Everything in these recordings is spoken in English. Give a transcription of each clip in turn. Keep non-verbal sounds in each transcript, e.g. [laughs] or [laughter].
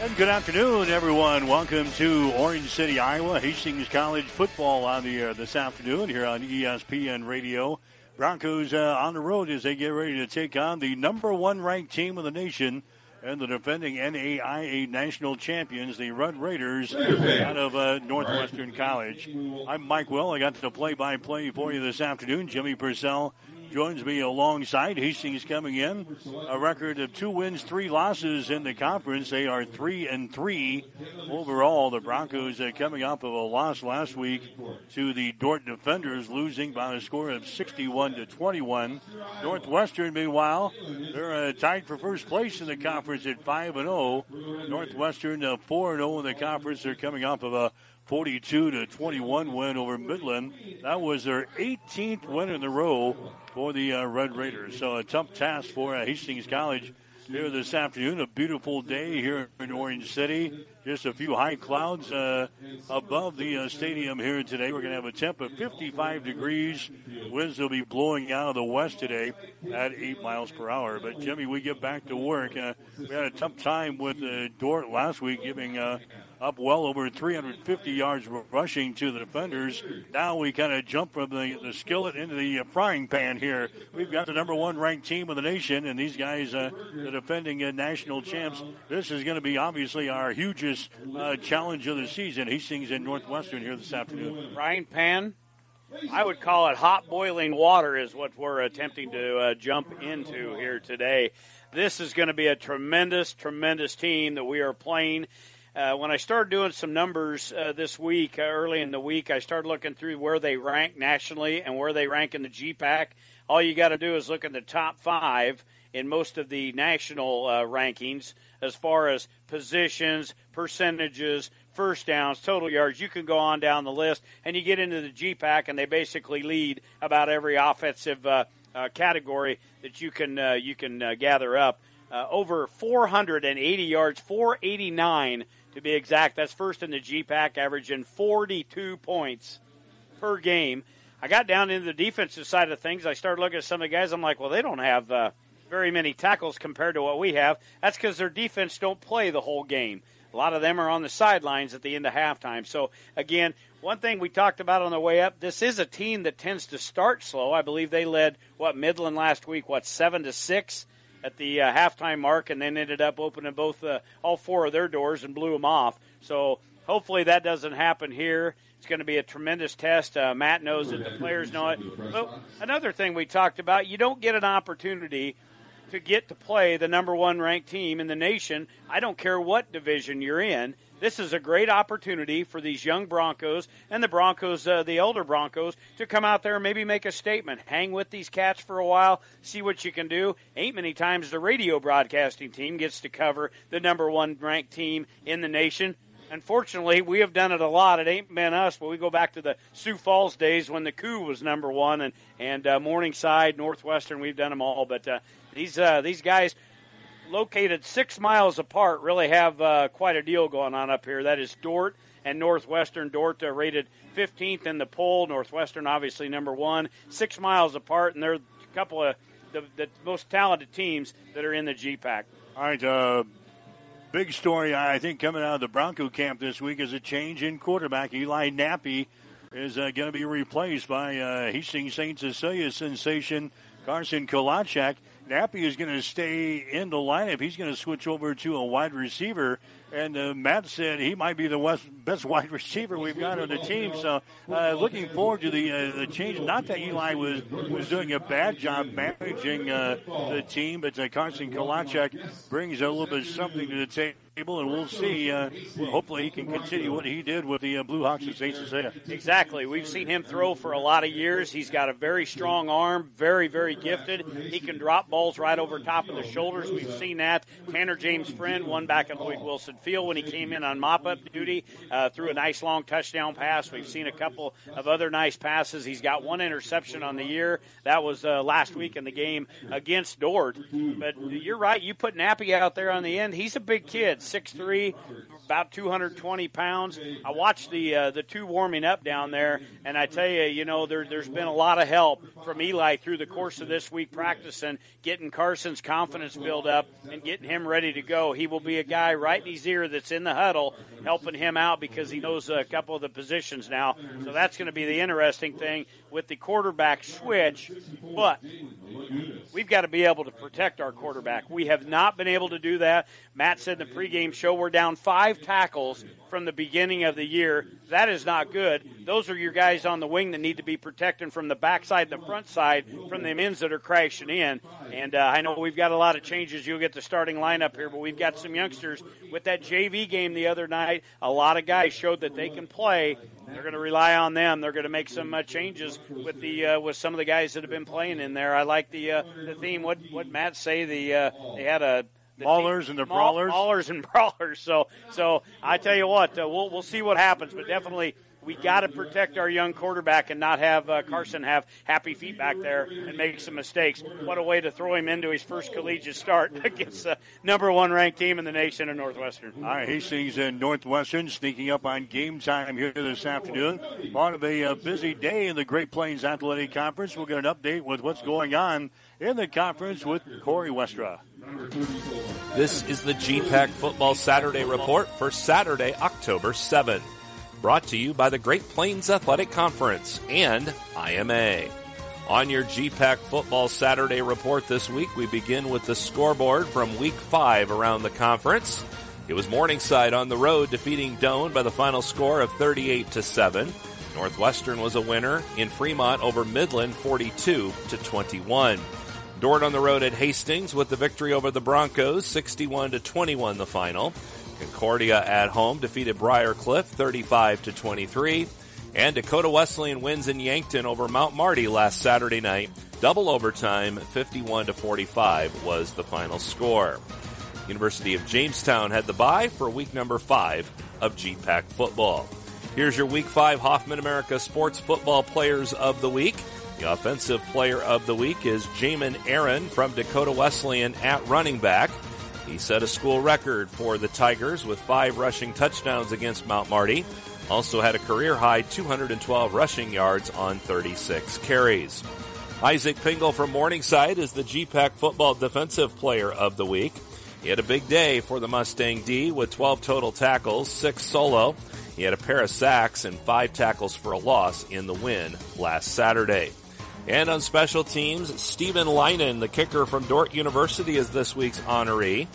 And good afternoon, everyone. Welcome to Orange City, Iowa. Hastings College football on the air this afternoon here on ESPN Radio. Broncos uh, on the road as they get ready to take on the number one ranked team of the nation and the defending NAIA national champions, the Red Raiders out of uh, Northwestern College. I'm Mike Will. I got the play-by-play for you this afternoon. Jimmy Purcell joins me alongside. Hastings coming in a record of two wins, three losses in the conference. They are three and three overall. The Broncos uh, coming off of a loss last week to the Dordt Defenders, losing by a score of 61 to 21. Northwestern, meanwhile, they're uh, tied for first place in the conference at five and zero. Northwestern uh, four and zero in the conference. They're coming off of a 42 to 21 win over Midland. That was their 18th win in a row for the uh, Red Raiders. So a tough task for uh, Hastings College here this afternoon. A beautiful day here in Orange City. Just a few high clouds uh, above the uh, stadium here today. We're going to have a temp of 55 degrees. Winds will be blowing out of the west today at 8 miles per hour. But, Jimmy, we get back to work. Uh, we had a tough time with uh, Dordt last week, giving up well over 350 yards rushing to the defenders. Now we kind of jump from the, the skillet into the uh, frying pan here. We've got the number one ranked team of the nation, and these guys, uh, the defending uh, national champs. This is going to be obviously our hugest uh, challenge of the season. Hastings and Northwestern here this afternoon. Frying pan. I would call it hot boiling water, is what we're attempting to uh, jump into here today. This is going to be a tremendous, tremendous team that we are playing. Uh, when I started doing some numbers uh, this week, uh, early in the week, I started looking through where they rank nationally and where they rank in the GPAC. All you got to do is look at the top five in most of the national uh, rankings as far as positions, percentages, first downs, total yards. You can go on down the list, and you get into the GPAC, and they basically lead about every offensive uh, uh, category that you can you can gather up. over 480 yards, 489 to be exact. That's first in the GPAC, averaging 42 points per game. I got down into the defensive side of things. I started looking at some of the guys. I'm like, well, they don't have uh, very many tackles compared to what we have. That's because their defense don't play the whole game. A lot of them are on the sidelines at the end of halftime. So again, one thing we talked about on the way up, this is a team that tends to start slow. I believe they led what Midland last week, what seven to six at the uh, halftime mark, and then ended up opening both uh, all four of their doors and blew them off. So hopefully that doesn't happen here. It's going to be a tremendous test. Uh, Matt knows it. The players know it. But another thing we talked about, you don't get an opportunity to get to play the number one ranked team in the nation. I don't care what division you're in. This is a great opportunity for these young Broncos and the Broncos, uh, the elder Broncos, to come out there and maybe make a statement. Hang with these cats for a while, see what you can do. Ain't many times the radio broadcasting team gets to cover the number one ranked team in the nation. Unfortunately, we have done it a lot. It ain't been us, but we go back to the Sioux Falls days when the coup was number one, and and uh, Morningside, Northwestern. We've done them all, but uh, these uh, these guys located six miles apart, really have uh, quite a deal going on up here. That is Dordt and Northwestern. Dordt uh, rated 15th in the poll. Northwestern, obviously, number one. Six miles apart, and they're a couple of the, the most talented teams that are in the GPAC. All right. Uh, big story, I think, coming out of the Bronco camp this week is a change in quarterback. Eli Nappy is uh, going to be replaced by uh, Hastings St. Cecilia sensation Carson Kolachak. Nappy is going to stay in the lineup. He's going to switch over to a wide receiver. And uh, Matt said he might be the West, best [laughs] wide receiver we've got on the team. So, uh, looking forward to the uh, the change. Not that Eli was was doing a bad job managing uh, the team, but uh, Carson Kolachek brings a little bit something to the table table, and we'll see. Uh, hopefully, he can continue what he did with the uh, Blue Hawks at St. Cecilia. Exactly. We've seen him throw for a lot of years. He's got a very strong arm, very, very gifted. He can drop balls right over top of the shoulders. We've seen that. Tanner James Friend won back at Lloyd Wilson Field when he came in on mop up duty, uh, threw a nice long touchdown pass. We've seen a couple of other nice passes. He's got one interception on the year. That was uh, last week in the game against Dordt. But you're right. You put Nappy out there on the end. He's a big kid 6'3", about 220 pounds. I watched the uh, the two warming up down there, and I tell you, you know, there, there's been a lot of help from Eli through the course of this week practicing, getting Carson's confidence built up, and getting him ready to go. He will be a guy right in his ear that's in the huddle, helping him out because he knows a couple of the positions now. So that's going to be the interesting thing with the quarterback switch. But we've got to be able to protect our quarterback. We have not been able to do that. Matt said in the pregame show we're down five tackles from the beginning of the year. That is not good. Those are your guys on the wing that need to be protecting from the backside the front side from the ends that are crashing in. And uh, I know we've got a lot of changes. You'll get the starting lineup here, but we've got some youngsters with that JV game the other night. A lot of guys showed that they can play. They're going to rely on them. They're going to make some uh, changes with the uh, with some of the guys that have been playing in there. I like the uh, the theme. What what Matt say? The uh, they had a the maulers and the brawlers, maulers and [laughs] brawlers. So, so I tell you what, uh, we'll we'll see what happens, but definitely we got to protect our young quarterback and not have uh, Carson have happy feet back there and make some mistakes. What a way to throw him into his first collegiate start [laughs] against the number one ranked team in the nation in Northwestern. All right, Hastings and Northwestern sneaking up on game time here this afternoon. Part of a uh, busy day in the Great Plains Athletic Conference. We'll get an update with what's going on in the conference with Corey Westra. This is the GPAC Football Saturday Report for Saturday, October 7th brought to you by the Great Plains Athletic Conference and IMA. On your GPAC Football Saturday report this week, we begin with the scoreboard from week five around the conference. It was Morningside on the road defeating Doane by the final score of 38 to 7. Northwestern was a winner in Fremont over Midland 42 to 21. Dordt on the road at Hastings with the victory over the Broncos 61 to 21 the final. Concordia at home defeated Briar Cliff 35 to 23. And Dakota Wesleyan wins in Yankton over Mount Marty last Saturday night. Double overtime, 51 to 45 was the final score. University of Jamestown had the bye for week number five of GPAC football. Here's your week five Hoffman America Sports Football Players of the Week. The offensive player of the week is Jamin Aaron from Dakota Wesleyan at running back. He set a school record for the Tigers with five rushing touchdowns against Mount Marty. Also had a career high 212 rushing yards on 36 carries. Isaac Pingle from Morningside is the GPAC Football Defensive Player of the Week. He had a big day for the Mustang D with 12 total tackles, six solo. He had a pair of sacks and five tackles for a loss in the win last Saturday. And on special teams, Stephen Leinen, the kicker from Dordt University, is this week's honoree.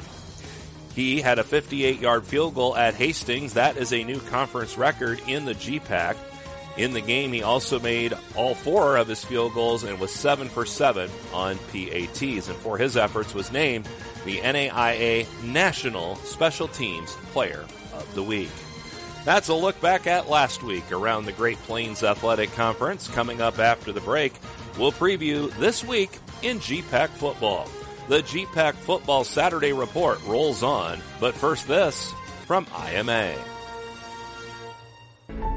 He had a 58 yard field goal at Hastings. That is a new conference record in the GPAC. In the game, he also made all four of his field goals and was seven for seven on PATs. And for his efforts, was named the NAIA National Special Teams Player of the Week. That's a look back at last week around the Great Plains Athletic Conference. Coming up after the break, we'll preview this week in GPAC football. The GPAC Football Saturday Report rolls on, but first this from IMA.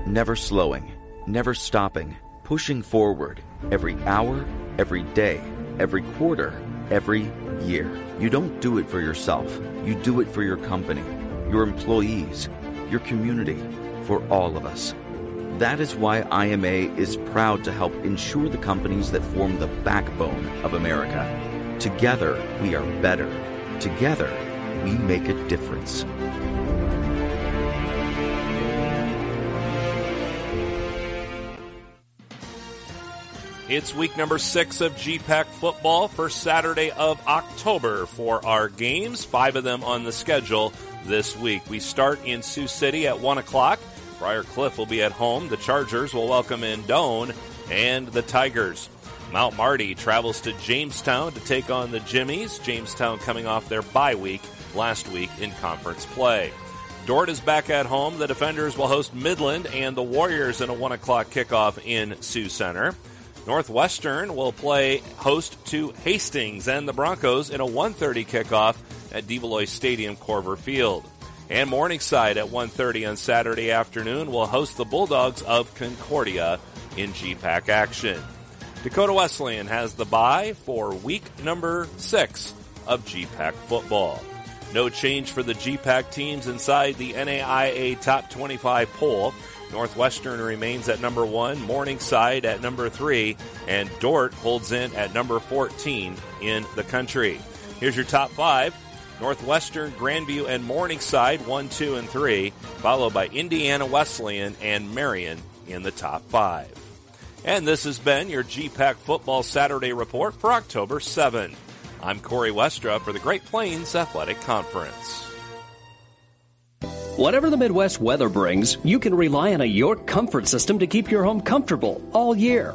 Never slowing, never stopping, pushing forward every hour, every day, every quarter, every year. You don't do it for yourself, you do it for your company, your employees, your community, for all of us. That is why IMA is proud to help ensure the companies that form the backbone of America. Together, we are better. Together, we make a difference. It's week number six of GPAC football for Saturday of October for our games, five of them on the schedule this week. We start in Sioux City at 1 o'clock. Briar Cliff will be at home. The Chargers will welcome in Doane and the Tigers. Mount Marty travels to Jamestown to take on the Jimmies. Jamestown coming off their bye week last week in conference play. Dordt is back at home. The Defenders will host Midland and the Warriors in a 1 o'clock kickoff in Sioux Center. Northwestern will play host to Hastings and the Broncos in a 1.30 kickoff at DeValois Stadium, Korver Field. And Morningside at 1.30 on Saturday afternoon will host the Bulldogs of Concordia in GPAC action. Dakota Wesleyan has the bye for week number six of GPAC football. No change for the GPAC teams inside the NAIA Top 25 poll. Northwestern remains at number one, Morningside at number three, and Dordt holds in at number 14 in the country. Here's your top five. Northwestern, Grandview, and Morningside, 1, 2, and 3, followed by Indiana Wesleyan and Marion in the top five. And this has been your GPAC Football Saturday Report for October 7. I'm Corey Westra for the Great Plains Athletic Conference. Whatever the Midwest weather brings, you can rely on a York comfort system to keep your home comfortable all year.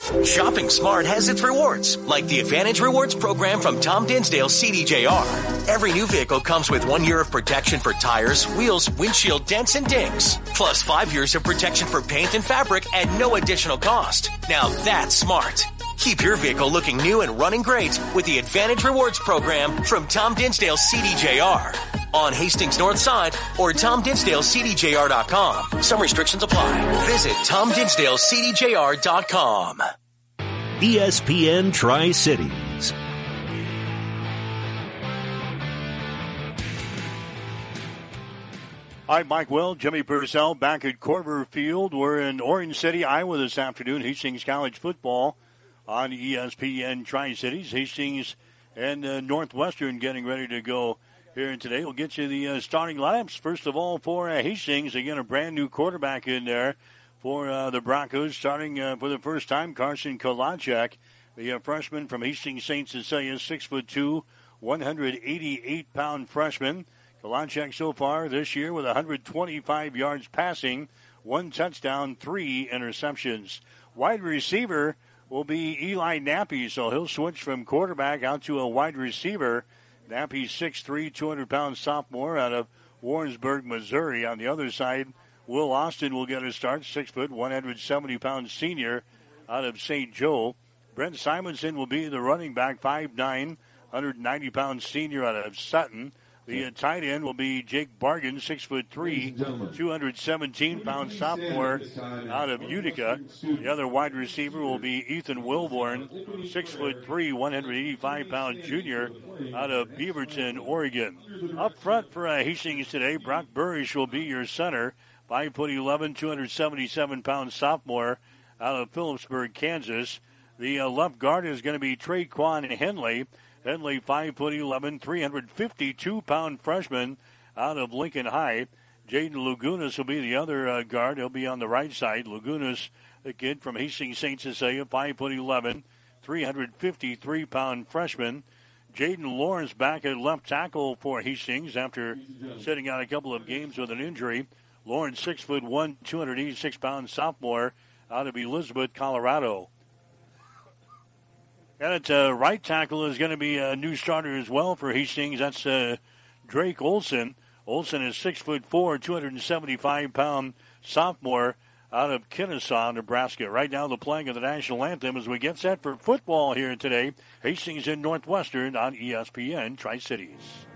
Shopping smart has its rewards, like the Advantage Rewards program from Tom Dinsdale CDJR. Every new vehicle comes with one year of protection for tires, wheels, windshield dents, and dings, plus five years of protection for paint and fabric at no additional cost. Now that's smart. Keep your vehicle looking new and running great with the Advantage Rewards program from Tom Dinsdale CDJR on Hastings North Side or Tom Dinsdale TomDinsdaleCDJR.com. Some restrictions apply. Visit Tom Dinsdale TomDinsdaleCDJR.com. ESPN Tri Cities. Hi, Mike Will, Jimmy Purcell back at Korver Field. We're in Orange City, Iowa this afternoon. Hastings College football on ESPN Tri Cities. Hastings and uh, Northwestern getting ready to go here and today. We'll get you the uh, starting lineups. First of all, for uh, Hastings, again, a brand new quarterback in there for uh, the Broncos, starting uh, for the first time, Carson Kolachek, the uh, freshman from Hastings St. Cecilia, six foot two, 188 pound freshman. Kolachek so far this year with 125 yards passing, one touchdown, three interceptions. Wide receiver will be Eli Nappy, so he'll switch from quarterback out to a wide receiver. Nappy, 6'3", 200 pound sophomore out of Warrensburg, Missouri. On the other side, Will Austin will get a start, 6 foot, 170 pound senior out of St. Joe. Brent Simonson will be the running back, 5'9", 190 pound senior out of Sutton. The uh, tight end will be Jake Bargan, six foot three, 217 pound sophomore out of Utica. The other wide receiver will be Ethan Wilborn, six foot three, 185 pound junior out of Beaverton, Oregon. Up front for uh, Hastings today, Brock Burrish will be your center, five foot 11, 277 pound sophomore out of Phillipsburg, Kansas. The uh, left guard is going to be Trey Traquan Henley. Henley, 5 foot 11, 352 pound freshman out of Lincoln High. Jaden Lagunas will be the other uh, guard. He'll be on the right side. Lagunas, the kid from Hastings St. Cecilia, 5 foot 11, 353 pound freshman. Jaden Lawrence back at left tackle for Hastings after sitting out a couple of games with an injury. Lawrence, 6 foot 1, 286 pound sophomore out of Elizabeth, Colorado. And at uh, right tackle is going to be a new starter as well for Hastings. That's uh, Drake Olson. Olson is six foot four, 275 pound sophomore out of Kenesaw, Nebraska. Right now, the playing of the national anthem as we get set for football here today. Hastings in Northwestern on ESPN Tri Cities.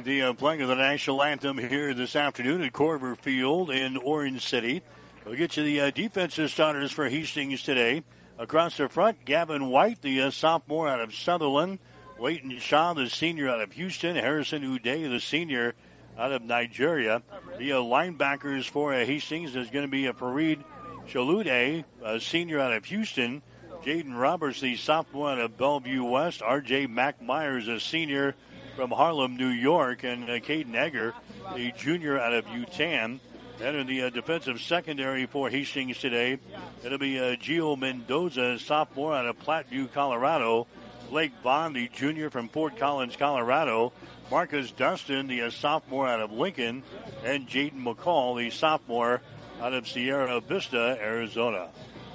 Right, the uh, playing of the national anthem here this afternoon at Korver Field in Orange City. We'll get you the uh, defensive starters for Hastings today. Across the front, Gavin White, the uh, sophomore out of Sutherland. Leighton Shaw, the senior out of Houston. Harrison Uday, the senior out of Nigeria. The uh, linebackers for uh, Hastings is going to be a Farid Shalude, a senior out of Houston. Jaden Roberts, the sophomore out of Bellevue West. R.J. Mac Myers, a senior from Harlem, New York. And uh, Caden Egger, the junior out of Utan. And in the uh, defensive secondary for Hastings today, it'll be uh, Gio Mendoza, sophomore out of Platteview, Colorado. Blake Vaughn, the junior from Fort Collins, Colorado. Marcus Dustin, the uh, sophomore out of Lincoln. And Jaden McCall, the sophomore out of Sierra Vista, Arizona.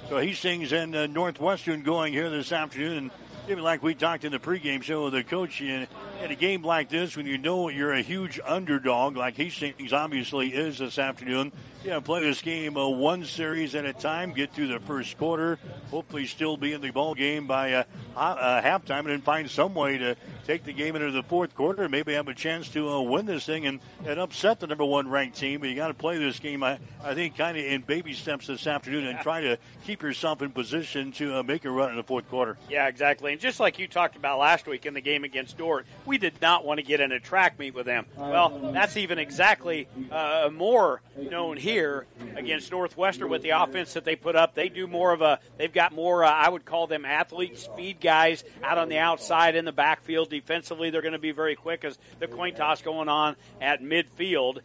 So Hastings and uh, Northwestern going here this afternoon. And even like we talked in the pregame show with the coach, in, in a game like this, when you know you're a huge underdog, like Hastings obviously is this afternoon, yeah, play this game uh, one series at a time, get through the first quarter, hopefully still be in the ball game by uh, uh, halftime, and then find some way to take the game into the fourth quarter maybe have a chance to uh, win this thing and, and upset the number one ranked team. But you got to play this game, I, I think, kind of in baby steps this afternoon and try to keep yourself in position to uh, make a run in the fourth quarter. Yeah, exactly. And just like you talked about last week in the game against Dordt, we did not want to get in a track meet with them. Well, that's even exactly uh, more known here against Northwestern with the offense that they put up. They do more of a, they've got more, uh, I would call them athlete speed guys out on the outside in the backfield. Defensively, they're going to be very quick as the coin toss going on at midfield.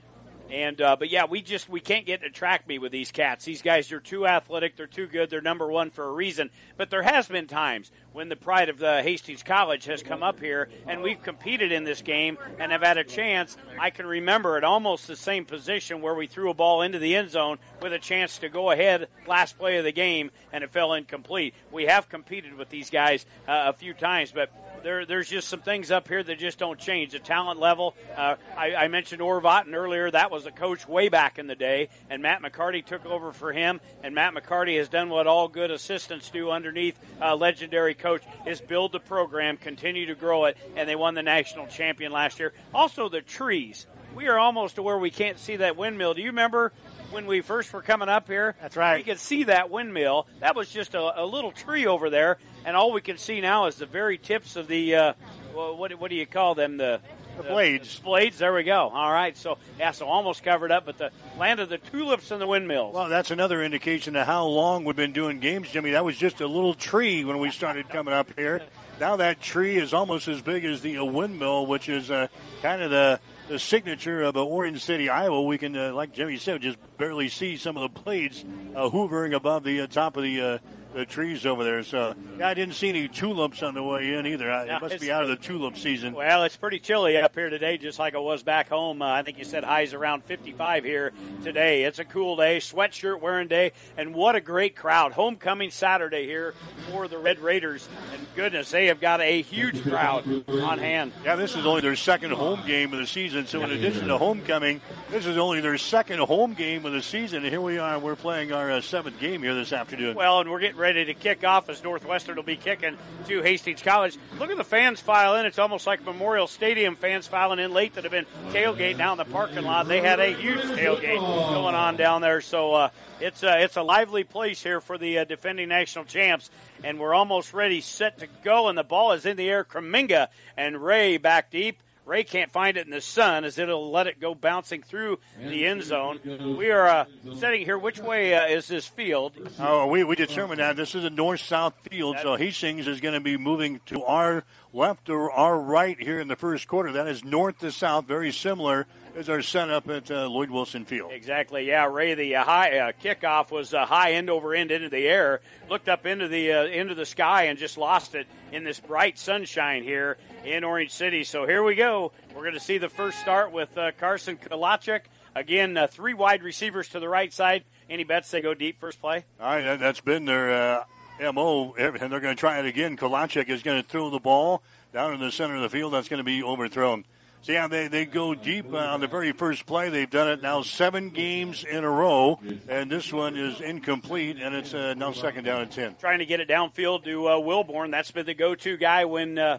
And uh, but yeah, we just we can't get to track me with these cats. These guys are too athletic. They're too good. They're number one for a reason. But there has been times when the pride of the Hastings College has come up here and we've competed in this game and have had a chance. I can remember at almost the same position where we threw a ball into the end zone with a chance to go ahead last play of the game and it fell incomplete. We have competed with these guys uh, a few times, but there, there's just some things up here that just don't change. The talent level, uh, I, I, mentioned Orvatten earlier. That was a coach way back in the day, and Matt McCarty took over for him. And Matt McCarty has done what all good assistants do underneath uh, legendary coach is build the program, continue to grow it, and they won the national champion last year. Also, the trees. We are almost to where we can't see that windmill. Do you remember when we first were coming up here. That's right. We could see that windmill. That was just a, a little tree over there, and all we can see now is the very tips of the uh, what what do you call them the the blades. The blades. There we go. All right. So yeah, so almost covered up, but the land of the tulips and the windmills. Well, that's another indication of how long we've been doing games, Jimmy. That was just a little tree when we started coming up here. Now that tree is almost as big as the windmill, which is uh, kind of the the signature of uh, Orange City, Iowa. We can, uh, like Jimmy said, just barely see some of the blades uh, hoovering above the uh, top of the uh, the trees over there. So yeah, I didn't see any tulips on the way in either. Yeah, it must be out of the tulip season. Well, it's pretty chilly up here today, just like it was back home. Uh, I think you said highs around 55 here today. It's a cool day, sweatshirt wearing day, and what a great crowd! Homecoming Saturday here for the Red Raiders, and goodness, they have got a huge crowd on hand. Yeah, this is only their second home game of the season. So in addition to homecoming, this is only their second home game of the season. And here we are. We're playing our uh, seventh game here this afternoon. Well, and we're getting ready to kick off as Northwestern will be kicking to Hastings College. Look at the fans file in. It's almost like Memorial Stadium fans filing in late that have been tailgating in the parking lot. They had a huge tailgate going on down there. So uh, it's, a, it's a lively place here for the uh, defending national champs. And we're almost ready, set to go. And the ball is in the air. Kreminga and Ray back deep. Ray can't find it in the sun as it'll let it go bouncing through the end zone. We are uh, setting here. Which way uh, is this field? Oh, we, we determined that this is a north-south field, so Hastings is going to be moving to our left or our right here in the first quarter. That is north to south, very similar as our setup at uh, Lloyd Wilson Field. Exactly. Yeah, Ray. The uh, high uh, kickoff was uh, high end over end into the air. Looked up into the uh, into the sky and just lost it in this bright sunshine here in Orange City. So here we go. We're going to see the first start with uh, Carson Kalachik. Again, three wide receivers to the right side. Any bets they go deep first play? All right, that's been their mo, and they're going to try it again. Kalachik is going to throw the ball down in the center of the field. That's going to be overthrown. So yeah, they, they go deep on the very first play. They've done it now seven games in a row, and this one is incomplete, and it's uh, now second down and ten. Trying to get it downfield to uh, Wilborn. That's been the go-to guy when uh,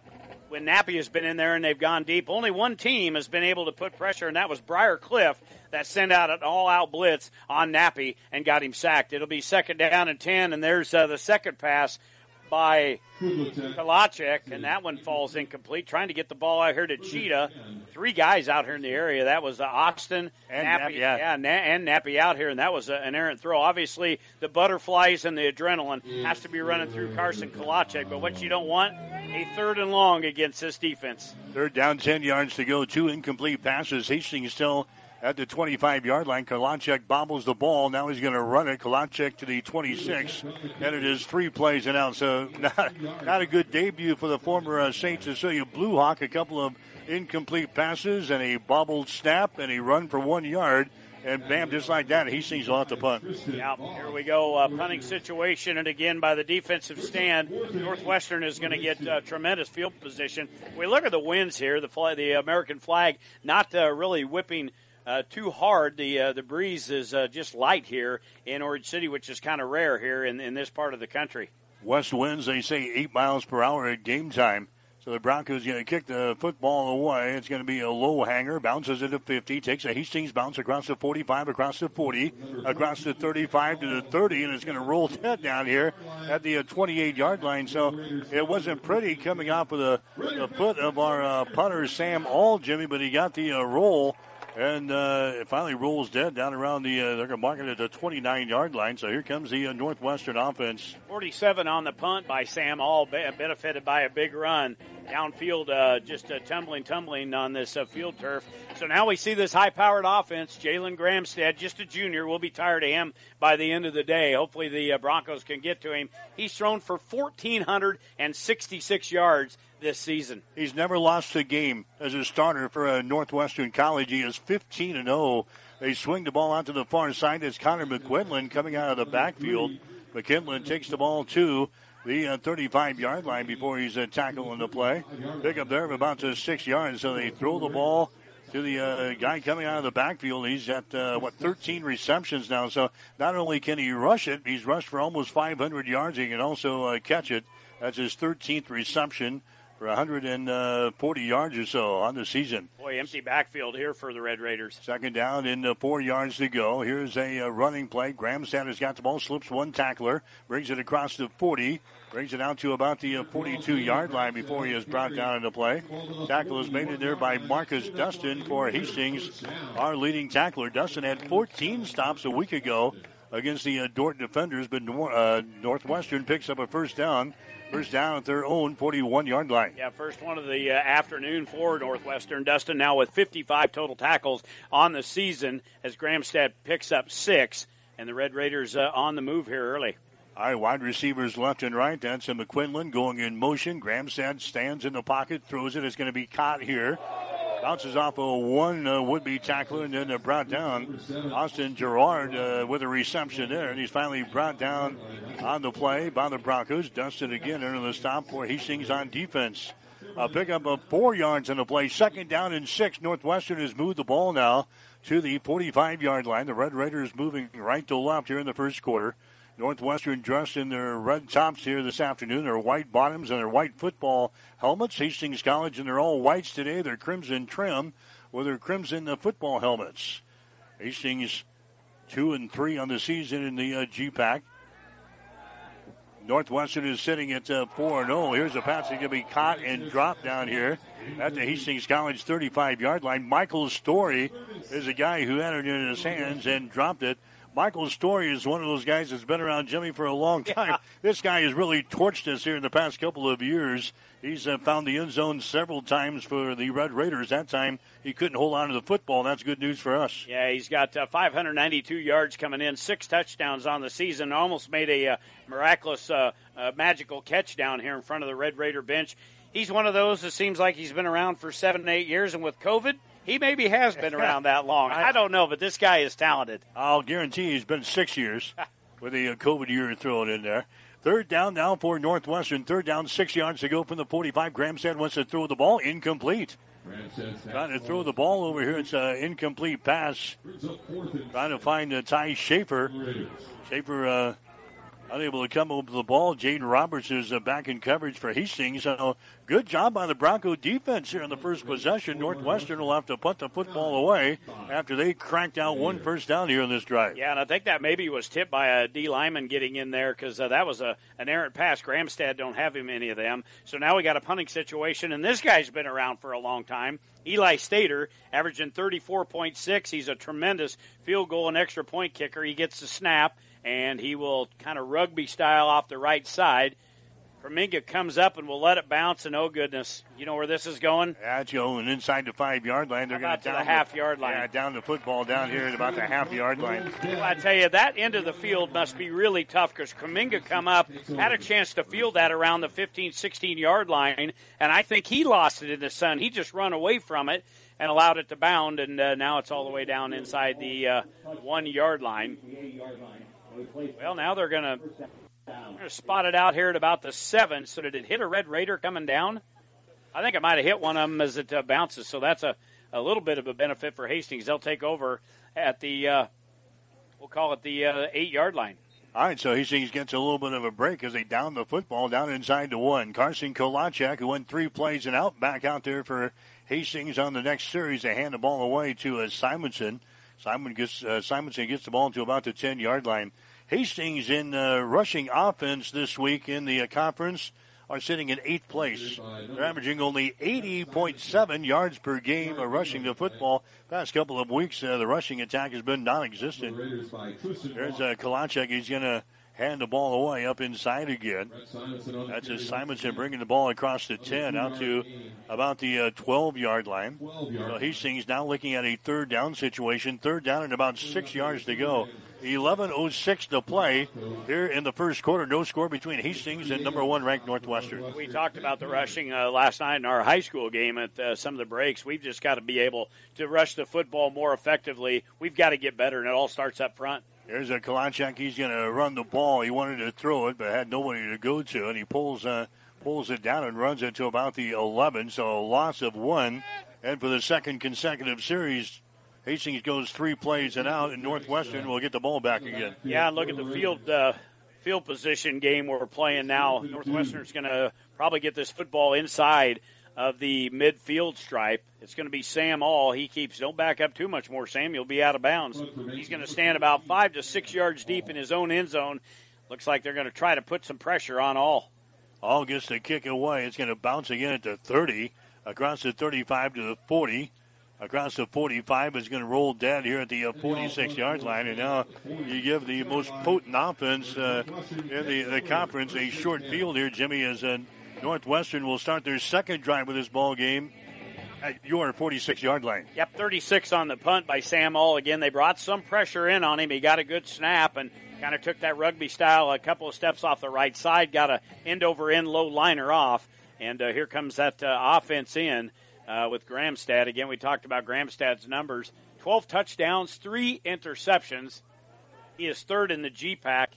when Nappy has been in there and they've gone deep. Only one team has been able to put pressure, and that was Briar Cliff that sent out an all-out blitz on Nappy and got him sacked. It'll be second down and ten, and there's uh, the second pass by Kalachek, and that one falls incomplete. Trying to get the ball out here to Cheetah. Three guys out here in the area. That was uh, Austin And Nappy, Nappy, yeah. yeah, Na- and Nappy out here, and that was a, an errant throw. Obviously, the butterflies and the adrenaline has to be running through Carson Kalachek, but what you don't want, a third and long against this defense. Third down, 10 yards to go. Two incomplete passes. Hastings still at the 25 yard line. Kalachek bobbles the ball. Now he's going to run it. Kalachek to the 26. And it is three plays and out. So [laughs] not, not a good debut for the former uh, St. Cecilia Blue Hawk. A couple of incomplete passes and a bobbled snap and a run for one yard. And bam, just like that, Hastings will have to punt. Yeah, here we go. Uh, punting situation, and again by the defensive stand, Northwestern is going to get uh, tremendous field position. We look at the winds here. The flag, the American flag, not uh, really whipping uh, too hard. The uh, the breeze is uh, just light here in Orange City, which is kind of rare here in, in this part of the country. West winds, they say, eight miles per hour at game time. So the Broncos going to kick the football away. It's going to be a low hanger. Bounces it to 50. Takes a Hastings bounce across the 45, across the 40, across the 35 to the 30, and it's going to roll [laughs] that down here at the 28 yard line. So it wasn't pretty coming off of the, the foot of our uh, punter, Sam All, Jimmy, but he got the uh, roll. And uh, it finally rolls dead down around the, uh, they're going to mark it at the 29 yard line. So here comes the uh, Northwestern offense. 47 on the punt by Sam, all benefited by a big run downfield, uh, just tumbling, tumbling on this uh, field turf. So now we see this high-powered offense. Jalen Gramstead, just a junior, we'll be tired of him by the end of the day. Hopefully the uh, Broncos can get to him. He's thrown for 1,466 yards this season. He's never lost a game as a starter for a Northwestern College. He is 15 and 0. They swing the ball out to the far side. It's Connor McQuinlan coming out of the backfield. McKinlan takes the ball to the 35 yard line before he's uh, tackled in the play. Pick up there of about uh, six yards. So they throw the ball to the uh, guy coming out of the backfield. He's at, uh, what, 13 receptions now. So not only can he rush it, he's rushed for almost 500 yards. He can also uh, catch it. That's his 13th reception for 140 yards or so on the season. Boy, empty backfield here for the Red Raiders. Second down and uh, four yards to go. Here's a uh, running play. Graham Sanders got the ball, slips one tackler, brings it across the 40, brings it out to about the uh, 42 yard line before he is brought down into play. Tackle is made in there by Marcus Dustin for Hastings, our leading tackler. Dustin had 14 stops a week ago against the uh, Dordt defenders, but Nor- uh, Northwestern picks up a first down. First down at their own 41 yard line. Yeah, first one of the uh, afternoon for Northwestern. Dustin now with 55 total tackles on the season as Gramstead picks up six, and the Red Raiders uh, on the move here early. All right, wide receivers left and right. That's a McQuinlan going in motion. Gramstad stands in the pocket, throws it. It's going to be caught here. Bounces off a one uh, would-be tackler and then uh, brought down. Austin Gerard uh, with a reception there, and he's finally brought down on the play by the Broncos. Dustin again under the stop where he sings on defense. A pickup of four yards in the play. Second down and six. Northwestern has moved the ball now to the 45-yard line. The Red Raiders moving right to left here in the first quarter. Northwestern dressed in their red tops here this afternoon, their white bottoms and their white football helmets. Hastings College in their all whites today, their crimson trim with their crimson uh, football helmets. Hastings two and three on the season in the uh, GPAC. Northwestern is sitting at uh, 4 0. Here's a pass that's going to be caught and dropped down here at the Hastings College 35 yard line. Michael Story is a guy who had it in his hands and dropped it. Michael Story is one of those guys that's been around Jimmy for a long time. Yeah. This guy has really torched us here in the past couple of years. He's uh, found the end zone several times for the Red Raiders. That time he couldn't hold on to the football. That's good news for us. Yeah, he's got uh, 592 yards coming in, six touchdowns on the season. Almost made a uh, miraculous, uh, uh, magical catch down here in front of the Red Raider bench. He's one of those that seems like he's been around for seven, eight years, and with COVID, he maybe has been [laughs] around that long. I don't know, but this guy is talented. I'll guarantee he's been six years [laughs] with the uh, COVID year thrown in there. Third down now for Northwestern. Third down, six yards to go from the 45. Gramstad wants to throw the ball. Incomplete. Trying to throw the ball over here. It's an incomplete pass. Trying to find uh, Ty Schaefer. Schaefer uh, unable to come over the ball. Jaden Roberts is uh, back in coverage for Hastings. Good job by the Bronco defense here in the first possession. Northwestern will have to put the football away after they cracked out one first down here in this drive. Yeah, and I think that maybe was tipped by a D lineman getting in there because uh, that was a an errant pass. Gramstad don't have him any of them. So now we got a punting situation, and this guy's been around for a long time. Eli Stater, averaging 34.6. He's a tremendous field goal and extra point kicker. He gets the snap and he will kind of rugby style off the right side. Perminga comes up and will let it bounce, and oh goodness, you know where this is going? Yeah, Joe, and inside the five yard line, they're going to down about the half yard line. Yeah, down the football down here at about the half yard line. Well, I tell you, that end of the field must be really tough because Kuminga come up, had a chance to field that around the 15, 16 yard line, and I think he lost it in the sun. He just run away from it and allowed it to bound, and uh, now it's all the way down inside the uh, one yard line. Well, now they're going to spot it out here at about the seven. So did it hit a Red Raider coming down? I think it might have hit one of them as it uh, bounces. So that's a, a little bit of a benefit for Hastings. They'll take over at the, uh, we'll call it the uh, eight yard line. All right, so Hastings gets a little bit of a break as they down the football down inside the one. Carson Kolachak, who went three plays and out, back out there for Hastings on the next series. They hand the ball away to uh, Simonson. Simon gets uh, Simonson gets the ball to about the 10 yard line. Hastings in uh, rushing offense this week in the uh, conference are sitting in eighth place. They're averaging only 80.7 yards per game of rushing the football. Past couple of weeks, uh, the rushing attack has been non-existent. There's uh, Kalachek. He's going to hand the ball away up inside again. That's a Simonson bringing the ball across the 10 out to about the uh, 12 yard line. So Hastings now looking at a third down situation. Third down and about six yards to go. 11.06 to play here in the first quarter. No score between Hastings and number one ranked Northwestern. We talked about the rushing uh, last night in our high school game at uh, some of the breaks. We've just got to be able to rush the football more effectively. We've got to get better, and it all starts up front. There's a Kalachak. He's going to run the ball. He wanted to throw it, but had nobody to go to, and he pulls uh, pulls it down and runs it to about the 11. So a loss of one. And for the second consecutive series, Hastings goes three plays and out, and Northwestern will get the ball back again. Yeah, look at the field uh, field position game we're playing now. Northwestern's going to probably get this football inside of the midfield stripe. It's going to be Sam All. He keeps don't back up too much more. Sam, you'll be out of bounds. He's going to stand about five to six yards deep in his own end zone. Looks like they're going to try to put some pressure on All. All gets the kick away. It's going to bounce again at the 30, across the 35 to the 40 across the 45 is going to roll dead here at the uh, 46 yard line. And now you give the most potent offense uh, in the, the conference a short field here, Jimmy, as uh, Northwestern will start their second drive with this ball game at your 46 yard line. Yep, 36 on the punt by Sam All. Again, they brought some pressure in on him. He got a good snap and kind of took that rugby style a couple of steps off the right side, got a end over end low liner off. And uh, here comes that uh, offense in uh, with Gramstad. Again, we talked about Gramstad's numbers 12 touchdowns, three interceptions. He is third in the GPAC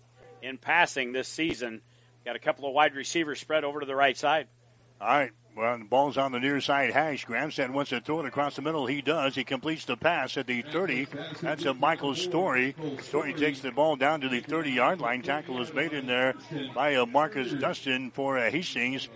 in passing this season. Got a couple of wide receivers spread over to the right side. All right. Well, the ball's on the near side hash. Gramstad wants to throw it across the middle. He does. He completes the pass at the 30. That's a Michael Story. Story takes the ball down to the 30 yard line. Tackle is made in there by uh, Marcus Dustin for uh, Hastings.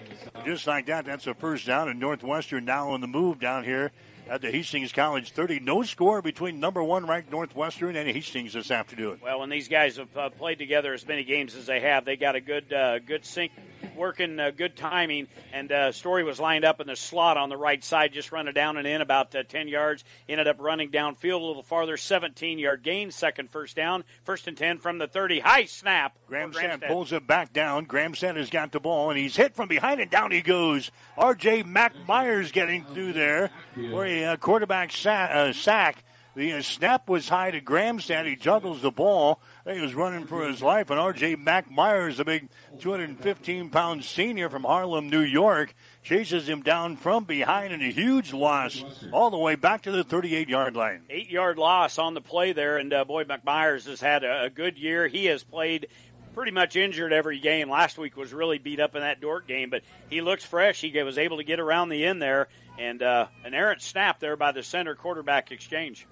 Just like that, that's a first down. And Northwestern now on the move down here at the Hastings College 30. No score between number one ranked Northwestern and Hastings this afternoon. Well, when these guys have uh, played together as many games as they have, they got a good uh, good sync, working uh, good timing. And uh, Story was lined up in the slot on the right side, just running down and in about uh, 10 yards. Ended up running downfield a little farther, 17 yard gain, second first down, first and 10 from the 30. High snap. Gramstad pulls it back down. Graham Sand has got the ball, and he's hit from behind, and down he goes. R.J. Mac Myers getting through there for a uh, quarterback sack. Uh, sack. The uh, snap was high to Gramstad. He juggles the ball. He was running for his life. And R.J. Mac Myers, a big 215 pound senior from Harlem, New York, chases him down from behind in a huge loss all the way back to the 38 yard line. Eight yard loss on the play there. And uh, boy, McMyers has had a, a good year. He has played pretty much injured every game. Last week was really beat up in that Dordt game, but he looks fresh. He was able to get around the end there, and uh, an errant snap there by the center quarterback exchange.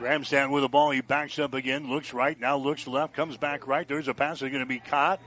Gramstad with the ball. He backs up again, looks right, now looks left, comes back right. There's a pass that's going to be caught.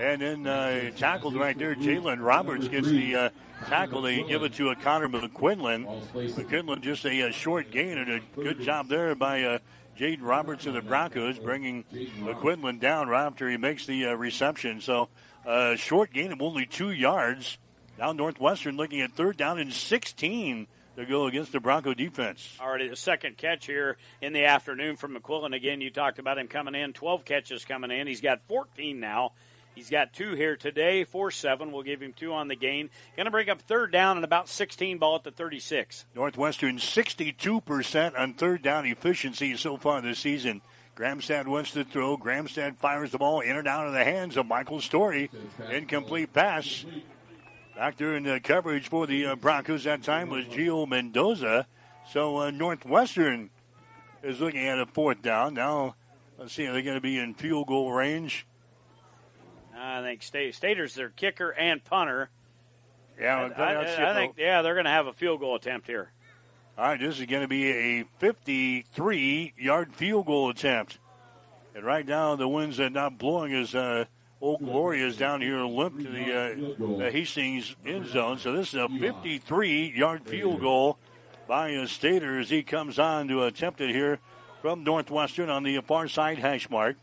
And then uh, tackled right there. Jalen Roberts gets the uh, tackle. They give it to a Connor McQuinlan. McQuinlan just a, a, short gain and a good job there by uh, Jaden Roberts of the Broncos, bringing McQuinlan down right after he makes the uh, reception. So uh, short gain of only two yards. Now Northwestern looking at third down and 16 to go against the Bronco defense. Already the second catch here in the afternoon from McQuillan. Again, you talked about him coming in, 12 catches coming in. He's got 14 now. He's got two here today, 4 7. We'll give him two on the gain. Going to bring up third down and about 16 ball at the 36. Northwestern 62% on third down efficiency so far this season. Gramstad wants to throw. Gramstad fires the ball in and out of the hands of Michael Story. Incomplete pass. Back there in the coverage for the uh, Broncos that time was Gio Mendoza. So uh, Northwestern is looking at a fourth down. Now, let's see, are they going to be in field goal range? I think Stater's their kicker and punter. Yeah, I, I, I think yeah they're going to have a field goal attempt here. All right, this is going to be a 53-yard field goal attempt, and right now the winds are not blowing as uh, Old Glory is down here limp to the, uh, Hastings end zone. So this is a 53-yard field goal by a Stater as he comes on to attempt it here from Northwestern on the far side hash mark.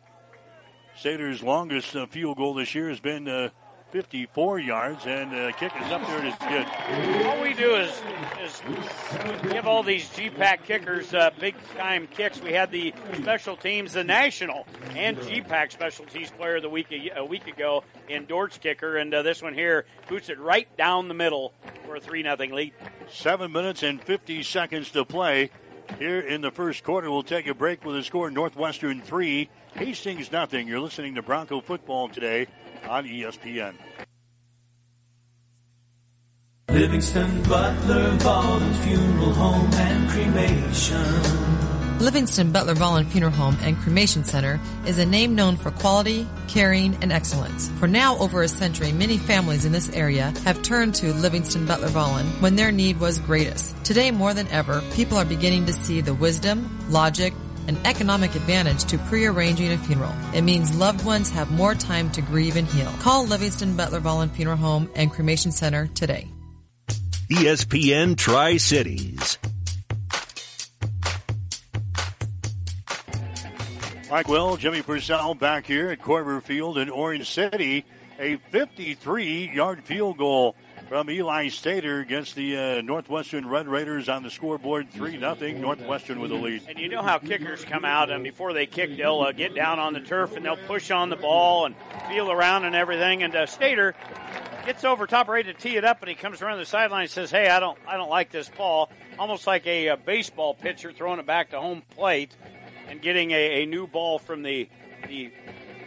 Stater's longest uh, field goal this year has been uh, 54 yards, and the uh, kick is up there and it's good. All we do is, is give all these GPAC kickers uh, big time kicks. We had the special teams, the national and GPAC special teams player of the week a, a week ago in Dordt kicker, and uh, this one here boots it right down the middle for a 3 0 lead. Seven minutes and 50 seconds to play. Here in the first quarter, we'll take a break with a score Northwestern 3, Hastings nothing. You're listening to Bronco football today on ESPN. Livingston Butler Volland Funeral Home and Cremation. Livingston Butler Volland Funeral Home and Cremation Center is a name known for quality, caring, and excellence. For now over a century, many families in this area have turned to Livingston Butler Volland when their need was greatest. Today more than ever, people are beginning to see the wisdom, logic, an economic advantage to pre-arranging a funeral. It means loved ones have more time to grieve and heal. Call Livingston Butler Volland Funeral Home and Cremation Center today. ESPN Tri-Cities. Mike Will, Jimmy Purcell back here at Korver Field in Orange City. A 53-yard field goal from Eli Stater against the uh, Northwestern Red Raiders on the scoreboard, 3 0. Northwestern with the lead. And you know how kickers come out, and before they kick, they'll uh, get down on the turf and they'll push on the ball and feel around and everything. And uh, Stater gets over top ready to tee it up, and he comes around the sideline and says, "Hey, I don't, I don't like this ball." Almost like a, a baseball pitcher throwing it back to home plate and getting a, a new ball from the the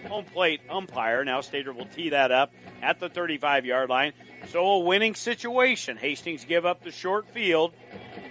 home plate umpire. Now Stater will tee that up at the 35 yard line. So a winning situation. Hastings give up the short field,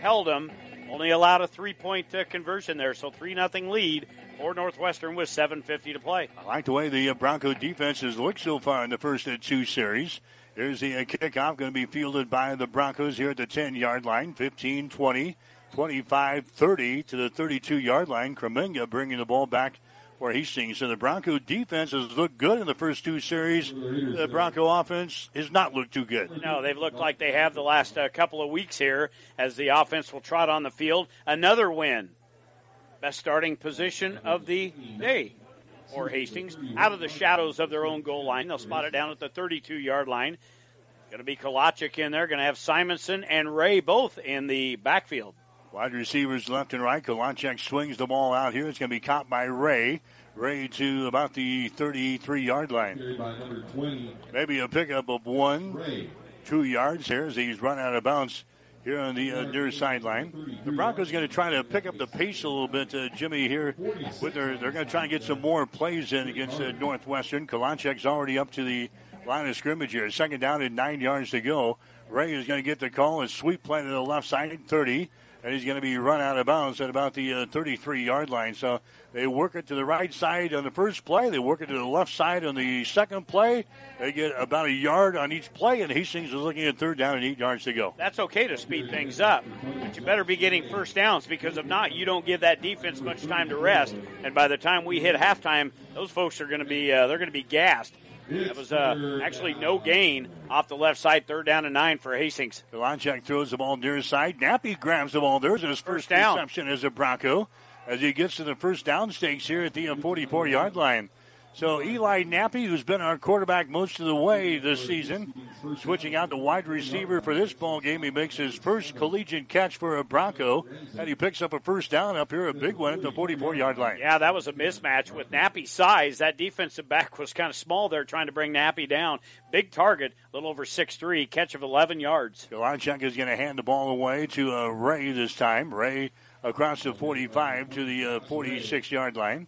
held them, only allowed a three point uh, conversion there. So 3 nothing lead for Northwestern with 7.50 to play. I like the way the uh, Bronco defense has looked so far in the first uh, two series. Here's the uh, kickoff going to be fielded by the Broncos here at the 10 yard line, 15 20, 25 30 to the 32 yard line. Kremenga bringing the ball back for Hastings. And the Bronco defense has looked good in the first two series. The Bronco offense has not looked too good. No, they've looked like they have the last uh, couple of weeks here as the offense will trot on the field. Another win. Best starting position of the day for Hastings. Out of the shadows of their own goal line. They'll spot it down at the 32 yard line. Going to be Kolachic in there. Going to have Simonson and Ray both in the backfield. Wide receivers left and right. Kolachek swings the ball out here. It's going to be caught by Ray. Ray to about the 33 yard line. Maybe a pickup of one, two yards here as he's run out of bounds here on the uh, near sideline. The Broncos going to try to pick up the pace a little bit, uh, Jimmy. Here, with their, they're going to try and get some more plays in against uh, Northwestern. Kolachek's already up to the line of scrimmage here. Second down and nine yards to go. Ray is going to get the call. A sweep play to the left side, 30. And he's going to be run out of bounds at about the 33 uh, yard line. So they work it to the right side on the first play. They work it to the left side on the second play. They get about a yard on each play, and Hastings is looking at third down and eight yards to go. That's okay to speed things up, but you better be getting first downs because if not, you don't give that defense much time to rest. And by the time we hit halftime, those folks are going to be uh, they're going to be gassed. That was uh, actually no gain off the left side, third down and nine for Hastings. Kalachek throws the ball near his side. Nappy grabs the ball. There's his first, first down. reception as a Bronco as he gets to the first down stakes here at the 44 yard line. So Eli Nappy, who's been our quarterback most of the way this season, switching out to wide receiver for this ball game. He makes his first collegiate catch for a Bronco, and he picks up a first down up here, a big one at the 44-yard line. Yeah, that was a mismatch with Nappy's size. That defensive back was kind of small there, trying to bring Nappy down. Big target, a little over six three, catch of 11 yards. Kalachek is going to hand the ball away to uh, Ray this time. Ray across the 45 to the uh, 46-yard line.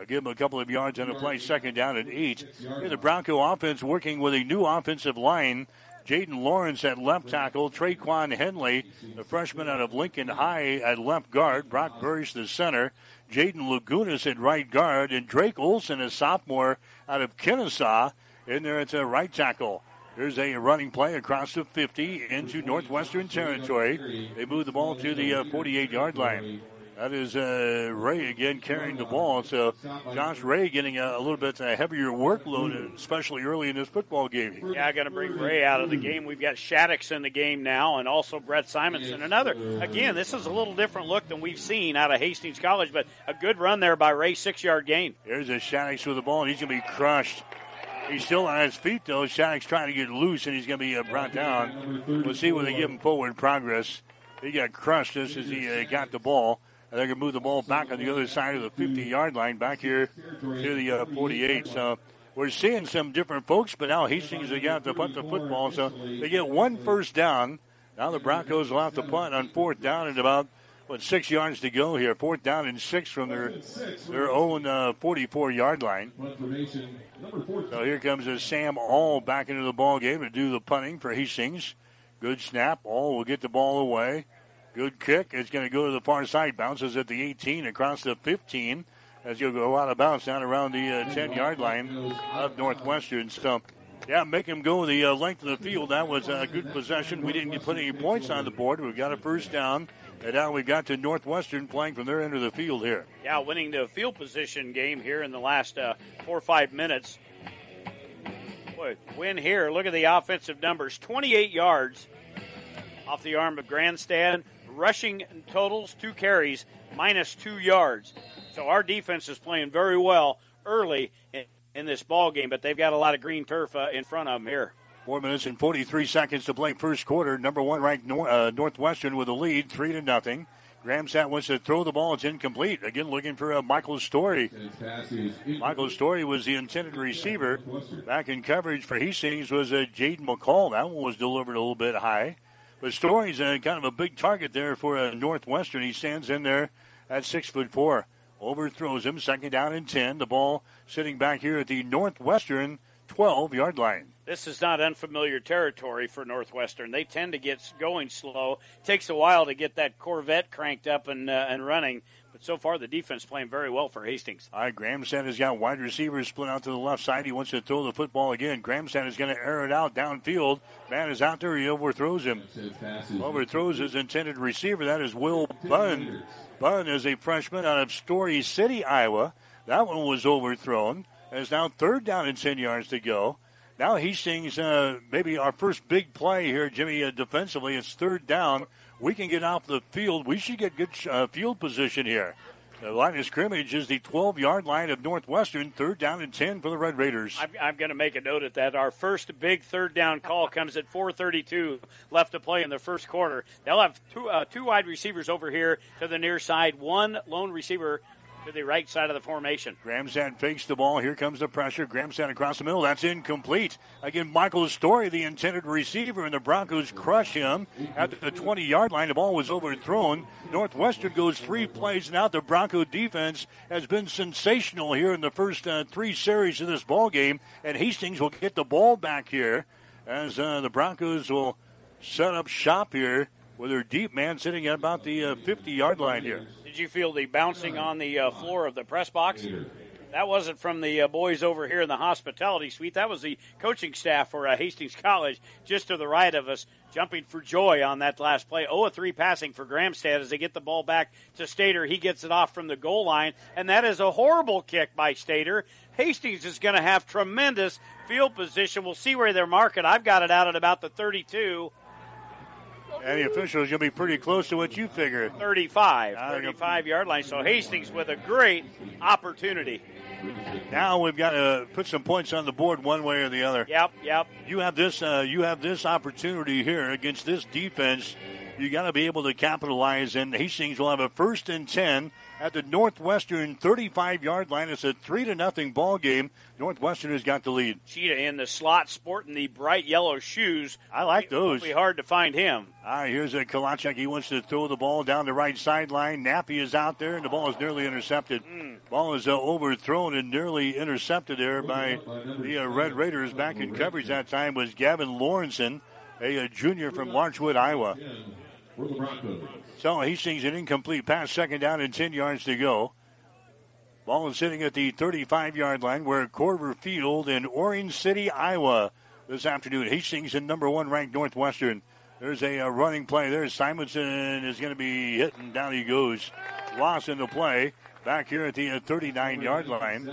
They'll give him a couple of yards on the play, second down at eight. Here the Bronco offense working with a new offensive line. Jaden Lawrence at left tackle, Traquan Henley, the freshman out of Lincoln High at left guard, Brock Burris the center, Jaden Lagunas at right guard, and Drake Olson, a sophomore out of Kenesaw, in there at a right tackle. There's a running play across the 50 into Northwestern territory. They move the ball to the 48 uh, yard line. That is uh, Ray again carrying the ball. So Josh Ray getting a, a little bit a heavier workload, especially early in this football game. Yeah, going to bring Ray out of the game. We've got Shaddix in the game now, and also Brett Simonson. Another again, this is a little different look than we've seen out of Hastings College, but a good run there by Ray, six yard gain. There's a Shaddix with the ball, and he's going to be crushed. He's still on his feet though. Shaddix trying to get loose, and he's going to be uh, brought down. We'll see when they give him forward progress. He got crushed just as he uh, got the ball. And they're going to move the ball back on the other side of the 50 yard line back here to the uh, 48. So we're seeing some different folks, but now Hastings has got to punt the football. So they get one first down. Now the Broncos will have to punt on fourth down at about what six yards to go here. Fourth down and six from their their own uh, 44 yard line. So here comes a Sam All back into the ball game to do the punting for Hastings. Good snap. All will get the ball away. Good kick. It's going to go to the far side. Bounces at the 18 across the 15 as you'll go out of bounds down around the uh, 10 yard line of Northwestern. So, yeah, make him go the uh, length of the field. That was a good possession. We didn't put any points on the board. We've got a first down. And now we've got to Northwestern playing from their end of the field here. Yeah, winning the field position game here in the last uh, four or five minutes. Boy, win here. Look at the offensive numbers 28 yards off the arm of Gramstad rushing totals, two carries, minus two yards. So our defense is playing very well early in, in this ball game, but they've got a lot of green turf uh, in front of them here. Four minutes and 43 seconds to play first quarter. Number one ranked Nor- uh, Northwestern with a lead, three to nothing. Graham Gramstad wants to throw the ball. It's incomplete. Again, looking for uh, Michael Story. Michael Story was the intended receiver. Back in coverage for Hastings was uh, Jaden McCall. That one was delivered a little bit high. But Story's uh, kind of a big target there for a uh, Northwestern. He stands in there at six foot four. Overthrows him. Second down and ten. The ball sitting back here at the Northwestern 12 yard line. This is not unfamiliar territory for Northwestern. They tend to get going slow. Takes a while to get that Corvette cranked up and uh, and running. But so far, the defense playing very well for Hastings. All right, Gramstad has got wide receivers split out to the left side. He wants to throw the football again. Gramstad is going to air it out downfield. Man is out there. He overthrows him. Overthrows his intended receiver. That is Will Bunn. Bunn is a freshman out of Story City, Iowa. That one was overthrown. It's now third down and 10 yards to go. Now Hastings, uh, maybe our first big play here, Jimmy, uh, defensively. It's third down we can get off the field. We should get good uh, field position here. The line of scrimmage is the 12 yard line of Northwestern, third down and 10 for the Red Raiders. I'm, I'm going to make a note of that. Our first big third down call comes at 4.32 left to play in the first quarter. They'll have two, uh, two wide receivers over here to the near side, one lone receiver to the right side of the formation. Gramstad fakes the ball. Here comes the pressure. Gramstad across the middle. That's incomplete. Again, Michael Story, the intended receiver, and the Broncos crush him at the 20 yard line. The ball was overthrown. Northwestern goes three plays out. The Bronco defense has been sensational here in the first uh, three series of this ball game, and Hastings will get the ball back here as uh, the Broncos will set up shop here with their deep man sitting at about the 50 yard line here. Did you feel the bouncing on the uh, floor of the press box? That wasn't from the uh, boys over here in the hospitality suite. That was the coaching staff for uh, Hastings College, just to the right of us, jumping for joy on that last play. 0 3 passing for Gramstad as they get the ball back to Stater. He gets it off from the goal line, and that is a horrible kick by Stater. Hastings is going to have tremendous field position. We'll see where they're marking. I've got it out at about the 32. And the officials, you'll be pretty close to what you figure. 35, 35 yard line. So Hastings with a great opportunity. Now we've got to put some points on the board one way or the other. Yep, yep. You have this. Uh, you have this opportunity here against this defense. You got to be able to capitalize, and Hastings will have a first and ten at the Northwestern 35 yard line. It's a three to nothing ball game. Northwestern has got the lead. Cheetah in the slot, sporting the bright yellow shoes. I like those. It'll be hard to find him. All right, here's a Kalachek. He wants to throw the ball down the right sideline. Nappy is out there, and the ball is nearly intercepted. Mm. Ball is uh, overthrown and nearly intercepted there by the uh, Red Raiders. Back in coverage that time was Gavin Lawrenson, a, a junior from Larchwood, Iowa. So Hastings an incomplete pass, second down and 10 yards to go. Ball is sitting at the 35 yard line. We're at Korver Field in Orange City, Iowa this afternoon. Hastings in number one ranked Northwestern. There's a, a running play there. Simonson is going to be hitting. Down he goes. Loss in the play. Back here at the 39 yard line.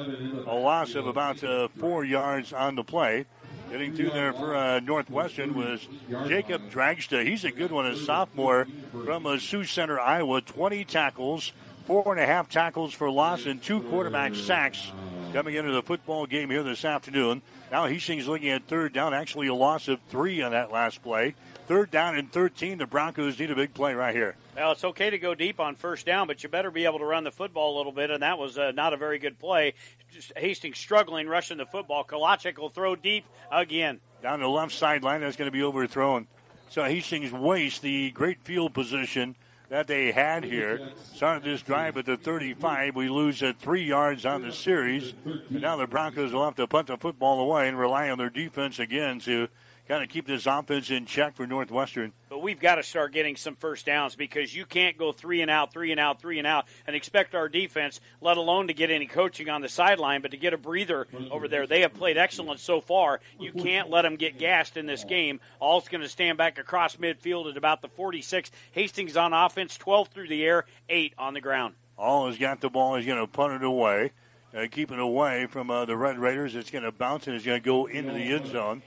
A loss of about uh, four yards on the play. Getting through there for uh, Northwestern was Jacob Dragstra. He's a good one, a sophomore from uh, Sioux Center, Iowa. 20 tackles, four and a half tackles for loss, and two quarterback sacks coming into the football game here this afternoon. Now Hastings looking at third down, actually a loss of three on that last play. Third down and 13. The Broncos need a big play right here. Well, it's okay to go deep on first down, but you better be able to run the football a little bit, and that was uh, not a very good play. Just Hastings struggling rushing the football. Kalachik will throw deep again. Down the left sideline, that's going to be overthrown. So Hastings wastes the great field position that they had here. Started this drive at the 35. We lose at three yards on the series. And now the Broncos will have to punt the football away and rely on their defense again to kind of keep this offense in check for Northwestern. But we've got to start getting some first downs because you can't go three and out, three and out, three and out, and expect our defense, let alone to get any coaching on the sideline, but to get a breather over there. They have played excellent so far. You can't let them get gassed in this game. All's going to stand back across midfield at about the 46. Hastings on offense, 12 through the air, 8 on the ground. All has got the ball. He's going to punt it away. Uh, keep it away from uh, the Red Raiders. It's going to bounce and it's going to go into the end zone.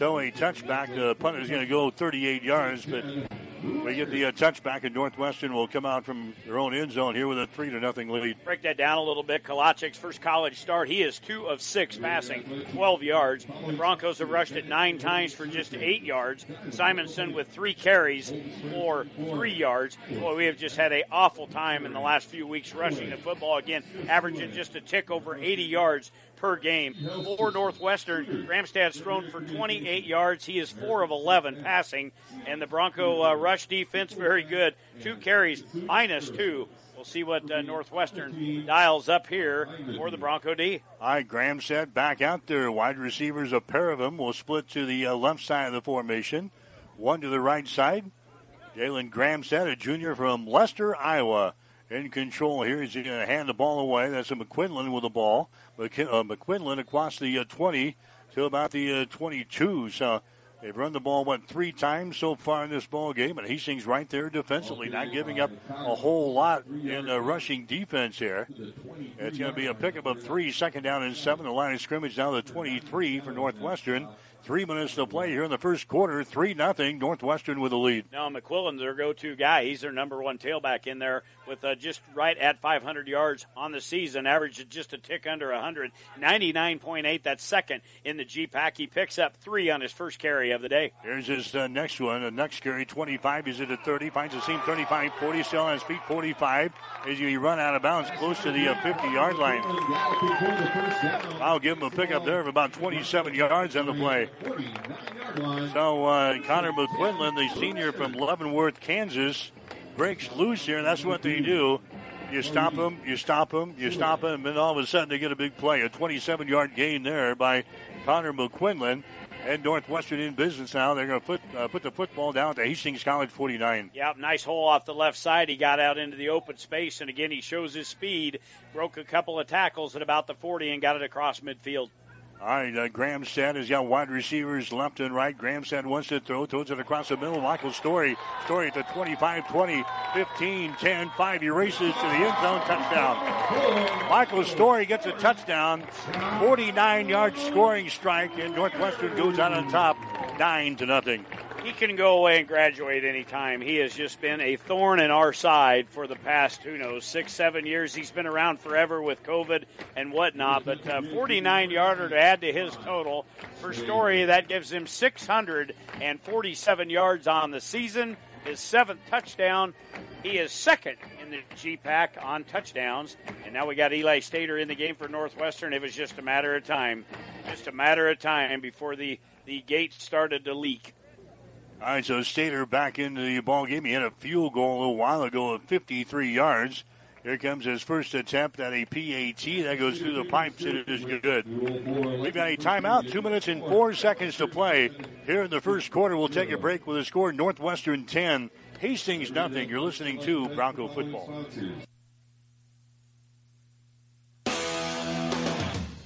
So a touchback. The punter is going to go 38 yards, but we get the uh, touchback, and Northwestern will come out from their own end zone here with a three to nothing lead. Break that down a little bit. Kalachik's first college start. He is two of six passing, 12 yards. The Broncos have rushed it nine times for just eight yards. Simonson with three carries for three yards. Boy, we have just had an awful time in the last few weeks rushing the football again, averaging just a tick over 80 yards per game. For Northwestern, Gramstad's thrown for 28 yards. He is 4 of 11 passing, and the Bronco uh, rush defense very good. Two carries, minus two. We'll see what uh, Northwestern dials up here for the Bronco D. All right, Gramstad back out there. Wide receivers, a pair of them will split to the uh, left side of the formation. One to the right side. Jalen Gramstad, a junior from Lester, Iowa, in control here. He's going to hand the ball away. That's a McQuinlan with the ball. Uh, McQuinlan across the uh, 20 to about the uh, 22. So they've run the ball, what, three times so far in this ball game, and Hastings right there defensively, not giving up a whole lot in rushing defense here. It's going to be a pickup of three, second down and seven. The line of scrimmage down to 23 for Northwestern. Three minutes to play here in the first quarter. Three nothing. Northwestern with the lead. Now McQuillan's their go-to guy. He's their number one tailback in there with uh, just right at 500 yards on the season, average just a tick under 100. 99.8. That's second in the GPAC. He picks up three on his first carry of the day. Here's his uh, next one. The next carry, 25. He's at a 30. Finds the seam 35, 40. Still on his feet, 45. As he run out of bounds close to the uh, 50 yard line. I'll give him a pickup there of about 27 yards on the play. So uh, Connor McQuinlan, the senior from Leavenworth, Kansas, breaks loose here. And that's what they do. You stop them, you stop them, you stop them, and then all of a sudden they get a big play. A 27 yard gain there by Connor McQuinlan. And Northwestern in business now. They're going to put uh, put the football down to Hastings College 49. Yep, nice hole off the left side. He got out into the open space, and again he shows his speed. Broke a couple of tackles at about the 40 and got it across midfield. All right, uh, Gramstad has got wide receivers left and right. Gramstad wants to throw, throws it across the middle. Michael Story, Story at the 25, 20, 15, 10, 5. He races to the end zone, touchdown. Michael Story gets a touchdown, 49 yard scoring strike, and Northwestern goes out on top, 9 to nothing he can go away and graduate anytime. He has just been a thorn in our side for the past, who knows, six, seven years. He's been around forever with COVID and whatnot, but uh, 49 yarder to add to his total. For Story, that gives him 647 yards on the season, his seventh touchdown. He is second in the GPAC on touchdowns. And now we got Eli Stater in the game for Northwestern. It was just a matter of time. Just a matter of time before the, the gate started to leak. All right, so Stater back into the ball game. He had a field goal a little while ago of 53 yards. Here comes his first attempt at a PAT. That goes through the pipes, and it is good. We've got a timeout, two minutes and four seconds to play. Here in the first quarter, we'll take a break with a score Northwestern 10, Hastings nothing. You're listening to Bronco Football.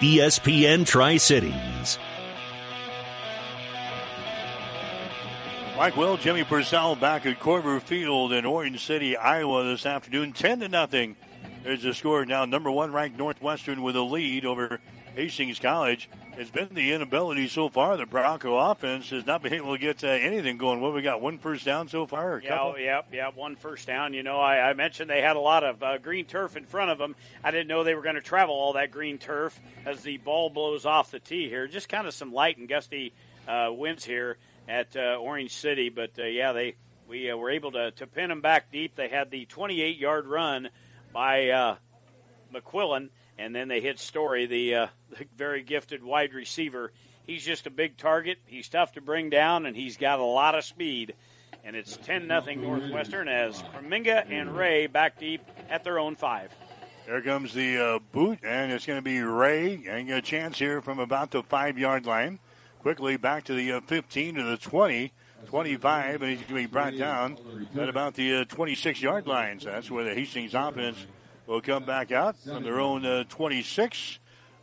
ESPN Tri-Cities. Mike Will, Jimmy Purcell back at Korver Field in Orange City, Iowa this afternoon. 10 to nothing. There's the score now. Number one ranked Northwestern with a lead over Hastings College. It's been the inability so far. The Bronco offense has not been able to get uh, anything going. What we got? One first down so far? yeah, yeah, yeah. One first down. You know, I, I mentioned they had a lot of uh, green turf in front of them. I didn't know they were going to travel all that green turf as the ball blows off the tee here. Just kind of some light and gusty uh, winds here at uh, Orange City. But uh, yeah, they we uh, were able to, to pin them back deep. They had the 28 yard run by McQuillan and then they hit Story, the, uh, the very gifted wide receiver. He's just a big target. He's tough to bring down, and he's got a lot of speed. And it's 10 nothing Northwestern as Kreminga and Ray back deep at their own five. There comes the uh, boot, and it's going to be Ray getting a chance here from about the five yard line. Quickly back to the uh, 15 to the 20. 25, and he's going to be brought down at about the uh, 26 yard line. So that's where the Hastings offense will come back out from their own uh, 26.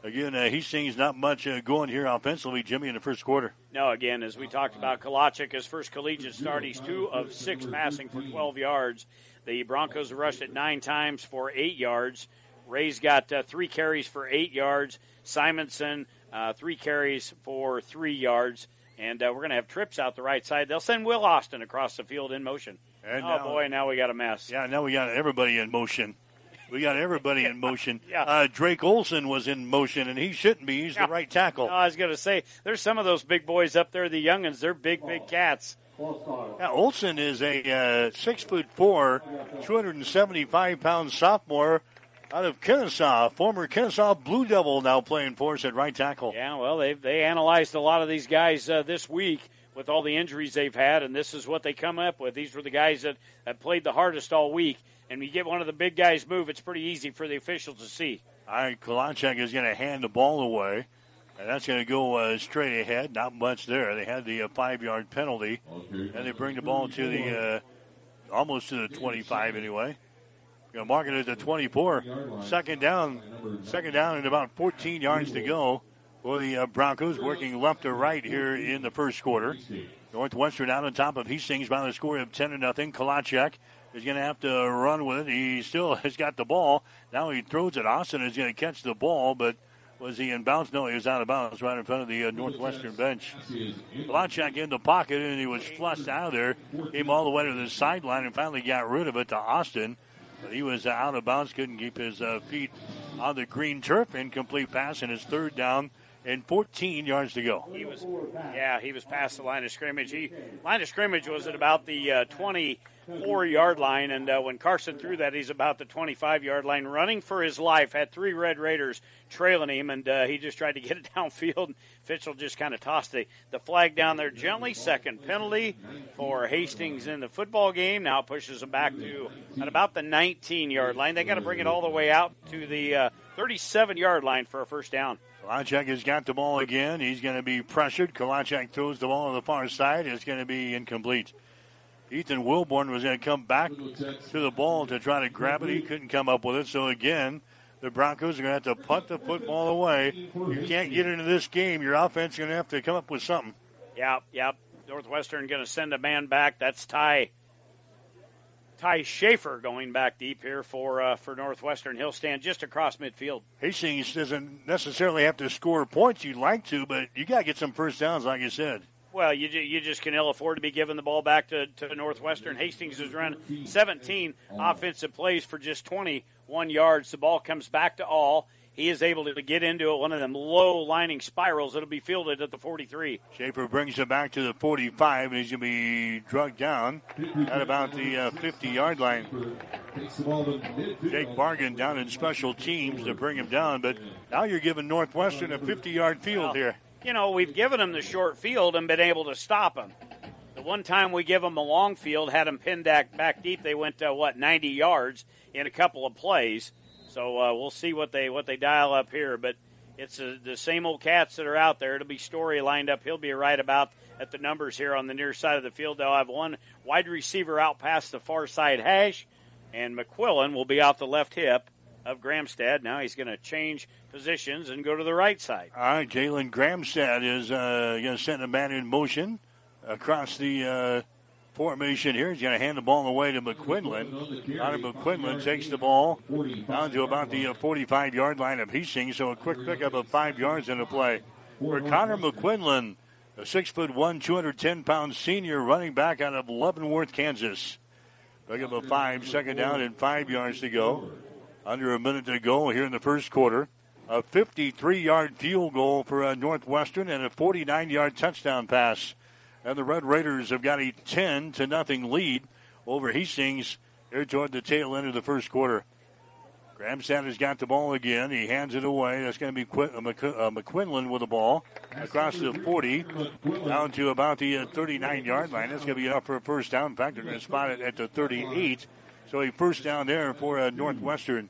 Again, uh, Hastings not much uh, going here offensively, Jimmy, in the first quarter. No, again, as we talked about, Kalachik, his first collegiate start, he's two of six passing for 12 yards. The Broncos rushed it nine times for eight yards. Ray's got uh, three carries for eight yards. Simonson, uh, three carries for three yards. And uh, we're going to have trips out the right side. They'll send Will Austin across the field in motion. And oh, now, boy, now we got a mess. Yeah, now we got everybody in motion. We got everybody in motion. [laughs] yeah. Uh, Drake Olson was in motion, and he shouldn't be. He's yeah. the right tackle. No, I was going to say, there's some of those big boys up there, the youngins. They're big, big cats. Yeah, Olson is a uh, six foot four, 275 pound sophomore out of Kenesaw, former Kenesaw Blue Devil, now playing for us at right tackle. Yeah, well, they they analyzed a lot of these guys uh, this week with all the injuries they've had, and this is what they come up with. These were the guys that, that played the hardest all week and you get one of the big guys move, it's pretty easy for the officials to see. All right, Kalachek is going to hand the ball away, and that's going to go uh, straight ahead. Not much there. They had the uh, five-yard penalty, and they bring the ball to the uh, almost to the 25 anyway. Going to mark it at the 24. Second down, second down, and about 14 yards to go for the uh, Broncos, working left to right here in the first quarter. Northwestern out on top of Hastings by the score of 10 to nothing. Kalachek is going to have to run with it. He still [laughs] has got the ball. Now he throws it. Austin is going to catch the ball, but was he in bounds? No, he was out of bounds right in front of the uh, Northwestern bench. Kalachek in the pocket, and he was flushed out of there. Came all the way to the sideline and finally got rid of it to Austin. But he was out of bounds, couldn't keep his uh, feet on the green turf. Incomplete pass, and his third down and 14 yards to go. He was, yeah, he was past the line of scrimmage. He line of scrimmage was at about the uh, 24 yard line, and uh, when Carson threw that, he's about the 25 yard line, running for his life. Had three Red Raiders trailing him, and uh, he just tried to get it [laughs] downfield. Fitchell just kind of tossed the, the flag down there gently. Second penalty for Hastings in the football game. Now pushes them back to at about the 19 yard line. They got to bring it all the way out to the uh, 37 yard line for a first down. Kalachak has got the ball again. He's going to be pressured. Kalachak throws the ball on the far side. It's going to be incomplete. Ethan Wilborn was going to come back to the ball to try to grab it. He couldn't come up with it. So again, the Broncos are going to have to punt the football away. You can't get into this game. Your offense is going to have to come up with something. Yep, yep. Northwestern going to send a man back. That's Ty Ty Schaefer going back deep here for uh, for Northwestern. He'll stand just across midfield. Hastings doesn't necessarily have to score points you'd like to, but you got to get some first downs, like you said. Well, you, you just can ill afford to be giving the ball back to, to Northwestern. Hastings has run 17 offensive plays for just 21 yards. The ball comes back to all he is able to get into it, one of them low lining spirals. It'll be fielded at the 43. Schaefer brings it back to the 45, and he's going to be drugged down at about the uh, 50 yard line. Jake Bargan down in special teams to bring him down, but now you're giving Northwestern a 50 yard field well, here. You know, we've given them the short field and been able to stop them. The one time we give them a long field, had them pinned back, back deep, they went, uh, what, 90 yards in a couple of plays. So uh, we'll see what they what they dial up here. But it's uh, the same old cats that are out there. It'll be Story lined up. He'll be right about at the numbers here on the near side of the field. They'll have one wide receiver out past the far side hash, and McQuillan will be out the left hip of Gramstad. Now he's going to change positions and go to the right side. All right, Jalen Gramstad is uh, going to send a man in motion across the uh, formation here. He's going to hand the ball away to McQuinlan. Connor McQuinlan takes the ball down to about the 45 uh, yard line of Hastings, so a quick pickup of five yards in the play. For Connor McQuinlan, a six foot one, 210 pound senior running back out of Leavenworth, Kansas. Pick up a five, second down, and five yards to go. Under a minute to go here in the first quarter. A 53 yard field goal for uh, Northwestern and a 49 yard touchdown pass and the Red Raiders have got a 10 to nothing lead over Hastings here toward the tail end of the first quarter. Gramstad has got the ball again. He hands it away. That's going to be Qu- uh, uh, McQuinlan with the ball across the 40 down to about the uh, 39 yard line. That's going to be enough for a first down. In fact, they're going to spot it at the 38. So a first down there for uh, Northwestern.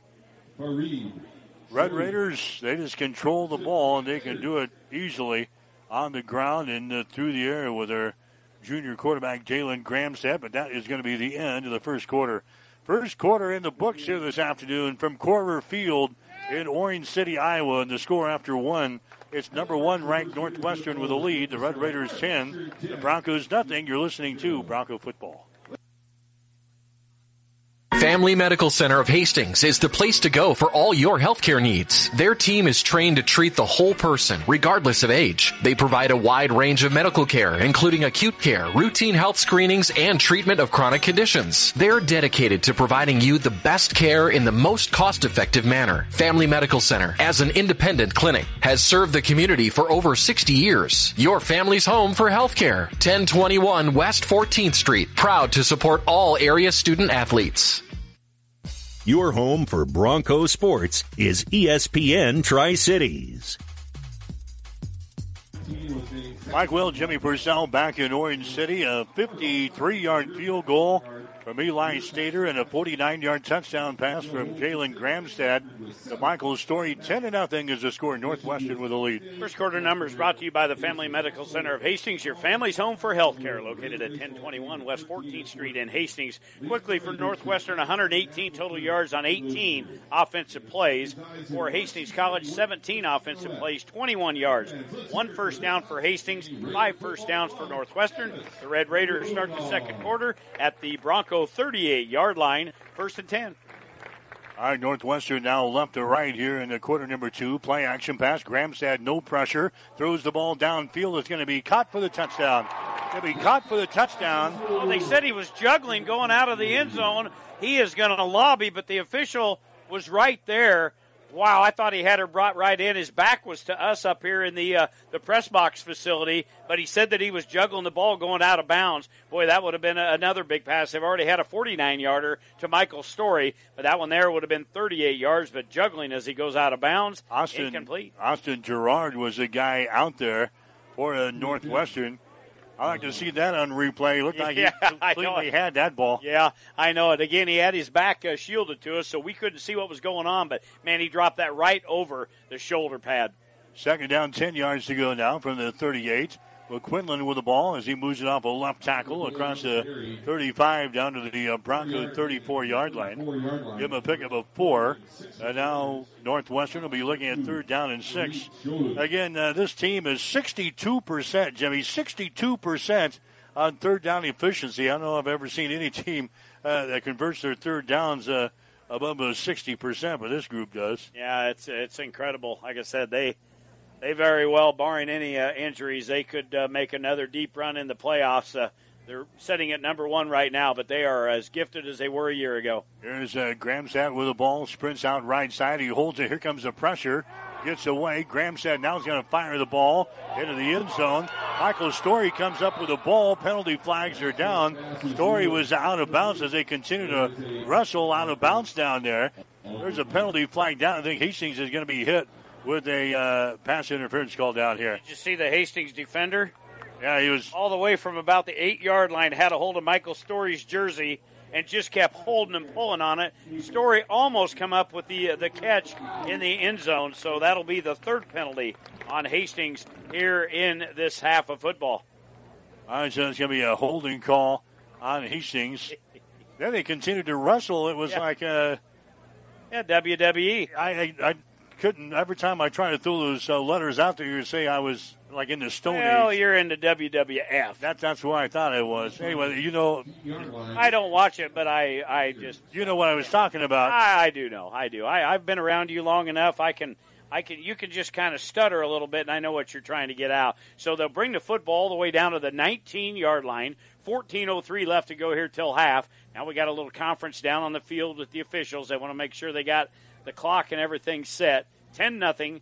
Red Raiders, they just control the ball and they can do it easily on the ground and uh, through the air with our junior quarterback Jalen Gramstad. But that is going to be the end of the first quarter. First quarter in the books here this afternoon from Korver Field in Orange City, Iowa. And the score after one, it's number one ranked Northwestern with a lead. The Red Raiders 10, the Broncos nothing. You're listening to Bronco Football. Family Medical Center of Hastings is the place to go for all your healthcare needs. Their team is trained to treat the whole person, regardless of age. They provide a wide range of medical care, including acute care, routine health screenings, and treatment of chronic conditions. They're dedicated to providing you the best care in the most cost-effective manner. Family Medical Center, as an independent clinic, has served the community for over 60 years. Your family's home for healthcare. 1021 West 14th Street. Proud to support all area student athletes. Your home for Bronco sports is ESPN Tri Cities. Mike Will, Jimmy Purcell back in Orange City. A 53 yard field goal from Eli Stater and a 49 yard touchdown pass from Jalen Gramstad. The Michael Story 10 to nothing is the score. Northwestern with a lead. First quarter numbers brought to you by the Family Medical Center of Hastings, your family's home for health care, located at 1021 West 14th Street in Hastings. Quickly for Northwestern, 118 total yards on 18 offensive plays. For Hastings College, 17 offensive plays, 21 yards. One first down for Hastings, five first downs for Northwestern. The Red Raiders start the second quarter at the Bronco 38 yard line, first and 10. All right, Northwestern now left to right here in the quarter number two. Play action pass. Gramstad, no pressure. Throws the ball downfield. It's going to be caught for the touchdown. Going to be caught for the touchdown. Well, they said he was juggling going out of the end zone. He is going to lobby, but the official was right there wow, I thought he had her brought right in. His back was to us up here in the uh, the press box facility, but he said that he was juggling the ball going out of bounds. Boy, that would have been a, another big pass. They've already had a 49 yarder to Michael Story, but that one there would have been 38 yards, but juggling as he goes out of bounds, Austin, incomplete. Austin Gerard was the guy out there for uh, Northwestern. I like to see that on replay. Looked like [laughs] Yeah, he completely had that ball. Yeah, I know it. Again, he had his back uh, shielded to us, so we couldn't see what was going on. But man, he dropped that right over the shoulder pad. Second down, 10 yards to go now from the 38. McQuinlan with the ball as he moves it off a left tackle across the 35 down to the uh, Bronco 34 yard line. Give him a pickup of four. And now Northwestern will be looking at third down and six. Again, uh, this team is 62%, Jimmy, 62% on third down efficiency. I don't know if I've ever seen any [laughs] team uh, that converts their third downs uh, above 60%, but this group does. Yeah, it's it's incredible. Like I said, they they very well, barring any uh, injuries, they could uh, make another deep run in the playoffs. Uh, they're sitting at number one right now, but they are as gifted as they were a year ago. Here's uh, Gramstad with the ball, sprints out right side. He holds it. Here comes the pressure. Gets away. Gramstad now is going to fire the ball into the end zone. Michael Story comes up with the ball. Penalty flags are down. Story was out of bounds as they continue to wrestle out of bounds down there. There's a penalty flag down. I think Hastings is going to be hit with a uh, pass interference call down here. Did you see the Hastings defender? Yeah, he was all the way from about the eight yard line, had a hold of Michael Story's jersey and just kept holding and pulling on it. Story almost come up with the uh, the catch in the end zone, so that'll be the third penalty on Hastings here in this half of football. All right, so it's going to be a holding call on Hastings. [laughs] then they continued to wrestle. It was Yeah. like uh, yeah, WWE. I, I I couldn't. Every time I try to throw those uh, letters out there, you would say I was like in the Stone Well, Age. you're in the WWF. That's that's where I thought it was. Anyway, you know, I don't watch it, but I, I just you know what I was talking about. I, I do know. I do. I, I've been around you long enough. I can. I can. You can just kind of stutter a little bit, and I know what you're trying to get out. So they'll bring the football all the way down to the 19 yard line. 14:03 left to go here till half. Now we got a little conference down on the field with the officials. They want to make sure they got the clock and everything set. 10 nothing,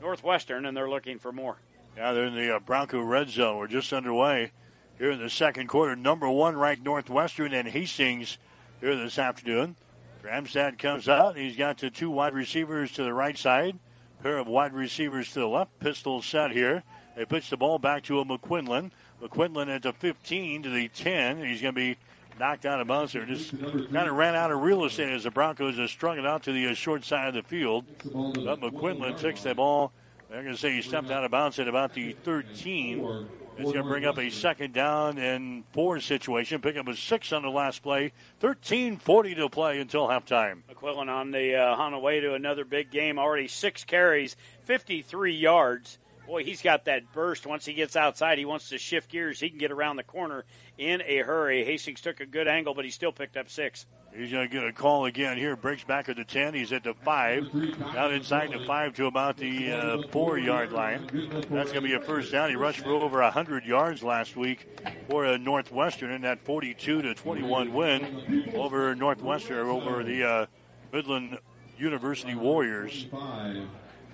Northwestern, and they're looking for more. Yeah, they're in the uh, Bronco red zone. We're just underway here in the second quarter. Number one ranked Northwestern and Hastings here this afternoon. Gramstad comes out. He's got the two wide receivers to the right side, pair of wide receivers to the left. Pistol set here. They pitch the ball back to a McQuinlan. McQuinlan at the 15 to the 10. He's going to be knocked out of bounds there. Just kind of ran out of real estate as the Broncos have strung it out to the uh, short side of the field. But McQuinlan takes the ball. They're going to say he stepped out of bounds at about the 13. It's going to bring up a second down and four situation. Pick up a six on the last play. 13:40 to play until halftime. McQuillan on the uh, on the way to another big game. Already six carries, 53 yards. Boy, he's got that burst. Once he gets outside, he wants to shift gears. He can get around the corner in a hurry. Hastings took a good angle, but he still picked up six. He's going to get a call again here. Breaks back at the 10. He's at the 5. Down inside the 5 to about the uh, 4 yard line. That's going to be a first down. He rushed for over 100 yards last week for uh, Northwestern in that 42 to 21 win over Northwestern, over the uh, Midland University Warriors.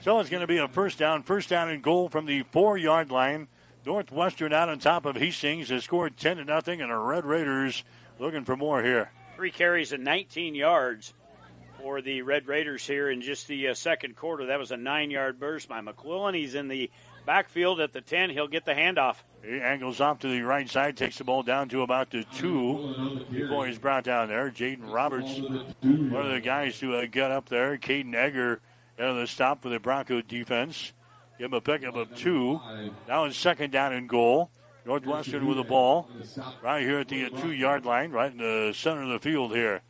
So it's going to be a first down, first down and goal from the 4 yard line. Northwestern out on top of Hastings has scored 10 to nothing, and the Red Raiders looking for more here. Three carries and 19 yards for the Red Raiders here in just the uh, second quarter. That was a nine yard burst by McQuillan. He's in the backfield at the 10. He'll get the handoff. He angles off to the right side, takes the ball down to about the two. Before he's brought down there, Jaden Roberts, one of the guys who uh, got up there. Caden Egger out the stop for the Bronco defense. Give him a pickup of two. Now it's second down and goal. Northwestern with the ball right here at the two yard line, right in the center of the field here.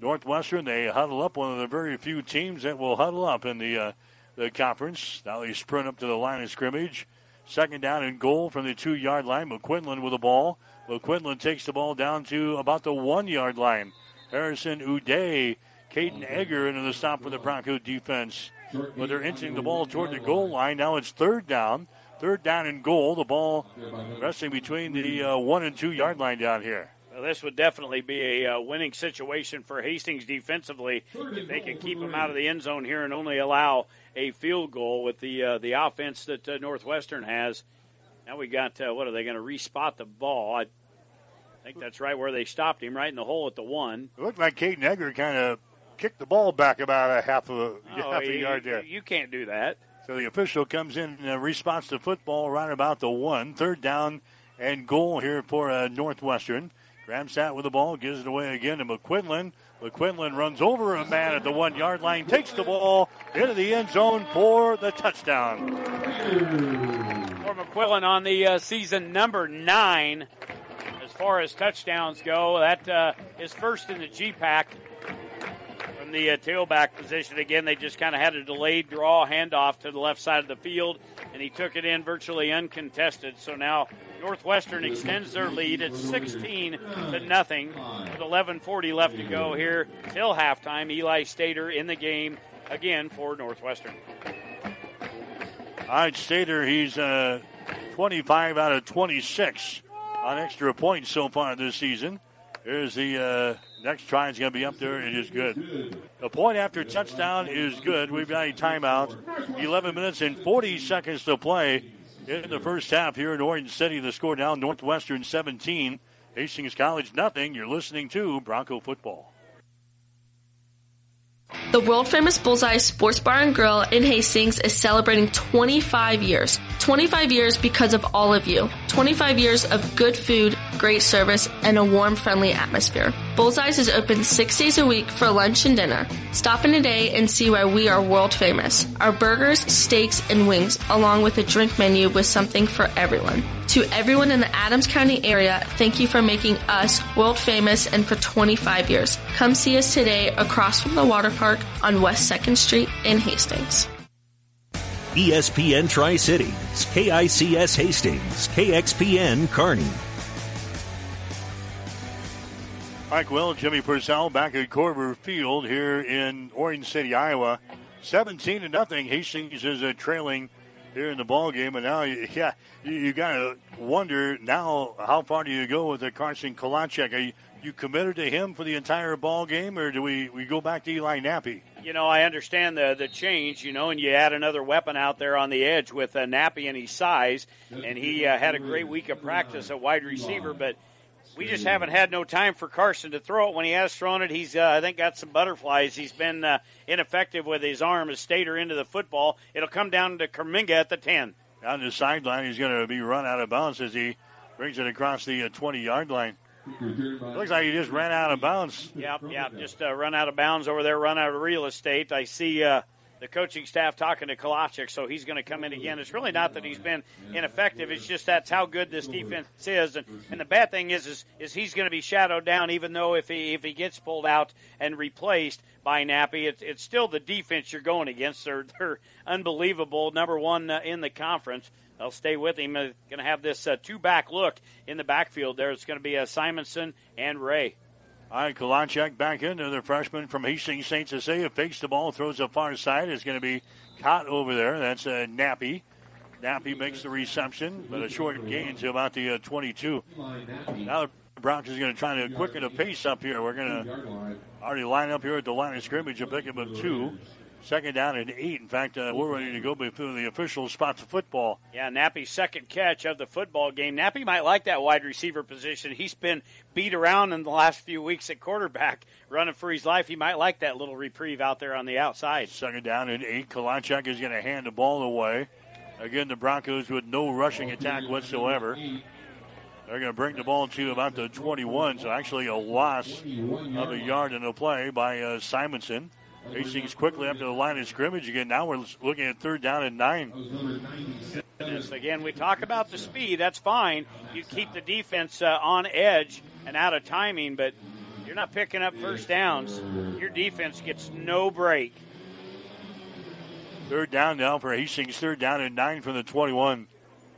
Northwestern, they huddle up, one of the very few teams that will huddle up in the uh, the conference. Now they sprint up to the line of scrimmage. Second down and goal from the two yard line. McQuinlan with the ball. McQuinlan takes the ball down to about the one yard line. Harrison Uday, Caden Egger into the stop for the Bronco defense. But they're inching the ball toward the goal line. Now it's third down. Third down and goal. The ball resting between the uh, one and two yard line down here. Well, this would definitely be a uh, winning situation for Hastings defensively if they can keep them out of the end zone here and only allow a field goal with the uh, the offense that uh, Northwestern has. Now we got uh, what are they going to respot the ball? I think that's right where they stopped him, right in the hole at the one. It looked like Kate Egger kind of kicked the ball back about a half a, Oh, half a you- yard there. You can't do that. So the official comes in and uh, responds to football right about the one. Third down and goal here for uh, Northwestern. sat with the ball, gives it away again to McQuinlan. McQuinlan runs over a man at the one yard line, takes the ball into the end zone for the touchdown. For McQuillan on the uh, season number nine, as far as touchdowns go, that uh, is first in the GPAC from the uh, tailback position. Again, they just kind of had a delayed draw handoff to the left side of the field, and he took it in virtually uncontested. So now Northwestern extends their lead at 16 to nothing with 11:40 left to go here till halftime. Eli Stater in the game again for Northwestern. All right, Stater, he's uh, 25 out of 26 on extra points so far this season. Here's the uh, next try. It's going to be up there. It is good. The point after touchdown is good. We've got a timeout. 11 minutes and 40 seconds to play in the first half here in Orange City. The score now Northwestern 17, Hastings College nothing. You're listening to Bronco football. The world famous Bullseye Sports Bar and Grill in Hastings is celebrating 25 years. 25 years because of all of you. 25 years of good food, great service, and a warm, friendly atmosphere. Bullseye's is open six days a week for lunch and dinner. Stop in today and see why we are world famous. Our burgers, steaks, and wings, along with a drink menu with something for everyone. To everyone in the Adams County area, thank you for making us world famous and for 25 years. Come see us today across from the water park on West 2nd Street in Hastings. ESPN Tri Cities, KICS Hastings, KXPN Kearney. Mike Will, Jimmy Purcell back at Korver Field here in Orange City, Iowa. 17 to nothing. Hastings is uh, trailing here in the ball game, and now, yeah, you, you got to wonder now how far do you go with the Carson Kalachek? Are you, you committed to him for the entire ball game, or do we, we go back to Eli Nappy? You know, I understand the the change. You know, and you add another weapon out there on the edge with uh, Nappy and his size, and he uh, had a great week of practice at wide receiver, but. We just haven't had no time for Carson to throw it. When he has thrown it, he's uh, I think got some butterflies. He's been uh, ineffective with his arm as Stater into the football. It'll come down to Kerminga at the ten. On the sideline, he's going to be run out of bounds as he brings it across the 20 yard line. Looks like he just ran out of bounds. Yep, yep. Just uh, run out of bounds over there, run out of real estate. I see uh, the coaching staff talking to Kalachek, so he's going to come in again. It's really not that he's been ineffective. It's just that's how good this defense is. And, and the bad thing is, is, is he's going to be shadowed down, even though if he if he gets pulled out and replaced by Nappy, it's, it's still the defense you're going against. They're they're unbelievable, number one uh, in the conference. They'll stay with him. Uh, going to have this uh, two back look in the backfield. There, it's going to be uh, Simonson and Ray. All right, Kalachek back into the freshman from Hastings St. Cecilia. Fakes the ball, throws the far side. It's going to be caught over there. That's uh, Nappy. Nappy makes the reception, but a short gain to about the uh, 22. Now the Broncos are going to try to quicken the pace up here. We're going to already line up here at the line of scrimmage and pick up a two. Second down and eight. In fact, uh, we're ready to go before the official spots the football. Yeah, Nappy's second catch of the football game. Nappy might like that wide receiver position. He's been beat around in the last few weeks at quarterback, running for his life. He might like that little reprieve out there on the outside. Second down and eight. Kalachek is going to hand the ball away. Again, the Broncos with no rushing attack whatsoever. They're going to bring the ball to about the 21, so actually a loss of a yard in the play by uh, Simonson. Hastings quickly up to the line of scrimmage again. Now we're looking at third down and nine. Again, we talk about the speed. That's fine. You keep the defense uh, on edge and out of timing, but you're not picking up first downs. Your defense gets no break. Third down now for Hastings. Third down and nine from the 21.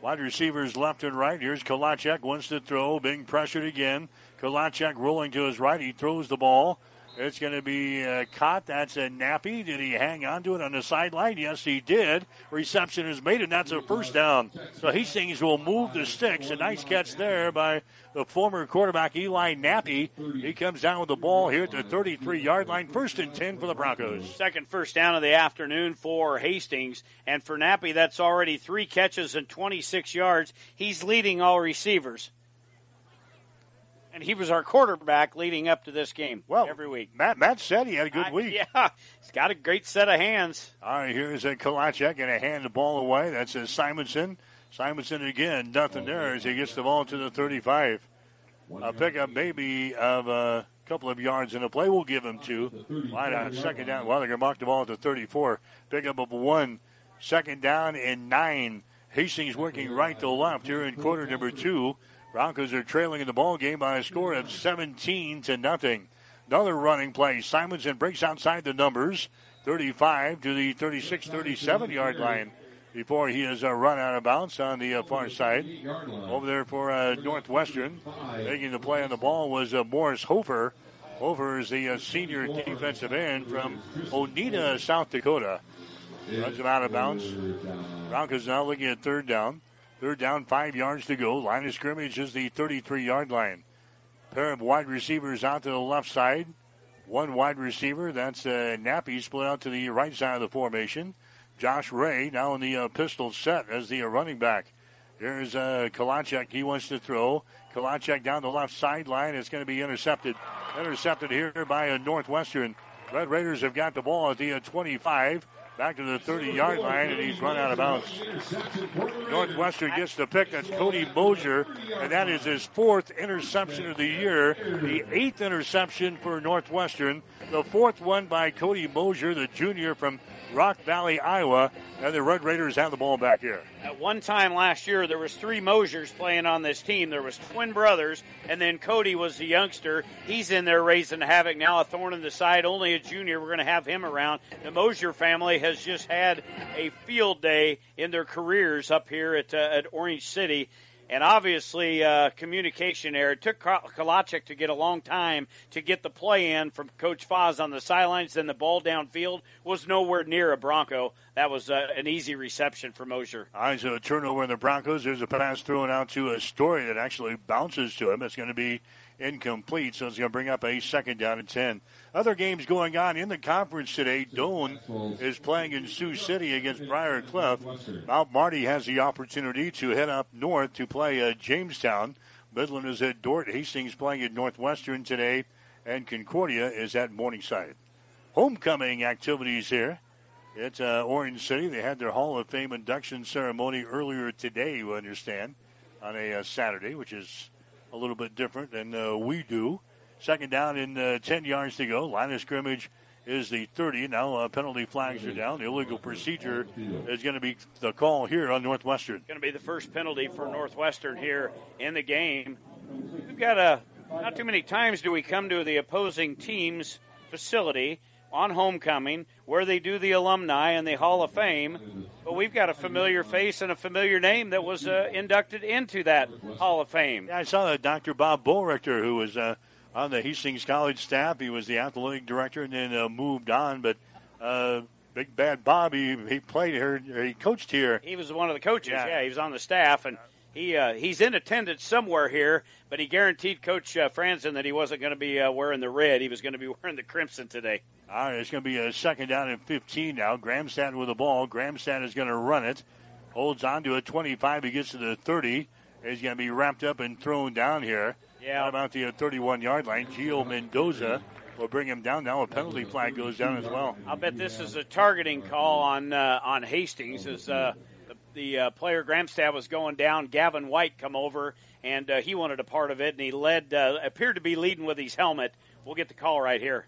Wide receivers left and right. Here's Kalachek wants to throw, being pressured again. Kalachek rolling to his right. He throws the ball It's going to be uh, caught. That's a nappy. Did he hang on to it on the sideline? Yes, he did. Reception is made, and that's a first down. So Hastings will move the sticks. A nice catch there by the former quarterback Eli Nappy. He comes down with the ball here at the 33 yard line. First and 10 for the Broncos. Second first down of the afternoon for Hastings. And for Nappy, that's already three catches and 26 yards. He's leading all receivers and he was our quarterback leading up to this game. Well, every week. Matt Matt said he had a good week. yeah, he's got a great set of hands. All right, here's a Kalachek going to hand the ball away. That's a Simonson. Simonson again, nothing there as he gets the ball to the 35. A pickup maybe of a couple of yards in the play. We'll give him two. Line on second down. Well, they're going to mark the ball at the 34. Pickup of one. Second down and nine. Hastings working right to left here in quarter number two. Broncos are trailing in the ball game by a score of 17 to nothing. Another running play. Simonson breaks outside the numbers, 35 to the 36 37 yard line before he is uh, run out of bounds on the uh, far side. Over there for uh, Northwestern. Making the play on the ball was uh, Morris Hofer. Hofer is the uh, senior defensive end from Onida, South Dakota. Runs him out of bounds. Broncos now looking at third down. Third down, five yards to go. Line of scrimmage is the 33 yard line. Pair of wide receivers out to the left side. One wide receiver, that's uh, Nappy, split out to the right side of the formation. Josh Ray now in the uh, pistol set as the uh, running back. Here's uh, Kalachek. He wants to throw. Kalachek down the left sideline. It's going to be intercepted. Intercepted here by a Northwestern. Red Raiders have got the ball at the uh, 25 back to the 30 yard line, and he's run out of bounds. Northwestern gets the pick. That's Cody Mosier, and that is his fourth interception of the year, the eighth interception for Northwestern, the fourth one by Cody Mosier, the junior from Rock Valley, Iowa, and the Red Raiders have the ball back here. At one time last year, there was three Mosiers playing on this team. There was twin brothers, and then Cody was the youngster. He's in there raising havoc now, a thorn in the side. Only a junior. We're going to have him around. The Mosier family has just had a field day in their careers up here at, uh, at Orange City. And obviously, uh, communication error. It took Kalachek to get a long time to get the play in from Coach Foz on the sidelines. Then the ball downfield was nowhere near a Bronco. That was uh, an easy reception for Mosier. All right, so a turnover in the Broncos. There's a pass thrown out to a story that actually bounces to him. It's going to be incomplete, so it's going to bring up a second down and 10. Other games going on in the conference today. Doane is playing in Sioux City against Briar Cliff. Mount Marty has the opportunity to head up north to play uh, Jamestown. Midland is at Dordt. Hastings playing at Northwestern today, and Concordia is at Morningside. Homecoming activities here. It's uh, Orange City. They had their Hall of Fame induction ceremony earlier today, you understand, on a uh, Saturday, which is a little bit different than uh, we do. Second down in uh, 10 yards to go. Line of scrimmage is the 30. Now uh, penalty flags are down. The illegal procedure is going to be the call here on Northwestern. Going to be the first penalty for Northwestern here in the game. We've got a not too many times do we come to the opposing team's facility on homecoming where they do the alumni and the Hall of Fame. But we've got a familiar face and a familiar name that was uh, inducted into that Hall of Fame. Yeah, I saw that Dr. Bob Bullrichter, who was uh, on the Hastings College staff. He was the athletic director and then uh, moved on. But uh, Big Bad Bob, he, played here, he coached here. He was one of the coaches. Yeah, yeah he was on the staff and. He uh, he's in attendance somewhere here, but he guaranteed Coach uh, Franzen that he wasn't going to be uh, wearing the red. He was going to be [laughs] wearing the crimson today. All right, it's going to be a second down and 15 now. Gramstad with the ball. Gramstad is going to run it. Holds on to it. 25. He gets to the 30. He's going to be wrapped up and thrown down here. Yeah. about the 31 yard line? Gio Mendoza will bring him down. Now a penalty flag goes down as well. I'll bet this is a targeting call on uh, on Hastings as uh, the, the uh, player Gramstad was going down. Gavin White come over and uh, he wanted a part of it and he led uh, appeared to be leading with his helmet. We'll get the call right here.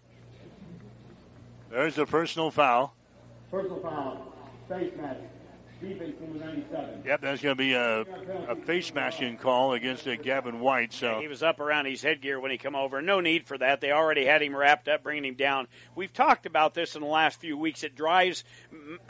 There's the personal foul. Personal foul. Face mask. Defense number 97. Yep, that's going to be a, a face smashing call against uh, Gavin White. So he was up around his headgear when he come over. No need for that. They already had him wrapped up, bringing him down. We've talked about this in the last few weeks. It drives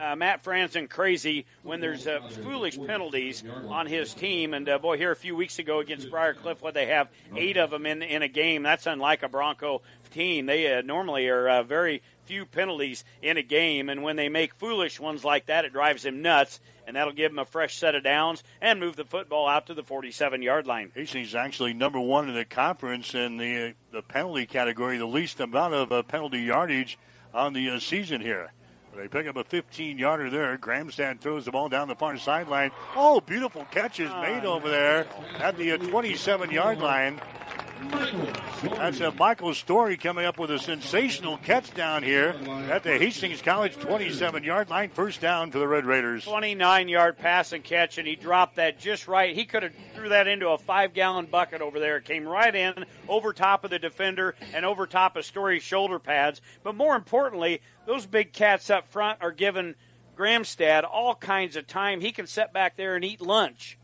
uh, Matt Franzen crazy when there's uh, foolish penalties on his team. And uh, boy, here a few weeks ago against Briar Cliff, what they have eight of them in in a game. That's unlike a Bronco 15. They uh, normally are uh, very few penalties in a game, and when they make foolish ones like that, it drives him nuts, and that'll give him a fresh set of downs and move the football out to the 47 yard line. Hastings actually number one in the conference in the the penalty category, the least amount of uh, penalty yardage on the uh, season here. They pick up a 15 yarder there. Gramstad throws the ball down the far sideline. Oh, beautiful catches made over there at the 27 yard line. That's a Michael Story coming up with a sensational catch down here at the Hastings College 27 yard line. First down for the Red Raiders. 29 yard pass and catch, and he dropped that just right. He could have threw that into a five gallon bucket over there. It came right in over top of the defender and over top of Story's shoulder pads. But more importantly, those big cats up front are giving Gramstad all kinds of time. He can sit back there and eat lunch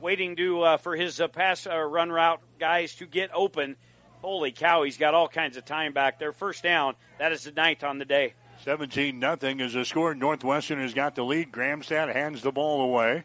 waiting to uh, for his uh, pass uh, run route guys to get open. Holy cow, he's got all kinds of time back there. First down. That is the ninth on the day. 17 nothing is the score. Northwestern has got the lead. Gramstad hands the ball away.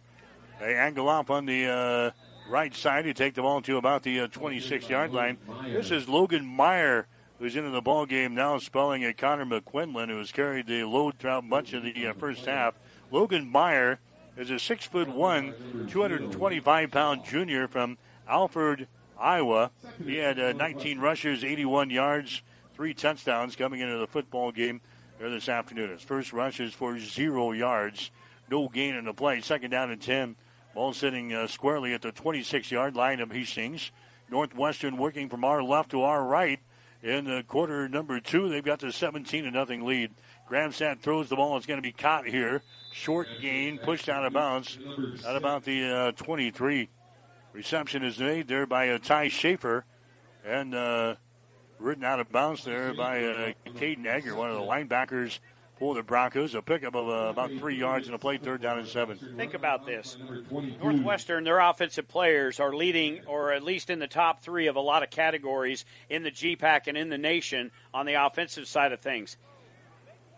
They angle up on the uh, right side to take the ball to about the 26 uh, yard line. This is Logan Meyer who's into the ball game now, spelling at Connor McQuinlan, who has carried the load throughout much of the uh, first half. Logan Meyer is a six foot one, 225 pound junior from Alford, Iowa. He had uh, 19 rushes, 81 yards, three touchdowns coming into the football game here this afternoon. His first rush is for zero yards, no gain in the play. Second down and 10. Ball sitting uh, squarely at the 26 yard line of Hastings. Northwestern working from our left to our right in the quarter number two. They've got the 17 to nothing lead. Gramstad throws the ball. It's going to be caught here. Short gain, pushed out of bounds at about the uh, 23. Reception is made there by uh, Ty Schaefer and uh, ridden out of bounds there by uh, Caden Egger, one of the linebackers for the Broncos. A pickup of uh, about three yards and a play third down and seven. Think about this. Northwestern, their offensive players are leading, or at least in the top three of a lot of categories in the GPAC and in the nation on the offensive side of things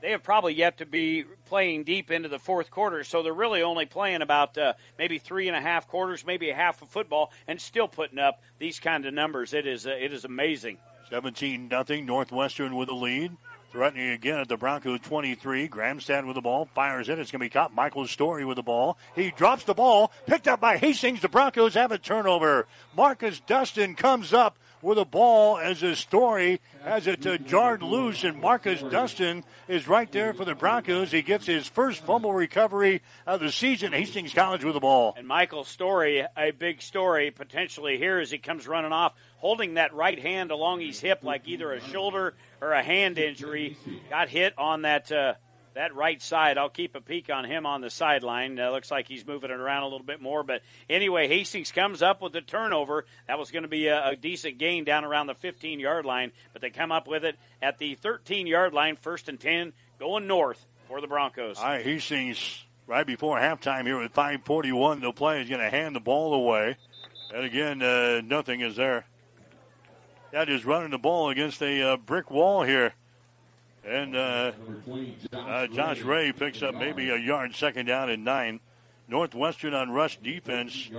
they have probably yet to be playing deep into the fourth quarter, so they're really only playing about uh, maybe three and a half quarters, maybe a half of football, and still putting up these kind of numbers. It is uh, it is amazing. 17 nothing. Northwestern with the lead. Threatening again at the Broncos 23. Gramstad with the ball. Fires it. It's going to be caught. Michael Story with the ball. He drops the ball. Picked up by Hastings. The Broncos have a turnover. Marcus Dustin comes up with a ball as a story has it uh, jarred loose, and Marcus Dustin is right there for the Broncos. He gets his first fumble recovery of the season. Hastings College with the ball. And Michael Story, a big story potentially here as he comes running off, holding that right hand along his hip like either a shoulder or a hand injury. Got hit on that. Uh, that right side. I'll keep a peek on him on the sideline. Uh, looks like he's moving it around a little bit more. But anyway, Hastings comes up with the turnover. That was going to be a, a decent gain down around the 15 yard line, but they come up with it at the 13 yard line, first and 10, going north for the Broncos. All right, Hastings right before halftime here with 5:41 to play is going to hand the ball away, and again, uh, nothing is there. That is running the ball against a uh, brick wall here. And uh, uh, Josh Ray picks up maybe a yard, second down and nine. Northwestern on rush defense,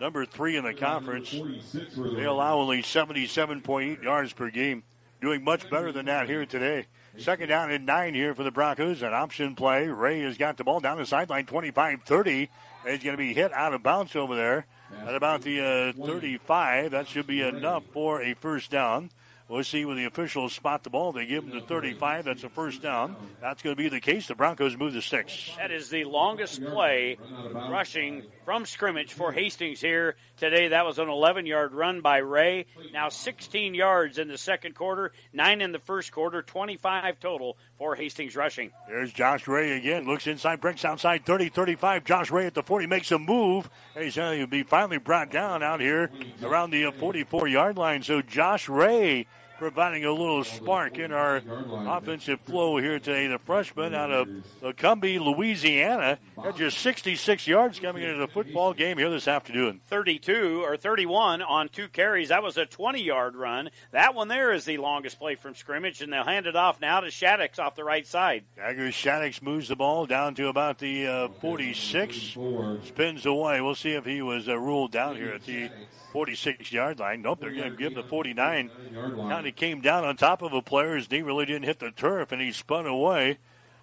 number three in the conference. They allow only 77.8 yards per game. Doing much better than that here today. Second down and nine here for the Broncos. An option play. Ray has got the ball down the sideline 25 30. He's going to be hit out of bounds over there at about the uh, 35. That should be enough for a first down. We'll see when the officials spot the ball. They give them the 35. That's a first down. That's going to be the case. The Broncos move to six. That is the longest play rushing from scrimmage for Hastings here today. That was an 11 yard run by Ray. Now 16 yards in the second quarter, nine in the first quarter, 25 total for Hastings rushing. There's Josh Ray again. Looks inside, breaks outside 30 35. Josh Ray at the 40 makes a move. He's going to be finally brought down out here around the 44 yard line. So Josh Ray providing a little spark in our offensive flow here today. The freshman out of Cumbie, Louisiana, had just 66 yards coming into the football game here this afternoon. 32 or 31 on two carries. That was a 20 yard run. That one there is the longest play from scrimmage, and they'll hand it off now to Shaddix off the right side. Dagger Shaddix moves the ball down to about the uh, 46, spins away. We'll see if he was uh, ruled down here at the 46 yard line. Nope, they're going to give the 49. Counting Thought he came down on top of a player. His knee really didn't hit the turf, and he spun away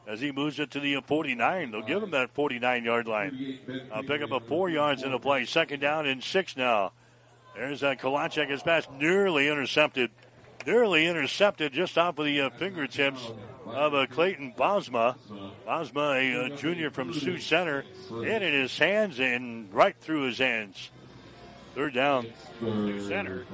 as he moves it to the 49. They'll give him that 49 yard line. Uh, pick up a four yards in the play. Second down and six now. There's uh, Kalachek. His pass nearly intercepted. Nearly intercepted just off of the uh, fingertips of uh, Clayton Bosma. Bosma, a uh, junior from Sioux Center, hit in his hands and right through his hands. Third down. Sioux Center.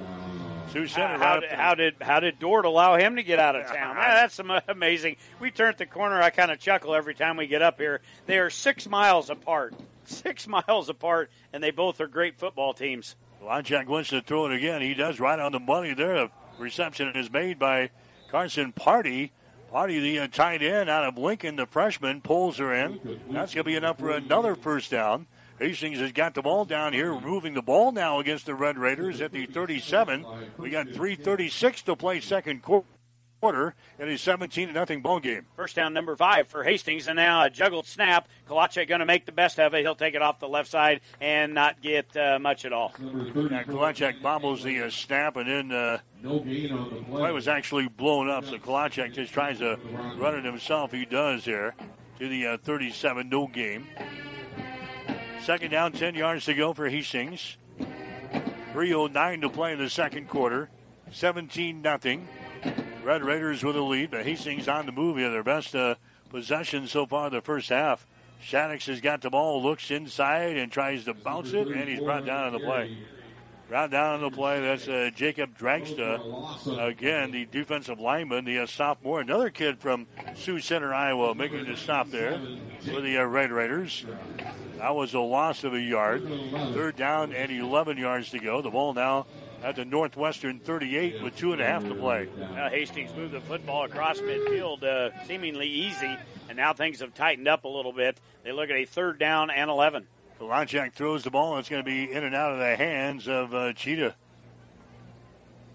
Sioux Center. How, right did, up how did how did Dordt allow him to get out of town? Ah, that's am- [laughs] amazing. We turned the corner. I kind of chuckle every time we get up here. They are six miles apart. Six [laughs] miles apart, and they both are great football teams. Lonchak wants to throw it again. He does right on the money there. The reception is made by Carson Party. Party, the uh, tight end out of Lincoln, the freshman, pulls her in. That's going to be enough for another first down. Hastings has got the ball down here, moving the ball now against the Red Raiders at the 37. We got 3:36 to play second quarter in a 17 0 ball game. First down number five for Hastings, and now a juggled snap. Kalachek going to make the best of it. He'll take it off the left side and not get uh, much at all. Yeah, Kalachek bobbles the uh, snap, and then uh, No gain on the play. play was actually blown up. So Kalachek just tries to run it himself. He does here to the uh, 37, no game. Second down, 10 yards to go for Hastings. 3.09 to play in the second quarter. 17 nothing. Red Raiders with a lead, but Hastings on the move here. Their best uh, possession so far in the first half. Shaddix has got the ball, looks inside, and tries to bounce it, and he's brought down on the play. Brought down on the play. That's uh, Jacob Dragstra. Again, the defensive lineman, the uh, sophomore. Another kid from Sioux Center, Iowa, making the stop there for the uh, Red Raiders. That was a loss of a yard. Third down and 11 yards to go. The ball now at the Northwestern 38 with two and a half to play. Now Hastings moved the football across midfield uh, seemingly easy, and now things have tightened up a little bit. They look at a third down and 11. Kalachek throws the ball. It's going to be in and out of the hands of uh, Cheetah.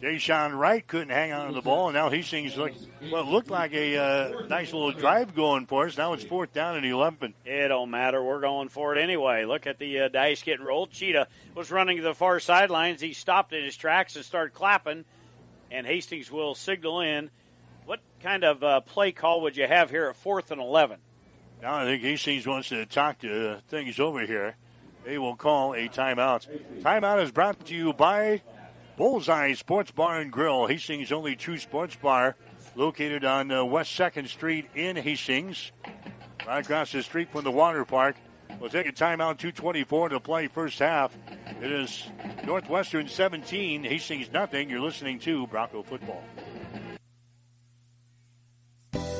Deshaun Wright couldn't hang on to the ball, and now Hastings look what looked like a uh, nice little drive going for us. Now it's fourth down and 11. It don't matter. We're going for it anyway. Look at the uh, dice getting rolled. Cheetah was running to the far sidelines. He stopped in his tracks and started clapping, and Hastings will signal in. What kind of uh, play call would you have here at fourth and 11? Now I think Hastings wants to talk to things over here. They will call a timeout. Timeout is brought to you by Bullseye Sports Bar and Grill, Hastings' only true sports bar, located on uh, West 2nd Street in Hastings, right across the street from the water park. We'll take a timeout, 224 to play first half. It is Northwestern 17, Hastings nothing. You're listening to Bronco Football.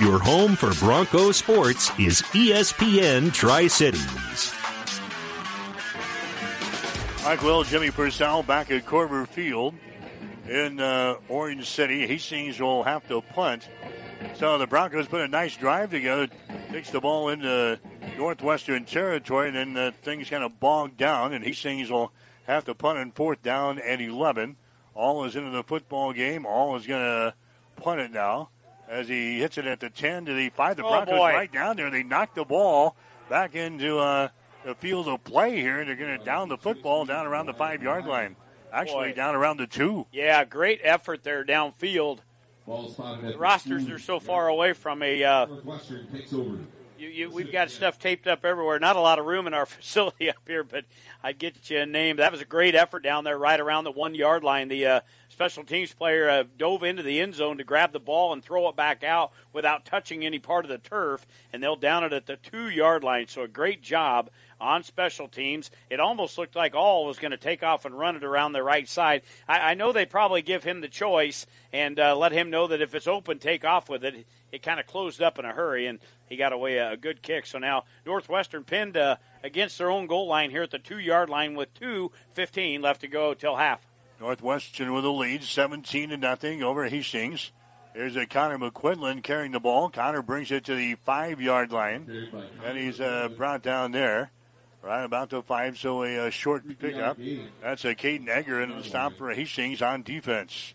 Your home for Bronco sports is ESPN Tri Cities. Mike Will, Jimmy Purcell back at Korver Field in uh, Orange City. Hastings will have to punt. So the Broncos put a nice drive together, takes the ball into Northwestern territory, and then uh, things kind of bogged down, and Hastings will have to punt in fourth down and 11. All is into the football game. All is going to punt it now as he hits it at the 10 to the 5. The Oh, Broncos boy. right down there. They knock the ball back into uh, the field of play here, and they're going to down the football down around the five yard line. Actually, Boy. down around the two. Yeah, great effort there downfield. The rosters are so far away from a. Uh, Northwestern takes over. you, you, we've got stuff taped up everywhere. Not a lot of room in our [laughs] facility up here, but I'd get you a name. That was a great effort down there, right around the one yard line. The uh, special teams player uh, dove into the end zone to grab the ball and throw it back out without touching any part of the turf, and they'll down it at the two yard line. So a great job on special teams. It almost looked like All was going to take off and run it around the right side. I, I know they probably give him the choice and uh, let him know that if it's open, take off with it. It kind of closed up in a hurry, and he got away a, a good kick. So now Northwestern pinned uh, against their own goal line here at the two yard line with two fifteen left to go till half. Northwestern with a lead, 17 to nothing over Hastings. There's a Connor McQuinlan carrying the ball. Connor brings it to the five yard line, and he's uh, brought down there, right about the five. So a, uh short pickup. That's a Caden Egger into the stop for Hastings on defense.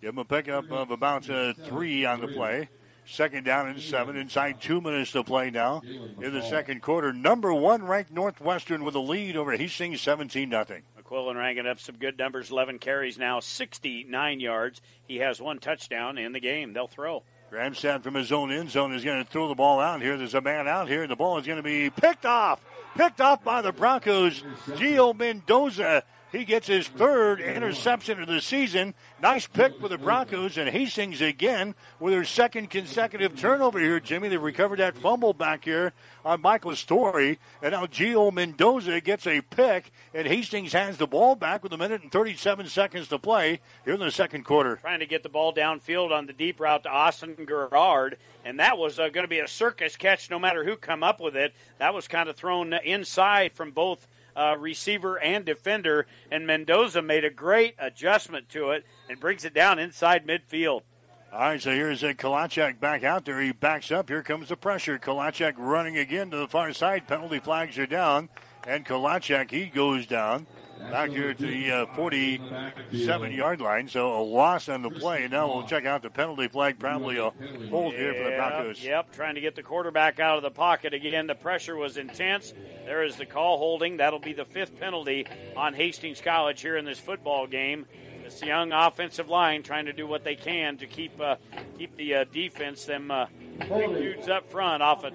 Give him a pickup of about uh, three on the play. Second down and seven. Inside two minutes to play now in the second quarter. Number one ranked Northwestern with a lead over Hastings, 17 nothing. McQuillan ranking up some good numbers. 11 carries now, 69 yards. He has one touchdown in the game. They'll throw. Gramstad from his own end zone is going to throw the ball out here. There's a man out here. The ball is going to be picked off. Picked off by the Broncos. Gio Mendoza. He gets his third interception of the season. Nice pick for the Broncos, and Hastings again with their second consecutive turnover here, Jimmy. They recovered that fumble back here on Michael Story, and now Gio Mendoza gets a pick, and Hastings has the ball back with a minute and 37 seconds to play here in the second quarter. Trying to get the ball downfield on the deep route to Austin Gerard, and that was uh, going to be a circus catch no matter who come up with it. That was kind of thrown inside from both – uh, receiver and defender, and Mendoza made a great adjustment to it and brings it down inside midfield. All right, so here's a Kalachek back out there. He backs up. Here comes the pressure. Kalachek running again to the far side. Penalty flags are down, and Kalachek he goes down back here to the uh, 47 yard line. So a loss on the play. Now we'll check out the penalty flag. Probably a hold here for the Broncos. Yep, trying to get the quarterback out of the pocket again. The pressure was intense. There is the call holding. That'll be the fifth penalty on Hastings College here in this football game. This young offensive line trying to do what they can to keep uh, keep the uh, defense, them uh, big dudes up front, off of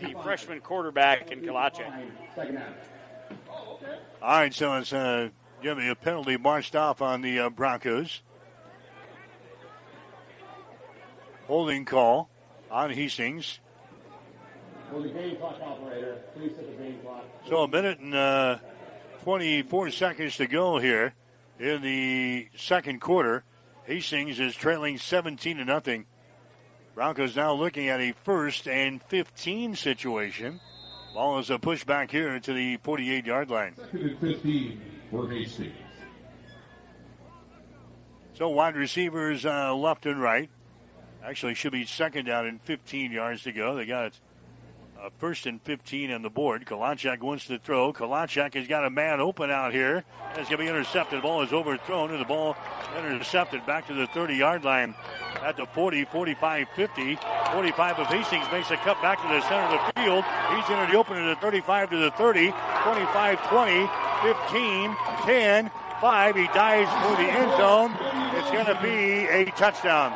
the freshman quarterback in Kalachek. All right, so it's uh, going to be a penalty marched off on the uh, Broncos. Holding call on Hastings. Will the game clock operator please set the game clock? So a minute and uh, 24 seconds to go here in the second quarter. Hastings is trailing 17 to nothing. Broncos now looking at a first and 15 situation. Ball is a push back here to the 48 yard line. Second and 15 for Hastings. So wide receivers uh, left and right. Actually, should be second down and 15 yards to go. They got it uh, first and 15 on the board. Kalachek wants to throw. Kalachek has got a man open out here. It's going to be intercepted. The ball is overthrown, and the ball intercepted back to the 30 yard line at the 40, 45, 50. 45 of Hastings makes a cut back to the center of the field. He's into the open to the 35 to the 30, 25, 20, 15, 10, 5. He dives for the end zone. It's going to be a touchdown.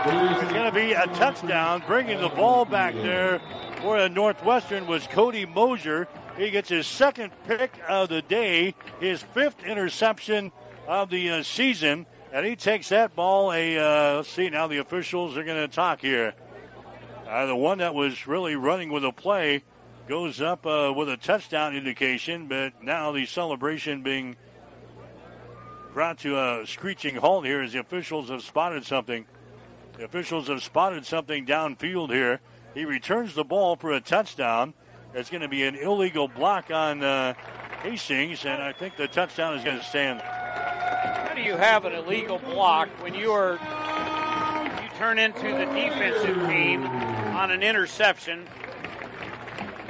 It's going to be a touchdown, bringing the ball back there for Northwestern was Cody Mosier. He gets his second pick of the day, his fifth interception of the uh, season, and he takes that ball. A uh, let's see now the officials are going to talk here. Uh, the one that was really running with a play goes up uh, with a touchdown indication, but now the celebration being brought to a screeching halt here as the officials have spotted something. The officials have spotted something downfield here. He returns the ball for a touchdown. It's going to be an illegal block on uh, Hastings, and I think the touchdown is going to stand. How do you have an illegal block when you are you turn into the defensive team on an interception?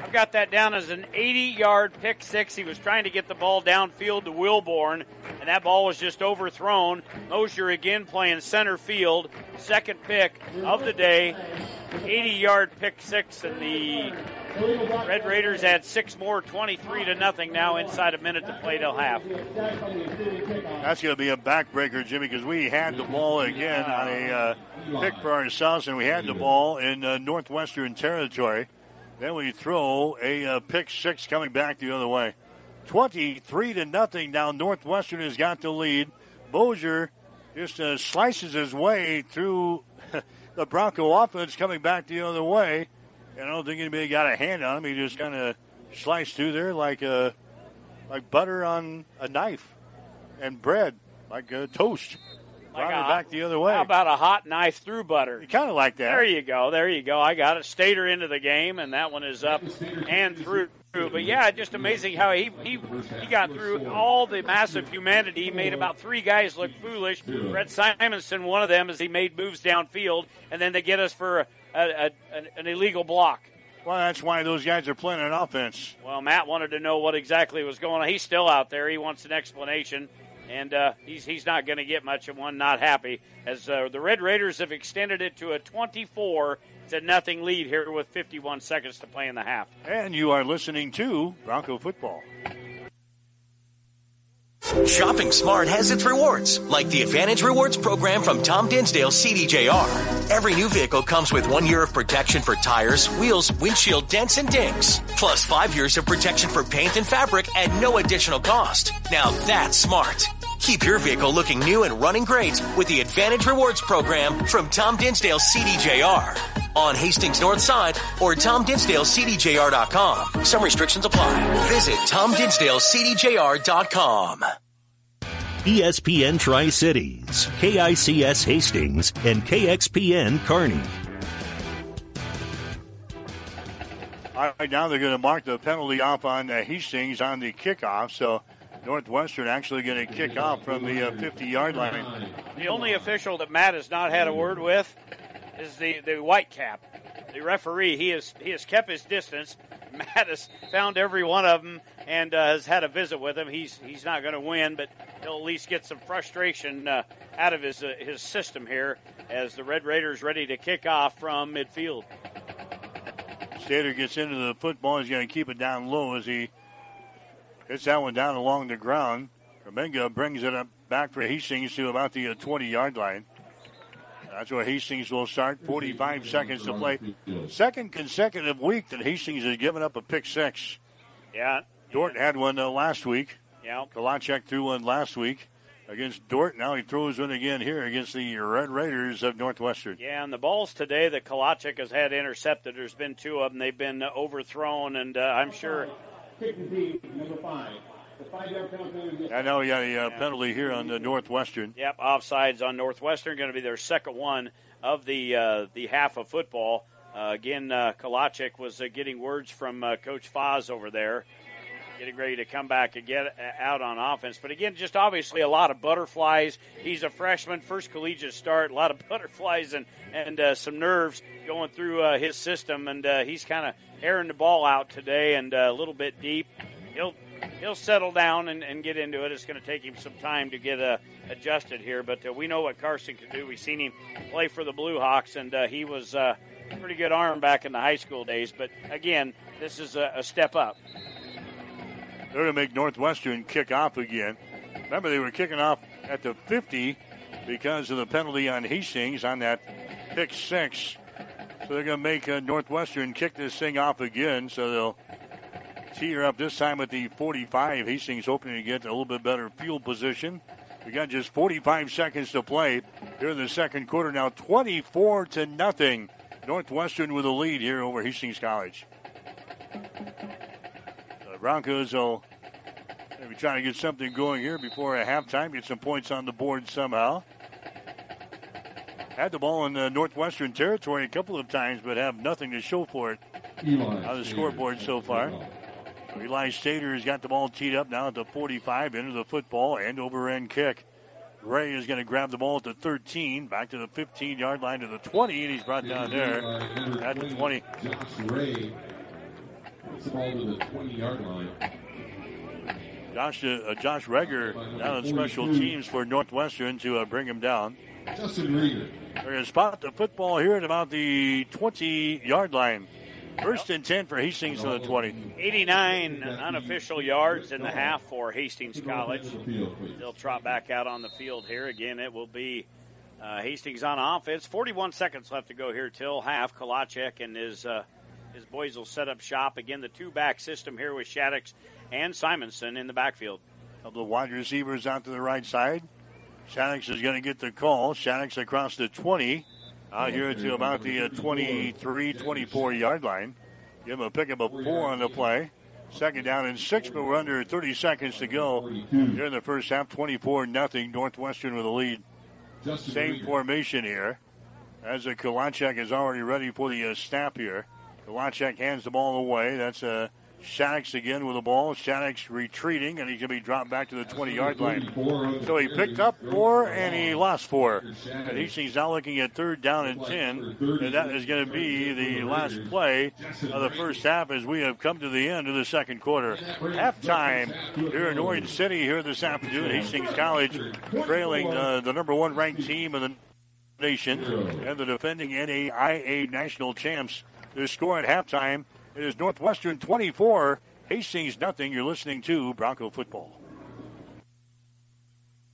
I've got that down as an 80-yard pick six. He was trying to get the ball downfield to Wilborn, and that ball was just overthrown. Mosier again playing center field, second pick of the day, 80-yard pick six, and the Red Raiders add six more, 23 to nothing now inside a minute to play till half. That's going to be a backbreaker, Jimmy, because we had the ball again on a uh, pick for ourselves, and we had the ball in uh, Northwestern territory. Then we throw a uh, pick six coming back the other way. 23 to nothing now. Northwestern has got the lead. Mosier just uh, slices his way through [laughs] the Bronco offense coming back the other way. And I don't think anybody got a hand on him. He just kind of sliced through there like a, like butter on a knife and bread, like a toast. Brought a- it back the other way. How about a hot knife through butter? You kind of like that. There you go. There you go. I got it. Stater into the game, and that one is up and through through. But yeah, just amazing how he, he he got through all the massive humanity. He made about three guys look foolish. Brett Simonson, one of them, as he made moves downfield, and then they get us for a, a, a, an illegal block. Well, that's why those guys are playing an offense. Well, Matt wanted to know what exactly was going on. He's still out there. He wants an explanation, and uh, he's he's not going to get much of one. Not happy as uh, the Red Raiders have extended it to a 24 to nothing lead here with 51 seconds to play in the half. And you are listening to Bronco football. Shopping smart has its rewards, like the Advantage Rewards program from Tom Dinsdale CDJR. Every new vehicle comes with one year of protection for tires, wheels, windshield dents, and dings, plus five years of protection for paint and fabric at no additional cost. Now that's smart. Keep your vehicle looking new and running great with the Advantage Rewards program from Tom Dinsdale CDJR on Hastings North Side or TomDinsdaleCDJR.com. Some restrictions apply. Visit TomDinsdaleCDJR.com. ESPN Tri Cities, KICS Hastings, and KXPN Kearney. All right, now they're going to mark the penalty off on uh, Hastings on the kickoff. So Northwestern actually going to kick off from the 50 uh, yard line. The only official that Matt has not had a word with is the, the white cap. The referee, he has he has kept his distance. [laughs] Matt has found every one of them and uh, has had a visit with him. He's he's not going to win, but he'll at least get some frustration uh, out of his uh, his system here as the Red Raiders ready to kick off from midfield. Stater gets into the football. He's going to keep it down low as he hits that one down along the ground. Kamenga brings it up back for Hastings to about the 20 yard line. That's where Hastings will start. 45 seconds to play. Second consecutive week that Hastings has given up a pick six. Yeah. Dordt had one uh, last week. Yeah. Kalachek threw one last week against Dordt. Now he throws one again here against the Red Raiders of Northwestern. Yeah, and the balls today that Kalachek has had intercepted, there's been two of them. They've been uh, overthrown, and uh, I'm sure. Number five. I know he got a uh, penalty here on the Northwestern. Yep, offsides on Northwestern, going to be their second one of the uh, the half of football. Uh, again, uh, Kalachek was uh, getting words from uh, Coach Foz over there, getting ready to come back and get uh, out on offense. But again, just obviously a lot of butterflies. He's a freshman, first collegiate start, a lot of [laughs] butterflies and and uh, some nerves going through uh, his system, and uh, he's kind of airing the ball out today and uh, a little bit deep. He'll he'll settle down and, and get into it. It's going to take him some time to get uh, adjusted here, but uh, we know what Carson can do. We've seen him play for the Blue Hawks, and uh, he was uh, pretty good arm back in the high school days. But again, this is a, a step up. They're going to make Northwestern kick off again. Remember, they were kicking off at the 50 because of the penalty on Hastings on that pick six. So they're going to make uh, Northwestern kick this thing off again. So they'll tee her up this time at the 45. Hastings hoping to get a little bit better field position. We got just 45 seconds to play here in the second quarter. Now 24 to nothing. Northwestern with a lead here over Hastings College. The Broncos will maybe try to get something going here before a halftime. Get some points on the board somehow. Had the ball in the Northwestern territory a couple of times, but have nothing to show for it on the scoreboard so far. Eli Stater has got the ball teed up now at the 45, into the football, and over end kick. Ray is going to grab the ball at the 13, back to the 15 yard line to the 20, and he's brought down there at the 20. Josh Ray gets the ball to the 20 yard line. Josh, uh, Josh Reger down on special teams for Northwestern to uh, bring him down. Justin Rieger. They're going to spot the football here at about the 20 yard line. First and 10 for Hastings to the 20. 89 unofficial yards in the half for Hastings College. They'll trot back out on the field here. Again, it will be uh, Hastings on offense. 41 seconds left to go here till half. Kalachek and his uh, his boys will set up shop. Again, the two back system here with Shaddix and Simonson in the backfield. Couple of wide receivers out to the right side. Shaddix is going to get the call. Shaddix across the 20. Out here to about the uh, 23, 24 yard line. Give him a pick up a four on the play. Second down and six, but we're under 30 seconds to go here in the first half. 24 nothing. Northwestern with a lead. Same formation here. As a Kalachek is already ready for the uh, snap here. Kalachek hands the ball away. That's uh, Shaddix again with the ball. Shaddix retreating, and he's going to be dropped back to the 20 yard line. So he picked up four and he lost four. And Hastings now looking at third down and 10. And that is going to be the last play of the first half as we have come to the end of the second quarter. Halftime here in Orange City here this afternoon. Hastings College trailing uh, the number one ranked team in the nation and the defending NAIA national champs. The score at halftime it is Northwestern 24, Hastings nothing. You're listening to Bronco Football.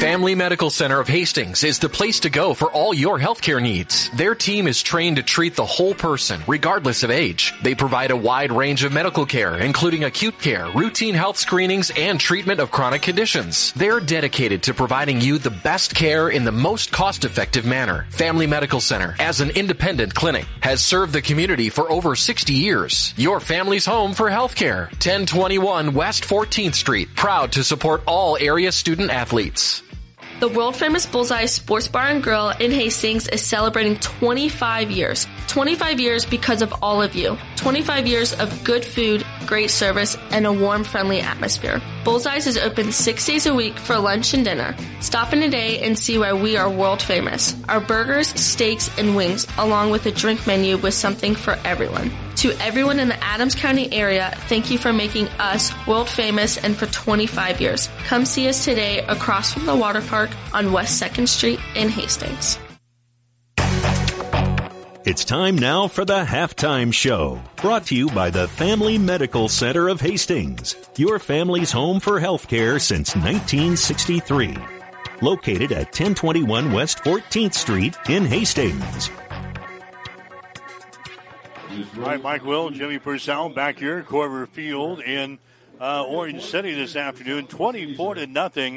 Family Medical Center of Hastings is the place to go for all your healthcare needs. Their team is trained to treat the whole person, regardless of age. They provide a wide range of medical care, including acute care, routine health screenings, and treatment of chronic conditions. They're dedicated to providing you the best care in the most cost-effective manner. Family Medical Center, as an independent clinic, has served the community for over 60 years. Your family's home for healthcare. 1021 West 14th Street. Proud to support all area student athletes. The world famous Bullseye Sports Bar and Grill in Hastings is celebrating 25 years. 25 years because of all of you. 25 years of good food, great service, and a warm, friendly atmosphere. Bullseyes is open six days a week for lunch and dinner. Stop in today and see why we are world famous. Our burgers, steaks, and wings, along with a drink menu with something for everyone. To everyone in the Adams County area, thank you for making us world famous and for 25 years. Come see us today across from the water park on West 2nd Street in Hastings. It's time now for the halftime show, brought to you by the Family Medical Center of Hastings, your family's home for healthcare since 1963. Located at 1021 West 14th Street in Hastings. All right, Mike Will, Jimmy Purcell back here Korver Field in uh, Orange City this afternoon. 24 to nothing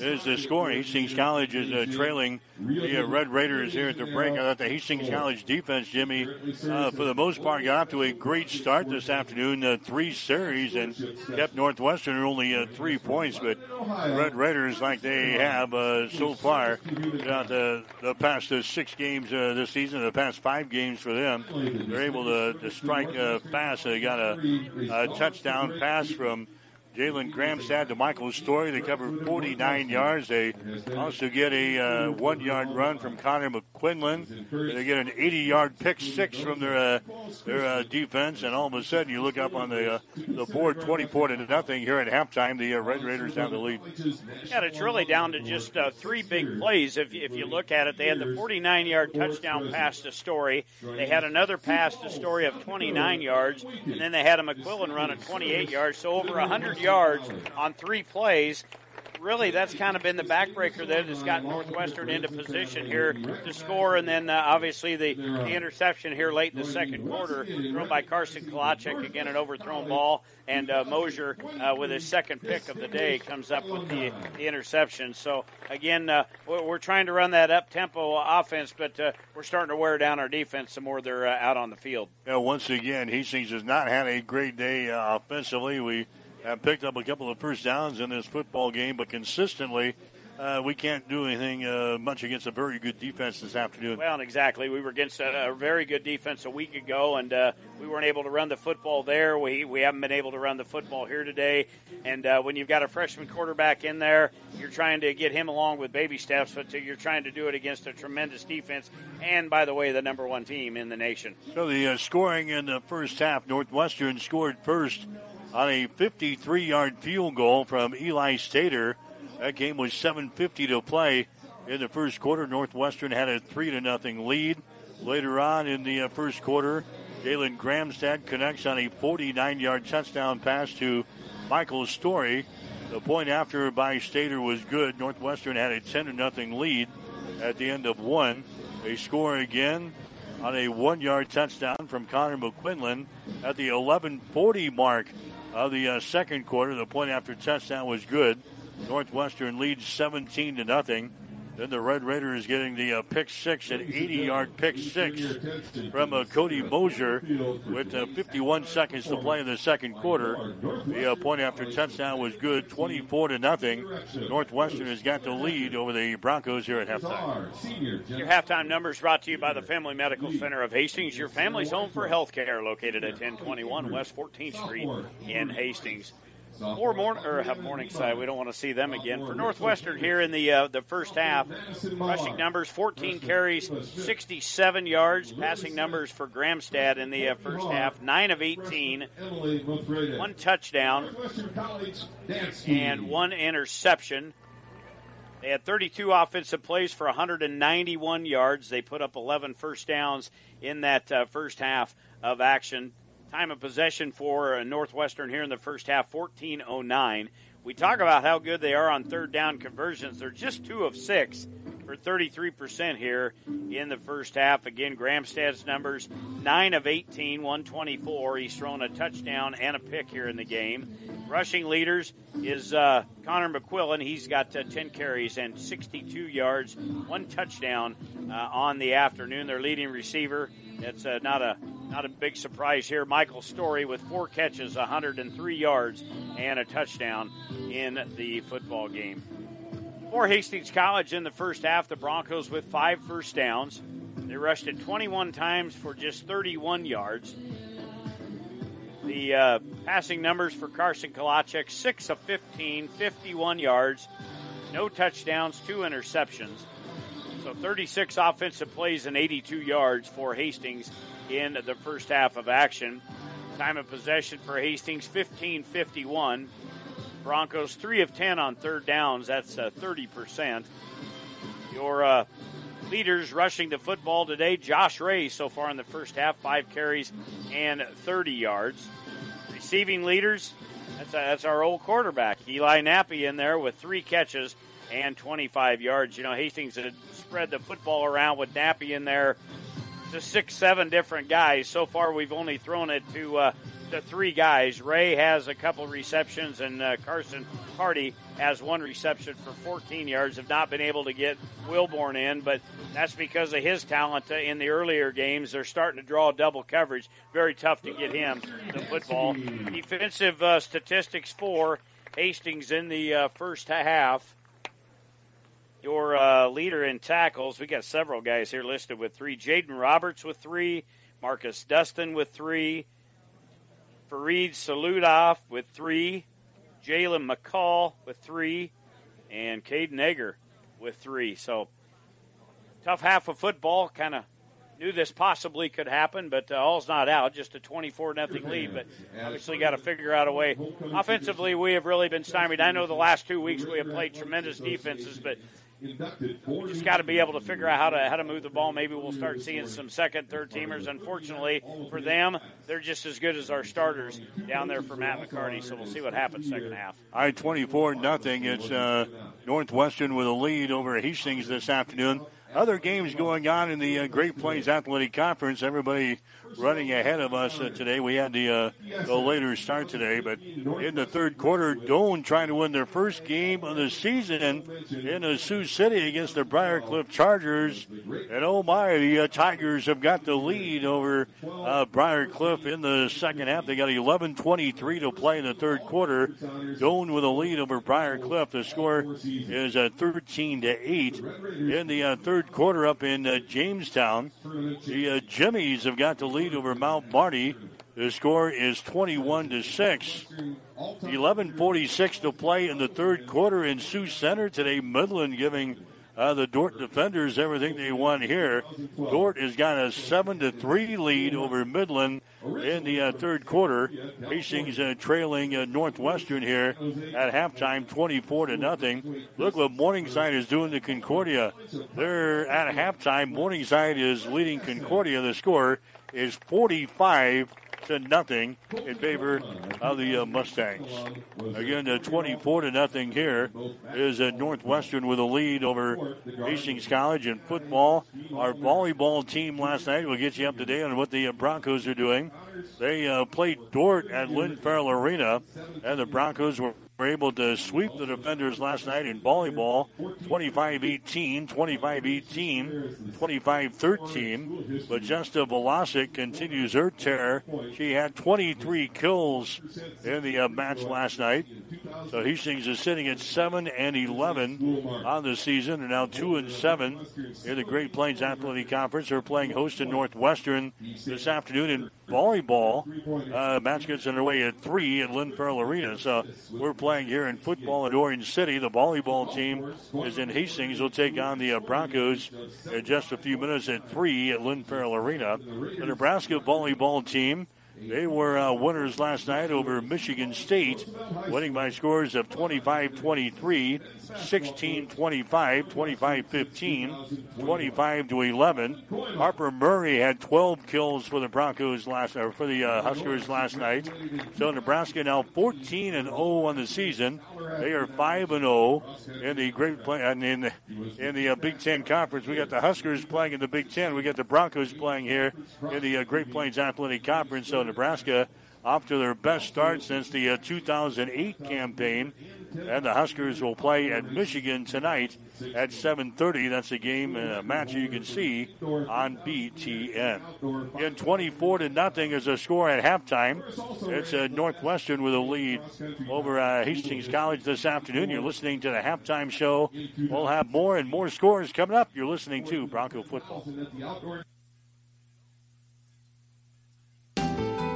is the score. Hastings College is uh, trailing the uh, Red Raiders here at the break. I thought the Hastings College defense, Jimmy, uh, for the most part, got off to a great start this afternoon. Uh, three series and kept Northwestern only uh, three points. But Red Raiders, like they have so far throughout the, the past six games this season, the past five games for them, they're able to, to strike fast. They got a, a touchdown pass from Jalen Gramstad to Michael Story. They cover 49 yards. They also get a uh, one yard run from Connor McQuinlan. They get an 80 yard pick six from their uh, their uh, defense. And all of a sudden, you look up on the uh, the board 24 to nothing here at halftime. The uh, Red Raiders have the lead. Yeah, it's really down to just uh, three big plays. If, if you look at it, they had the 49 yard touchdown pass to Story. They had another pass to Story of 29 yards. And then they had a McQuillan run of 28 yards. So over 100 yards on three plays. Really, that's kind of been the backbreaker that has got Northwestern into position here to score, and then uh, obviously the, the interception here late in the second quarter, thrown by Carson Kalachek, again an overthrown ball, and uh, Mosier uh, with his second pick of the day comes up with the, the interception. So again, uh, we're, we're trying to run that up tempo offense, but uh, we're starting to wear down our defense the more they're uh, out on the field. Yeah, once again, Hastings has not had a great day uh, offensively. We have picked up a couple of first downs in this football game, but consistently, uh, we can't do anything uh, much against a very good defense this afternoon. Well, exactly. We were against a, a very good defense a week ago, and uh, we weren't able to run the football there. We, we haven't been able to run the football here today. And uh, when you've got a freshman quarterback in there, you're trying to get him along with baby steps, but you're trying to do it against a tremendous defense, and by the way, the number one team in the nation. So the uh, scoring in the first half, Northwestern scored first on a 53 yard field goal from Eli Stater. That game was 7.50 to play in the first quarter. Northwestern had a 3 to nothing lead. Later on in the uh, first quarter, Jalen Gramstad connects on a 49 yard touchdown pass to Michael Story. The point after by Stater was good. Northwestern had a 10 to nothing lead at the end of one. They score again on a one yard touchdown from Connor McQuinlan at the 1140 mark of the uh, second quarter. The point after touchdown was good. Northwestern leads 17 to nothing. Then the Red Raiders getting the uh, pick six, an 80 yard pick six from uh, Cody Mosier with uh, 51 seconds to play in the second quarter. The uh, point after touchdown was good, 24 to nothing. Northwestern has got the lead over the Broncos here at halftime. Your halftime numbers brought to you by the Family Medical Center of Hastings, your family's home for health care, located at 1021 West 14th Street in Hastings. More morning or Morningside. We don't want to see them again. For Northwestern here in the uh, the first half, rushing numbers 14 carries, 67 yards. Passing numbers for Gramstad in the uh, first half, nine of 18, one touchdown, and one interception. They had 32 offensive plays for 191 yards. They put up 11 first downs in that uh, first half of action. Time of possession for uh, Northwestern here in the first half, 14.09. We talk about how good they are on third down conversions. They're just two of six for 33% here in the first half. Again, Gramstad's numbers 9 of 18, 124. He's thrown a touchdown and a pick here in the game. Rushing leaders is uh, Connor McQuillan. He's got uh, 10 carries and 62 yards, one touchdown uh, on the afternoon. Their leading receiver. It's uh, not a not a big surprise here. Michael Story with four catches, 103 yards, and a touchdown in the football game. For Hastings College in the first half, the Broncos with five first downs. They rushed it 21 times for just 31 yards. The uh, passing numbers for Carson Kalachek 6 of 15, 51 yards, no touchdowns, two interceptions. So 36 offensive plays and 82 yards for Hastings in the first half of action. Time of possession for Hastings 15 51. Broncos 3 of 10 on third downs. That's uh, 30%. Your uh, leaders rushing the football today Josh Ray so far in the first half, five carries and 30 yards. Receiving leaders, that's, uh, that's our old quarterback, Eli Nappy, in there with three catches and 25 yards. You know, Hastings had spread the football around with Nappy in there to six, seven different guys. So far, we've only thrown it to uh, to three guys. Ray has a couple receptions, and uh, Carson Hardy has one reception for 14 yards. Have not been able to get Wilborn in, but that's because of his talent uh, in the earlier games. They're starting to draw double coverage. Very tough to get him the football. Defensive uh, statistics for Hastings in the uh, first half. Your uh, leader in tackles, we got several guys here listed with three. Jaden Roberts with three. Marcus Dustin with three. Fareed Saludoff with three. Jalen McCall with three. And Caden Egger with three. So, tough half of football. Kind of knew this possibly could happen, but uh, all's not out. Just a 24 nothing lead, but obviously got to figure out a way. Offensively, we have really been stymied. I know the last two weeks we have played tremendous defenses, but just got to be able to figure out how to how to move the ball. Maybe we'll start seeing some second, third teamers. Unfortunately for them, they're just as good as our starters down there for Matt McCarty. So we'll see what happens second half. All right, 24 nothing. It's uh, Northwestern with a lead over Hastings this afternoon. Other games going on in the uh, Great Plains Athletic Conference. Everybody running ahead of us uh, today. We had the, uh, the later start today, but in the third quarter, Doane trying to win their first game of the season in Sioux City against the Briarcliff Chargers. And oh my, the uh, Tigers have got the lead over uh, Briarcliff in the second half. They got 11:23 to play in the third quarter. Doane with a lead over Briarcliff. The score is uh, 13 to eight in the uh, third quarter up in Jamestown. The Jimmies have got the lead over Mount Marty. The score is 21 to 6. 11:46 to play in the third quarter in Sioux Center today. Midland giving uh, the Dordt defenders everything they want here. Dordt has got a seven to three lead over Midland in the uh, third quarter. Hastings uh, trailing uh, Northwestern here at halftime, 24 to nothing. Look what Morningside is doing to Concordia. They're at halftime. Morningside is leading Concordia. The score is 45 to nothing in favor of the uh, Mustangs. Again, uh, 24 to nothing here is uh, Northwestern with a lead over Hastings College in football. Our volleyball team last night will get you up to date on what the uh, Broncos are doing. They uh, played Dordt at Lynn Farrell Arena, and the Broncos were were able to sweep the defenders last night in volleyball 25 18, 25 18, 25 13. But Justa Velasic continues her tear. She had 23 kills in the uh, match last night. So Hastings is sitting at 7 and 11 on the season and now 2 and 7 in the Great Plains Athletic Conference. They're playing host to Northwestern this afternoon in volleyball. Uh, match gets underway at 3 at Lynn Farrell Arena. So we're playing here in football at Orange City. The volleyball team is in Hastings. They'll take on the uh, Broncos in just a few minutes at 3 at Lynn Farrell Arena. The Nebraska volleyball team they were uh, winners last night over Michigan State, winning by scores of 25 23, 16 25, 25 15, 25 to 11. Harper Murray had 12 kills for the Broncos last, or for the uh, Huskers last night. So Nebraska now 14 and 0 on the season. They are 5 and 0 in the Great Play, and in the, in the uh, Big Ten Conference. We got the Huskers playing in the Big Ten. We got the Broncos playing here in the uh, Great Plains Athletic Conference. So Nebraska off to their best start since the uh, 2008 campaign. And the Huskers will play at Michigan tonight at 7:30. That's a game and a match you can see on BTN. In 24 to nothing is a score at halftime. It's uh, Northwestern with a lead over uh, Hastings College this afternoon. You're listening to the halftime show. We'll have more and more scores coming up. You're listening to Bronco Football.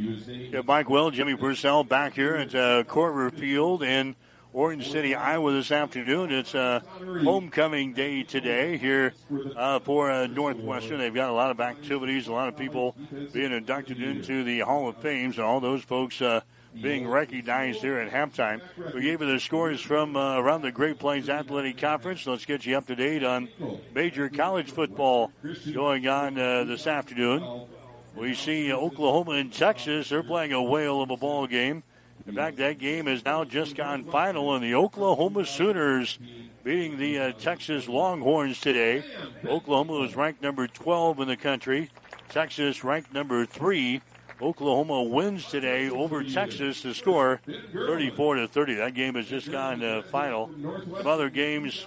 Yeah, Mike Will, Jimmy Purcell back here at uh, Korver Field in Orange City, Iowa this afternoon. It's uh, homecoming day today here uh, for uh, Northwestern. They've got a lot of activities, a lot of people being inducted into the Hall of Fame, and all those folks uh, being recognized here at halftime. We gave you the scores from uh, around the Great Plains Athletic Conference. Let's get you up to date on major college football going on uh, this afternoon. We see Oklahoma and Texas. They're playing a whale of a ball game. In fact, that game has now just gone final, and the Oklahoma Sooners beating the uh, Texas Longhorns today. Oklahoma was ranked number 12 in the country. Texas ranked number three. Oklahoma wins today over Texas to score 34 to 30. That game has just gone to final. Some other games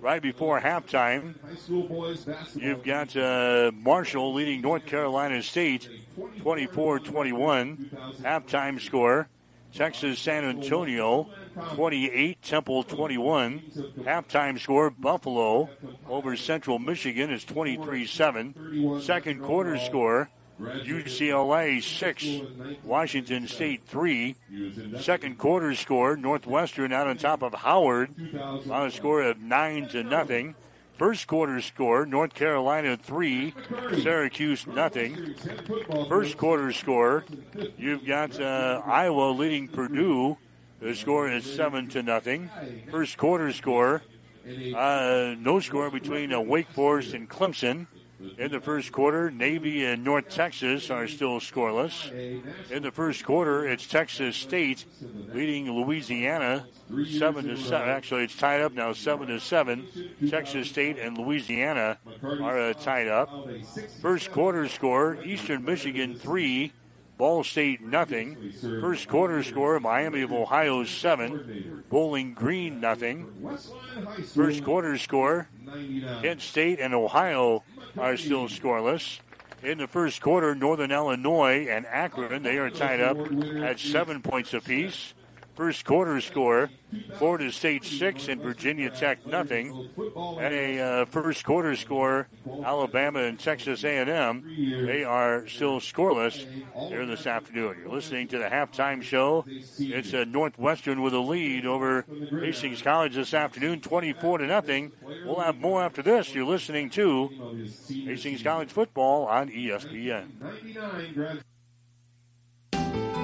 right before halftime. You've got uh, Marshall leading North Carolina State 24-21. Halftime score. Texas San Antonio 28, Temple 21. Halftime score Buffalo over Central Michigan is 23 7. Second quarter score UCLA 6, Washington State 3. Second quarter score Northwestern out on top of Howard on a score of 9 to nothing. First quarter score, North Carolina 3, Syracuse nothing. First quarter score, you've got uh, Iowa leading Purdue. The score is 7 to nothing. First quarter score, uh, no score between uh, Wake Forest and Clemson. In the first quarter, Navy and North Texas are still scoreless. In the first quarter, it's Texas State leading Louisiana seven to seven. Actually, it's tied up now, seven to seven. Texas State and Louisiana are uh, tied up. First quarter score: Eastern Michigan three, Ball State nothing. First quarter score Miami of Ohio seven. Bowling Green nothing. First quarter score Kent State and Ohio are still scoreless. In the first quarter, Northern Illinois and Akron they are tied up at seven points apiece. First quarter score, Florida State six and Virginia Tech nothing. And a uh, first quarter score, Alabama and Texas A&M. They are still scoreless here this afternoon. You're listening to the halftime show. It's a Northwestern with a lead over Hastings College this afternoon, 24 to nothing. We'll have more after this. You're listening to Hastings College football on ESPN.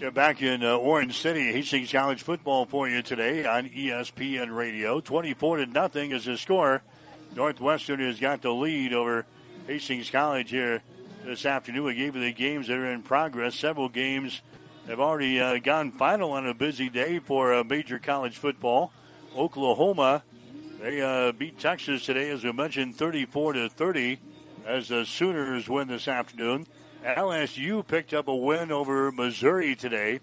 You're back in uh, Orange City, Hastings College football for you today on ESPN Radio. 24 to nothing is the score. Northwestern has got the lead over Hastings College here this afternoon. We gave you the games that are in progress. Several games have already uh, gone final on a busy day for uh, major college football. Oklahoma, they uh, beat Texas today, as we mentioned, 34 to 30, as the Sooners win this afternoon. LSU picked up a win over Missouri today.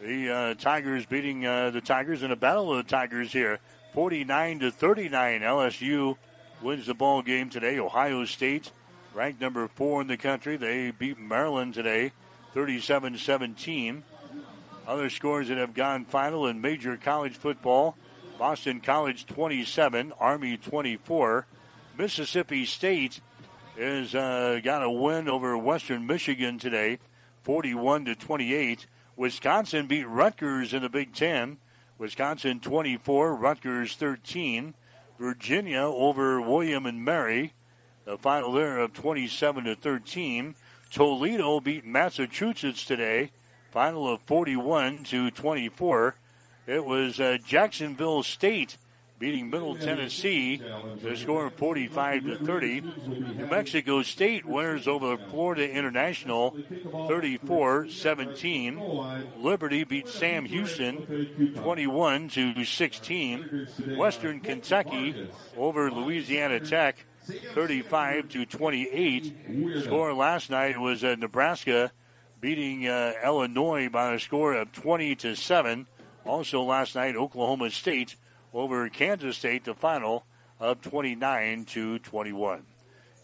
The uh, Tigers beating uh, the Tigers in a battle of the Tigers here, 49 to 39. LSU wins the ball game today. Ohio State, ranked number four in the country, they beat Maryland today, 37-17. Other scores that have gone final in major college football: Boston College 27, Army 24, Mississippi State is uh, got a win over Western Michigan today, 41 to 28. Wisconsin beat Rutgers in the Big Ten. Wisconsin 24, Rutgers 13. Virginia over William and Mary. The final there of 27 to 13. Toledo beat Massachusetts today. Final of 41 to 24. It was uh, Jacksonville State beating Middle Tennessee. The score of 45 to 30. New Mexico State winners over Florida International 34-17. Liberty beat Sam Houston 21 to 16. Western Kentucky over Louisiana Tech 35 to 28. Score last night was uh, Nebraska beating uh, Illinois by a score of 20 to 7. Also last night Oklahoma State over Kansas State, the final of 29 to 21.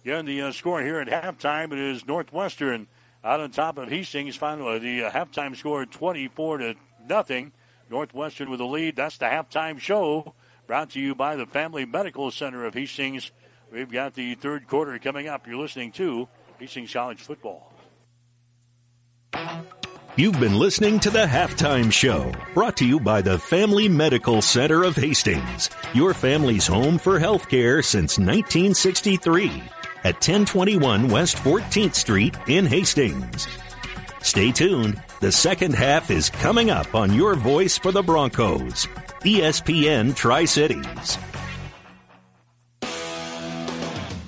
Again, the uh, score here at halftime it is Northwestern out on top of Hastings. Final the uh, halftime score 24 to nothing. Northwestern with the lead. That's the halftime show brought to you by the Family Medical Center of Hastings. We've got the third quarter coming up. You're listening to Hastings College football. You've been listening to the Halftime Show, brought to you by the Family Medical Center of Hastings, your family's home for healthcare since 1963 at 1021 West 14th Street in Hastings. Stay tuned. The second half is coming up on your voice for the Broncos, ESPN Tri Cities.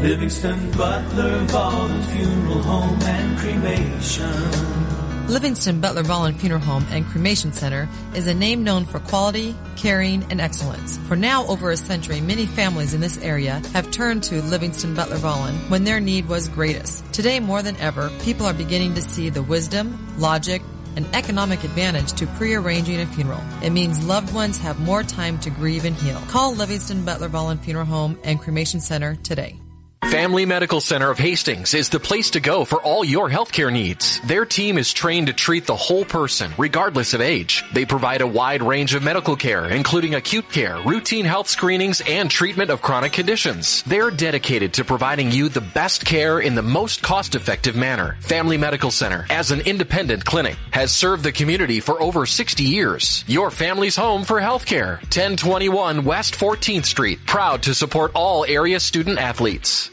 Livingston Butler Volland Funeral Home and Cremation. Livingston Butler Volland Funeral Home and Cremation Center is a name known for quality, caring, and excellence. For now over a century, many families in this area have turned to Livingston Butler Volland when their need was greatest. Today more than ever, people are beginning to see the wisdom, logic, and economic advantage to pre-arranging a funeral. It means loved ones have more time to grieve and heal. Call Livingston Butler Volland Funeral Home and Cremation Center today. Family Medical Center of Hastings is the place to go for all your healthcare needs. Their team is trained to treat the whole person, regardless of age. They provide a wide range of medical care, including acute care, routine health screenings, and treatment of chronic conditions. They're dedicated to providing you the best care in the most cost-effective manner. Family Medical Center, as an independent clinic, has served the community for over 60 years. Your family's home for healthcare. 1021 West 14th Street, proud to support all area student athletes.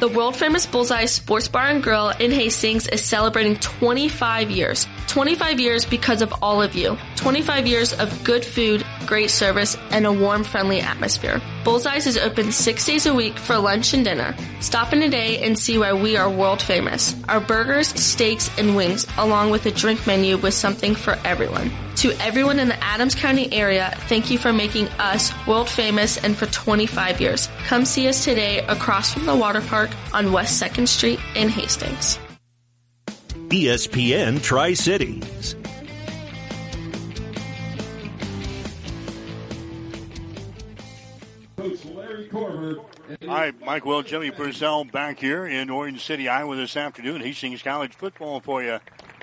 The world famous Bullseye Sports Bar and Grill in Hastings is celebrating 25 years. 25 years because of all of you. 25 years of good food, great service, and a warm, friendly atmosphere. Bullseye's is open six days a week for lunch and dinner. Stop in today and see why we are world famous. Our burgers, steaks, and wings, along with a drink menu with something for everyone. To everyone in the Adams County area, thank you for making us world famous and for 25 years. Come see us today across from the water park on West 2nd Street in Hastings. ESPN Tri Cities. Coach Larry Korver. Hi, Mike Will, Jimmy Purcell back here in Orange City, Iowa this afternoon. Hastings College football for you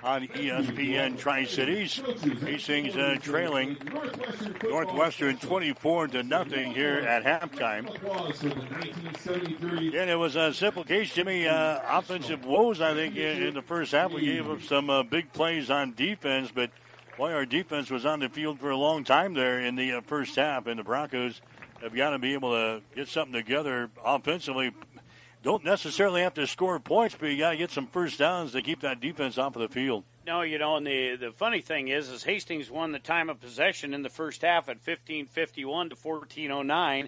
on ESPN Tri Cities. Hastings uh, trailing Northwestern 24 to nothing here at halftime. And it was a simple case, Jimmy. Uh, offensive woes, I think, in, in, the first half. We gave up some uh, big plays on defense, but boy, our defense was on the field for a long time there in the uh, first half, and the Broncos have got to be able to get something together offensively. Don't necessarily have to score points, but you got to get some first downs to keep that defense off of the field. No, you know, and the the funny thing is, is Hastings won the time of possession in the first half at 15:51 to 14:09.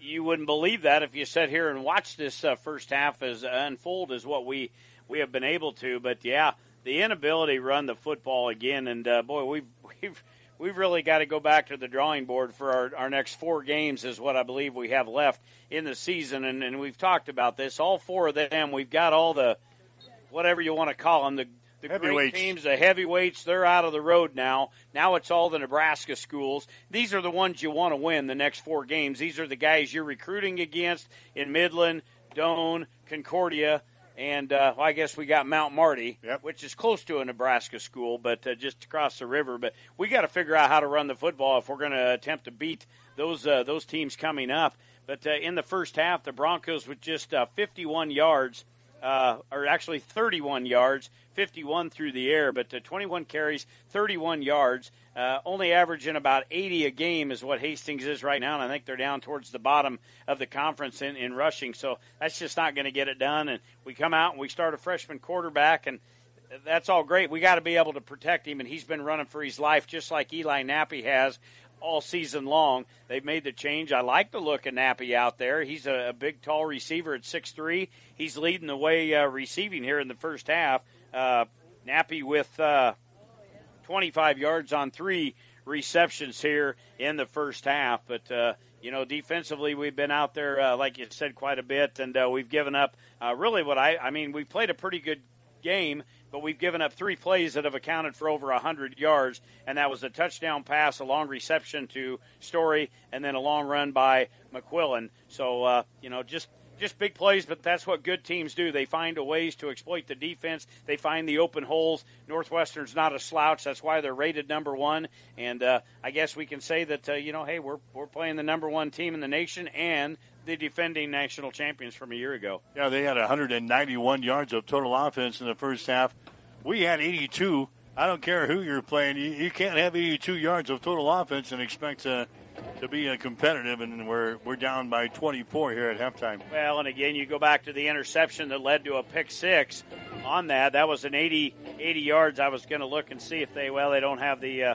You wouldn't believe that if you sat here and watched this uh, first half as uh, unfold as what we we have been able to. But yeah, the inability to run the football again, and uh, boy, we've [laughs] we've we've really got to go back to the drawing board for our, our next four games is what I believe we have left in the season. And, and we've talked about this. All four of them, we've got all the, whatever you want to call them, the, the great teams, the heavyweights, they're out of the road now. Now it's all the Nebraska schools. These are the ones you want to win the next four games. These are the guys you're recruiting against in Midland, Doane, Concordia, and uh, well, I guess we got Mount Marty, yep. which is close to a Nebraska school, but uh, just across the river. But we got to figure out how to run the football if we're going to attempt to beat those uh, those teams coming up. But uh, in the first half, the Broncos with just uh, 51 yards, uh, or actually 31 yards, 51 through the air, but 21 carries, 31 yards. Uh, only averaging about 80 a game is what Hastings is right now, and I think they're down towards the bottom of the conference in, in rushing. So that's just not going to get it done. And we come out and we start a freshman quarterback, and that's all great. We got to be able to protect him, and he's been running for his life just like Eli Nappy has all season long. They've made the change. I like the look of Nappy out there. He's a, a big, tall receiver at six three. He's leading the way uh, receiving here in the first half. Uh, Nappy with. Uh, 25 yards on three receptions here in the first half. But, uh, you know, defensively, we've been out there, uh, like you said, quite a bit, and uh, we've given up uh, really what I, I mean, we played a pretty good game, but we've given up three plays that have accounted for over 100 yards, and that was a touchdown pass, a long reception to Story, and then a long run by McQuillan. So, uh, you know, just just big plays, but that's what good teams do. They find ways to exploit the defense. They find the open holes. Northwestern's not a slouch. That's why they're rated number one. And uh, I guess we can say that uh, you know, hey, we're we're playing the number one team in the nation and the defending national champions from a year ago. Yeah, they had 191 yards of total offense in the first half. We had 82. I don't care who you're playing. You, you can't have 82 yards of total offense and expect to to be uh, competitive, and we're we're down by 24 here at halftime. Well, and again, you go back to the interception that led to a pick six. On that, that was an 80 80 yards. I was going to look and see if they well they don't have the. Uh,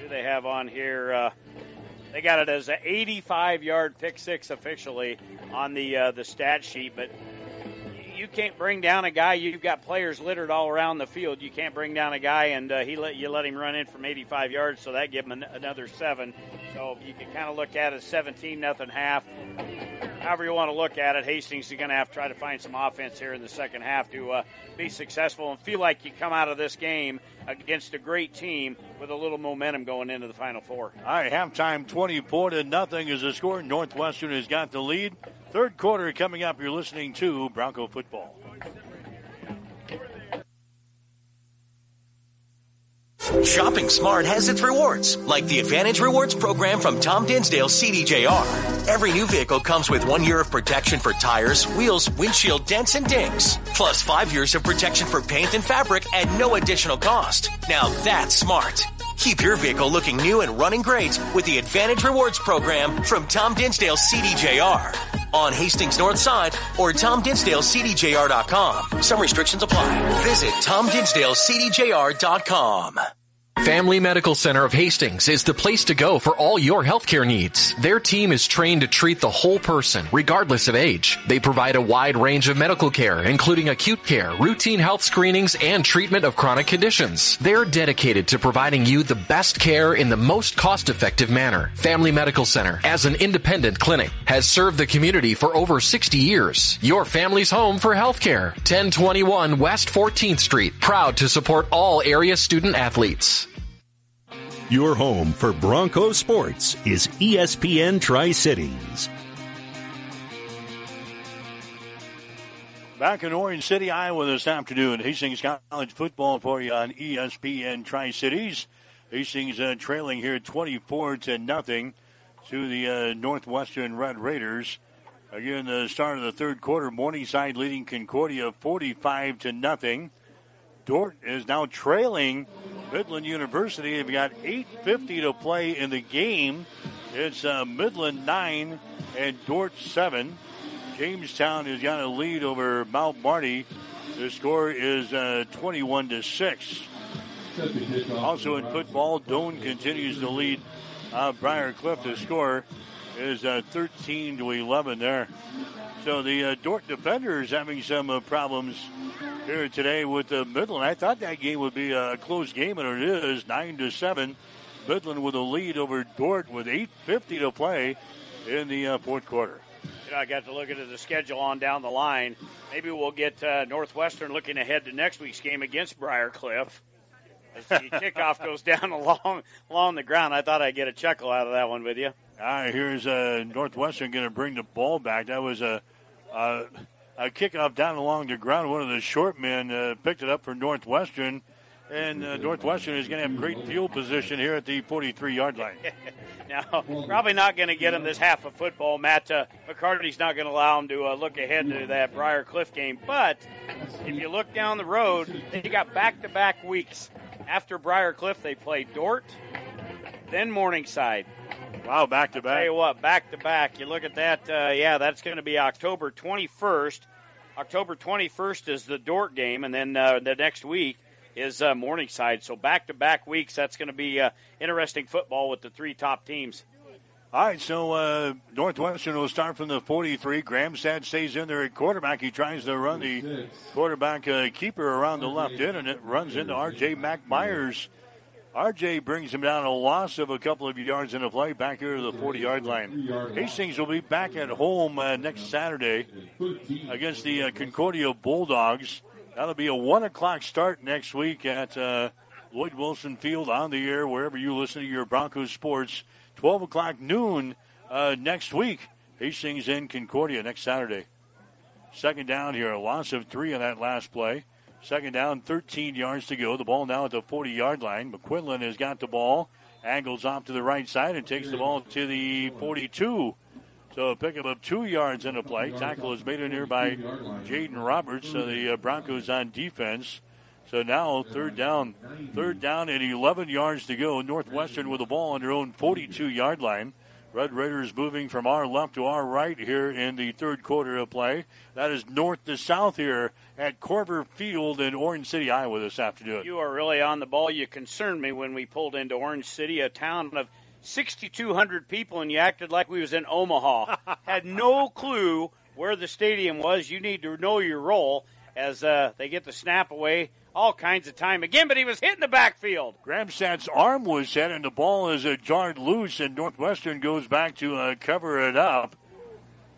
do they have on here? Uh, they got it as an 85 yard pick six officially on the uh, the stat sheet, but you can't bring down a guy. You've got players littered all around the field. You can't bring down a guy and uh, he let you let him run in from 85 yards, so that give him an, another seven. So you can kind of look at it 17 nothing half. However you want to look at it, Hastings is going to have to try to find some offense here in the second half to uh, be successful and feel like you come out of this game against a great team with a little momentum going into the final four. All right, halftime 24 to nothing is the score. Northwestern has got the lead. Third quarter coming up. You're listening to Bronco football. Shopping smart has its rewards, like the Advantage Rewards program from Tom Dinsdale CDJR. Every new vehicle comes with one year of protection for tires, wheels, windshield dents, and dings, plus five years of protection for paint and fabric at no additional cost. Now that's smart. Keep your vehicle looking new and running great with the Advantage Rewards program from Tom Dinsdale CDJR on Hastings North Side or TomDinsdaleCDJR.com. Some restrictions apply. Visit TomDinsdaleCDJR.com. Family Medical Center of Hastings is the place to go for all your healthcare needs. Their team is trained to treat the whole person, regardless of age. They provide a wide range of medical care, including acute care, routine health screenings, and treatment of chronic conditions. They're dedicated to providing you the best care in the most cost-effective manner. Family Medical Center, as an independent clinic, has served the community for over 60 years. Your family's home for healthcare. 1021 West 14th Street. Proud to support all area student athletes. Your home for Bronco sports is ESPN Tri Cities. Back in Orange City, Iowa this afternoon. Hastings College football for you on ESPN Tri Cities. Hastings uh, trailing here 24 to nothing to the uh, Northwestern Red Raiders. Again, the start of the third quarter, Morningside leading Concordia 45 to nothing. Dordt is now trailing Midland University. They've got 8.50 to play in the game. It's uh, Midland 9 and Dordt 7. Jamestown has got a lead over Mount Marty. The score is uh, 21 to 6. Also in football, Doane continues to lead uh, Briar Cliff. The score is uh, 13 to 11 there. So the uh, Dordt defenders having some uh, problems here today with uh, Midland. I thought that game would be a close game, and it is nine to seven. Midland with a lead over Dordt with 8:50 to play in the uh, fourth quarter. You know, I got to look at the schedule on down the line. Maybe we'll get uh, Northwestern looking ahead to next week's game against Briarcliff. As the [laughs] kickoff goes down along along the ground, I thought I'd get a chuckle out of that one with you. All right, here's uh, Northwestern going to bring the ball back. That was a, a, a kickoff down along the ground. One of the short men uh, picked it up for Northwestern, and uh, Northwestern is going to have great field position here at the 43 yard line. [laughs] now, probably not going to get him this half of football. Matt uh, McCarty's not going to allow him to uh, look ahead to that Briar Cliff game. But if you look down the road, they got back to back weeks. After Briar Cliff, they play Dordt, then Morningside. Wow, back to back. Tell you what, back to back. You look at that. Uh, yeah, that's going to be October 21st. October 21st is the Dordt game, and then uh, the next week is uh, Morningside. So back to back weeks. That's going to be uh, interesting football with the three top teams. All right, so uh, Northwestern will start from the 43. Gramstad stays in there at quarterback. He tries to run the quarterback uh, keeper around the left end, and it runs into R.J. McMyers. RJ brings him down a loss of a couple of yards in the play back here to the 40 yard line. Hastings will be back at home uh, next Saturday against the uh, Concordia Bulldogs. That'll be a 1 o'clock start next week at uh, Lloyd Wilson Field on the air, wherever you listen to your Broncos sports. 12 o'clock noon uh, next week. Hastings in Concordia next Saturday. Second down here, a loss of three on that last play. Second down, 13 yards to go. The ball now at the 40 yard line. McQuinlan has got the ball, angles off to the right side, and takes the ball to the 42. So a pickup of two yards in a play. Tackle is made in here by Jaden Roberts. So the uh, Broncos on defense. So now third down, third down and 11 yards to go. Northwestern with the ball on their own 42 yard line. Red Raiders moving from our left to our right here in the third quarter of play. That is north to south here at Korver Field in Orange City, Iowa this afternoon. You are really on the ball. You concerned me when we pulled into Orange City, a town of 6,200 people, and you acted like we was in Omaha. [laughs] Had no clue where the stadium was. You need to know your role as uh, they get the snap away all kinds of time again, but he was hitting the backfield. Gramstad's arm was hit, and the ball is uh, jarred loose, and Northwestern goes back to uh, cover it up.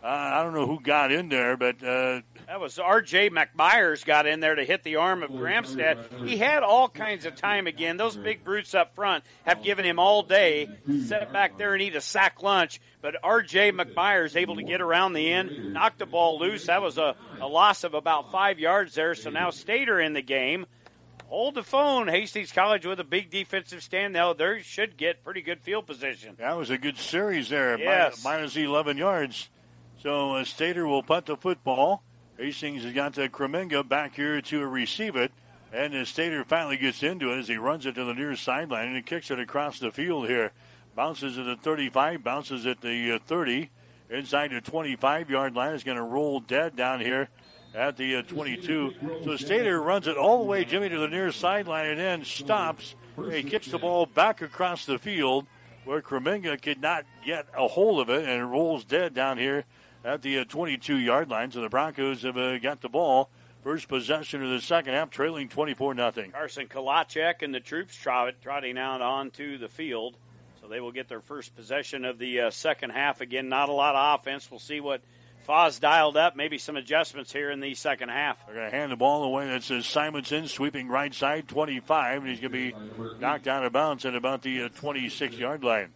Uh, I don't know who got in there, but uh, that was R.J. McMyers got in there to hit the arm of Gramstad. He had all kinds of time again. Those big brutes up front have given him all day. Sit back there and eat a sack lunch. But R.J. McMyers able to get around the end, knock the ball loose. That was a, a loss of about five yards there. So now Stater in the game. Hold the phone. Hastings College with a big defensive stand. Now they should get pretty good field position. That was a good series there. Yes. Minus 11 yards. So uh, Stater will punt the football. Hastings has got the Kremenga back here to receive it. And the Stater finally gets into it as he runs it to the near sideline and he kicks it across the field here. Bounces at the 35, bounces at the uh, 30. Inside the 25 yard line is going to roll dead down here at the uh, 22. So Stater runs it all the way, Jimmy, to the near sideline and then stops. He kicks the ball back across the field where Kremenga could not get a hold of it and rolls dead down here at the 22 yard line. So the Broncos have uh, got the ball. First possession of the second half, trailing 24 0. Carson Kalachek and the troops trot, trotting out onto the field. So they will get their first possession of the uh, second half. Again, not a lot of offense. We'll see what Foz dialed up. Maybe some adjustments here in the second half. They're going to hand the ball away. That's uh, Simonson sweeping right side, 25, and he's going to be knocked out of bounds at about the uh, 26 yard line.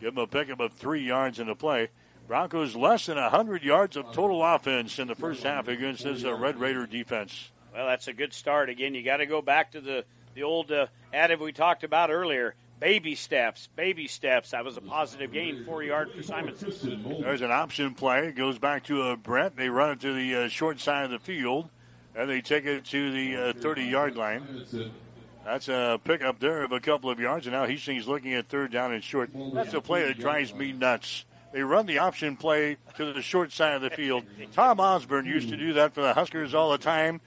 Give him a pickup of three yards in the play. Broncos less than 100 yards of total offense in the first half against this uh, Red Raider defense. Well, that's a good start. Again, you got to go back to the, the old uh, adage we talked about earlier. Baby steps, baby steps. That was a positive gain, four yard for Simonson. There's an option play. It goes back to uh, Brent. They run it to the uh, short side of the field, and they take it to the 30 yard line. That's a pickup there of a couple of yards, and now Hastings looking at third down and short. That's a play that drives me nuts. They run the option play to the short side of the field. Tom Osborne used to do that for the Huskers all the time.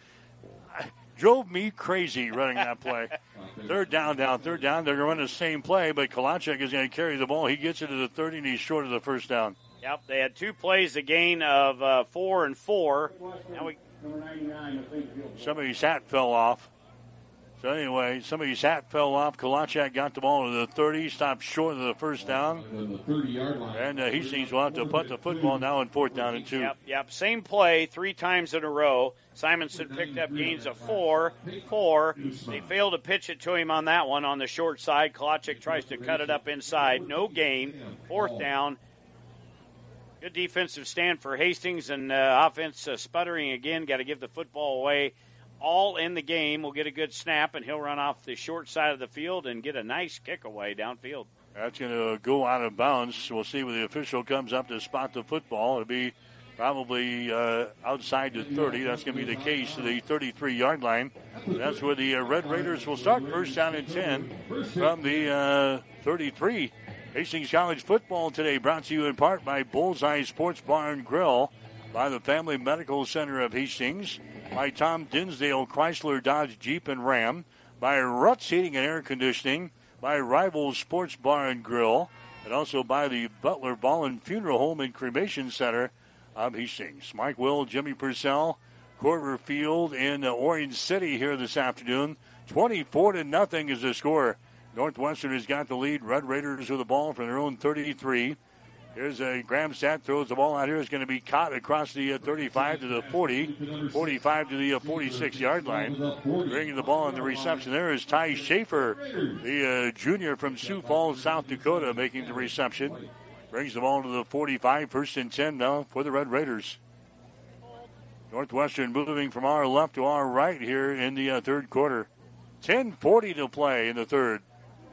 Drove me crazy running that play. [laughs] third down, down, third down. They're going to run the same play, but Kalachek is going to carry the ball. He gets it to the 30, and he's short of the first down. Yep, they had two plays, a gain of uh, four and four. Now we... Somebody's hat fell off. So anyway, somebody's hat fell off. Kalachek got the ball to the 30, stopped short of the first down. And uh, Hastings will have to put the football now in fourth down and two. Yep, yep. Same play three times in a row. Simonson picked up gains of four, four. They failed to pitch it to him on that one on the short side. Kalachek tries to cut it up inside. No gain. Fourth down. Good defensive stand for Hastings and uh, offense uh, sputtering again. Got to give the football away all in the game. Will get a good snap, and he'll run off the short side of the field and get a nice kick away downfield. That's going to go out of bounds. We'll see when the official comes up to spot the football. It'll be probably uh, outside the 30. That's going to be the case to the 33 yard line. That's where the uh, Red Raiders will start. First down and 10 from the uh, 33. Hastings College football today brought to you in part by Bullseye Sports Bar and Grill, by the Family Medical Center of Hastings, by Tom Dinsdale Chrysler Dodge Jeep and Ram, by Ruts Heating and Air Conditioning, by Rivals Sports Bar and Grill, and also by the Butler Volland Funeral Home and Cremation Center of Hastings. Mike Will, Jimmy Purcell, Korver Field in Orange City here this afternoon. 24 to nothing is the score. Northwestern has got the lead. Red Raiders with the ball from their own 33. Here's a Gramstad throws the ball out here. It's going to be caught across the uh, 35 to the 40, 45 to the uh, 46 yard line. Bringing the ball on the reception there is Ty Schaefer, the uh, junior from Sioux Falls, South Dakota, making the reception. Brings the ball to the 45, first and 10 now for the Red Raiders. Northwestern moving from our left to our right here in the uh, third quarter. 10:40 to play in the third.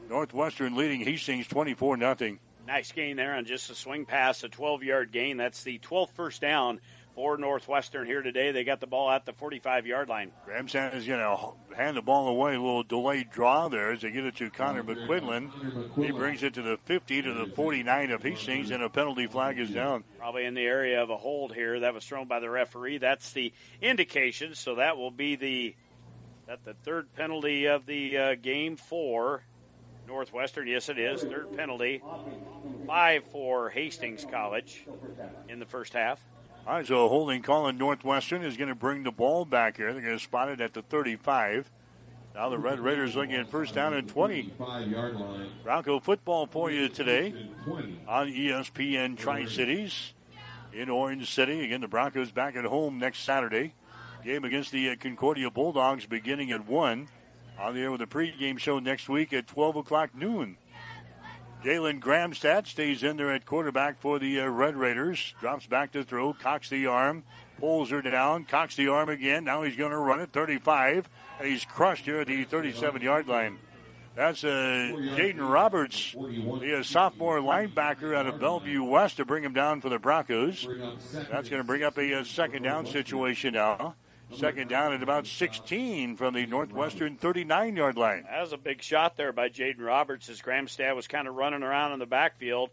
Northwestern leading Hastings 24 nothing. Nice gain there on just a swing pass, a 12 yard gain. That's the 12th first down for Northwestern here today. They got the ball at the 45 yard line. Gramstad is going to hand the ball away. A little delayed draw there as they get it to Connor McQuinlan. He brings it to the 50 to the 49 of Hastings, and a penalty flag is down. Probably in the area of a hold here that was thrown by the referee. That's the indication. So that will be the that the third penalty of the uh, game for Northwestern. Yes, it is. Third penalty. Five for Hastings College in the first half. All right, so a holding call in Northwestern is going to bring the ball back here. They're going to spot it at the 35. Now the Red Raiders looking at first down and 20. Bronco football for you today on ESPN Tri Cities in Orange City. Again, the Broncos back at home next Saturday. Game against the uh, Concordia Bulldogs beginning at 1. On the air with a pregame show next week at 12 o'clock noon. Jalen Gramstad stays in there at quarterback for the uh, Red Raiders. Drops back to throw, cocks the arm, pulls her down, cocks the arm again. Now he's going to run it 35, and he's crushed here at the 37 yard line. That's uh, Jaden Roberts, the uh, sophomore linebacker out of Bellevue West, to bring him down for the Broncos. That's going to bring up a, uh second down situation now. Second down at about 16 from the Northwestern 39 yard line. That was a big shot there by Jaden Roberts as Gramstad was kind of running around in the backfield.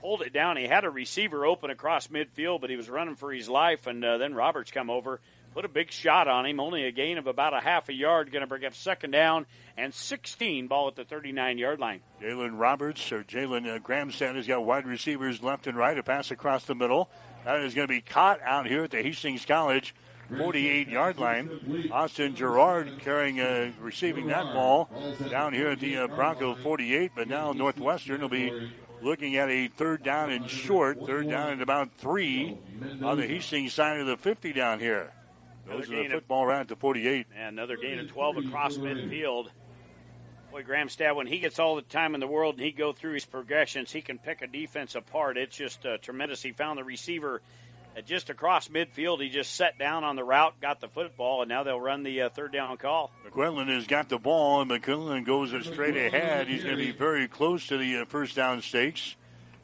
Pulled it down. He had a receiver open across midfield, but he was running for his life. And uh, then Roberts come over, put a big shot on him. Only a gain of about a half a yard. Going to bring up second down and 16. Ball at the 39 yard line. Jalen Roberts or Jalen uh, Gramstad has got wide receivers left and right. A pass across the middle. That is going to be caught out here at the Hastings College 48 yard line. Austin Gerard carrying, uh, receiving that ball down here at the uh, Bronco 48, but now Northwestern will be looking at a third down and short, third down and about three on the Hastings side of the 50 down here. Those are the football right at the 48. And another gain of 12 across midfield. Boy, Gramstad, when he gets all the time in the world and he go through his progressions, he can pick a defense apart. It's just uh, tremendous. He found the receiver uh, just across midfield. He just set down on the route, got the football, and now they'll run the uh, third down call. McQuillan has got the ball, and McQuillan goes straight ahead. He's going to be very close to the uh, first down stakes.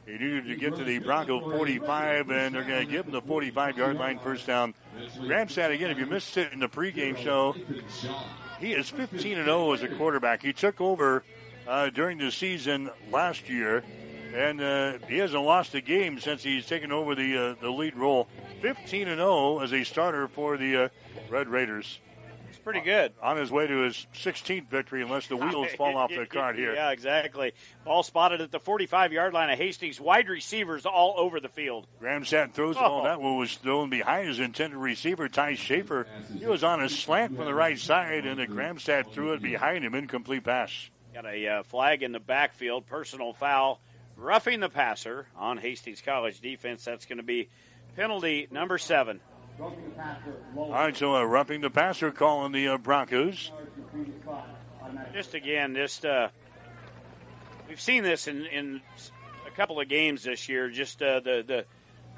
He needed to get to the Bronco 45, and they're going to give him the 45 yard line first down. Gramstad, again, if you missed it in the pregame show, he is 15 and 0 as a quarterback. He took over uh, during the season last year, and uh, he hasn't lost a game since he's taken over the uh, the lead role. 15 and 0 as a starter for the uh, Red Raiders. It's pretty good. On his way to his 16th victory, unless the wheels [laughs] fall off the cart here. Yeah, exactly. Ball spotted at the 45 yard line of Hastings. Wide receivers all over the field. Gramstad throws the ball. That one was thrown behind his intended receiver, Ty Schaefer. He was on a slant from the right side, and the Gramstad threw it behind him. Incomplete pass. Got a uh, flag in the backfield, personal foul, roughing the passer on Hastings College defense. That's going to be penalty number seven. All right, so uh, roughing the passer call on the uh, Broncos. Just again, just uh, we've seen this in, in a couple of games this year. Just uh, the, the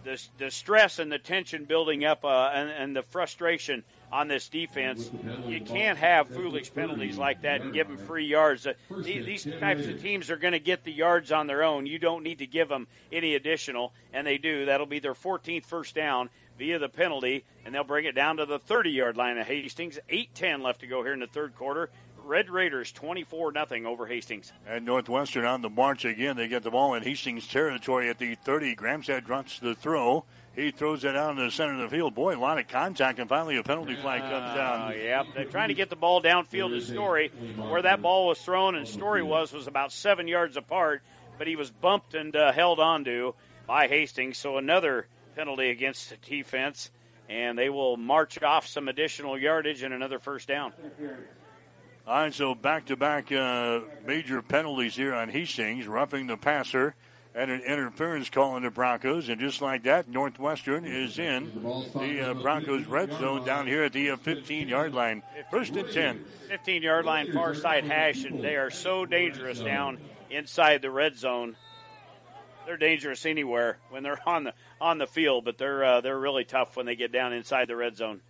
the the stress and the tension building up, uh, and, and the frustration on this defense. You can't have foolish penalties like that and give them free yards. Uh, these, types of teams are going to get the yards on their own. You don't need to give them any additional, and they do. That'll be their 14th first down via the penalty, and they'll bring it down to the 30 yard line of Hastings. 8 10 left to go here in the third quarter. Red Raiders 24 0 over Hastings. And Northwestern on the march again. They get the ball in Hastings territory at the 30. Gramstad drops the throw. He throws it out in the center of the field. Boy, a lot of contact, and finally a penalty flag comes down. Uh, yeah, they're trying to get the ball downfield to Story. Where that ball was thrown and Story was was about seven yards apart, but he was bumped and uh, held onto by Hastings. So another penalty against the defense, and they will march off some additional yardage and another first down. All right, so back to back major penalties here on Hastings, roughing the passer and an interference call on the Broncos. And just like that, Northwestern is in the uh, Broncos red zone down here at the uh, 15 yard line. First and 10. 15 yard line, far side hash, and they are so dangerous down inside the red zone. They're dangerous anywhere when they're [laughs] on the on the field, but they're uh, they're really tough when they get down inside the red zone.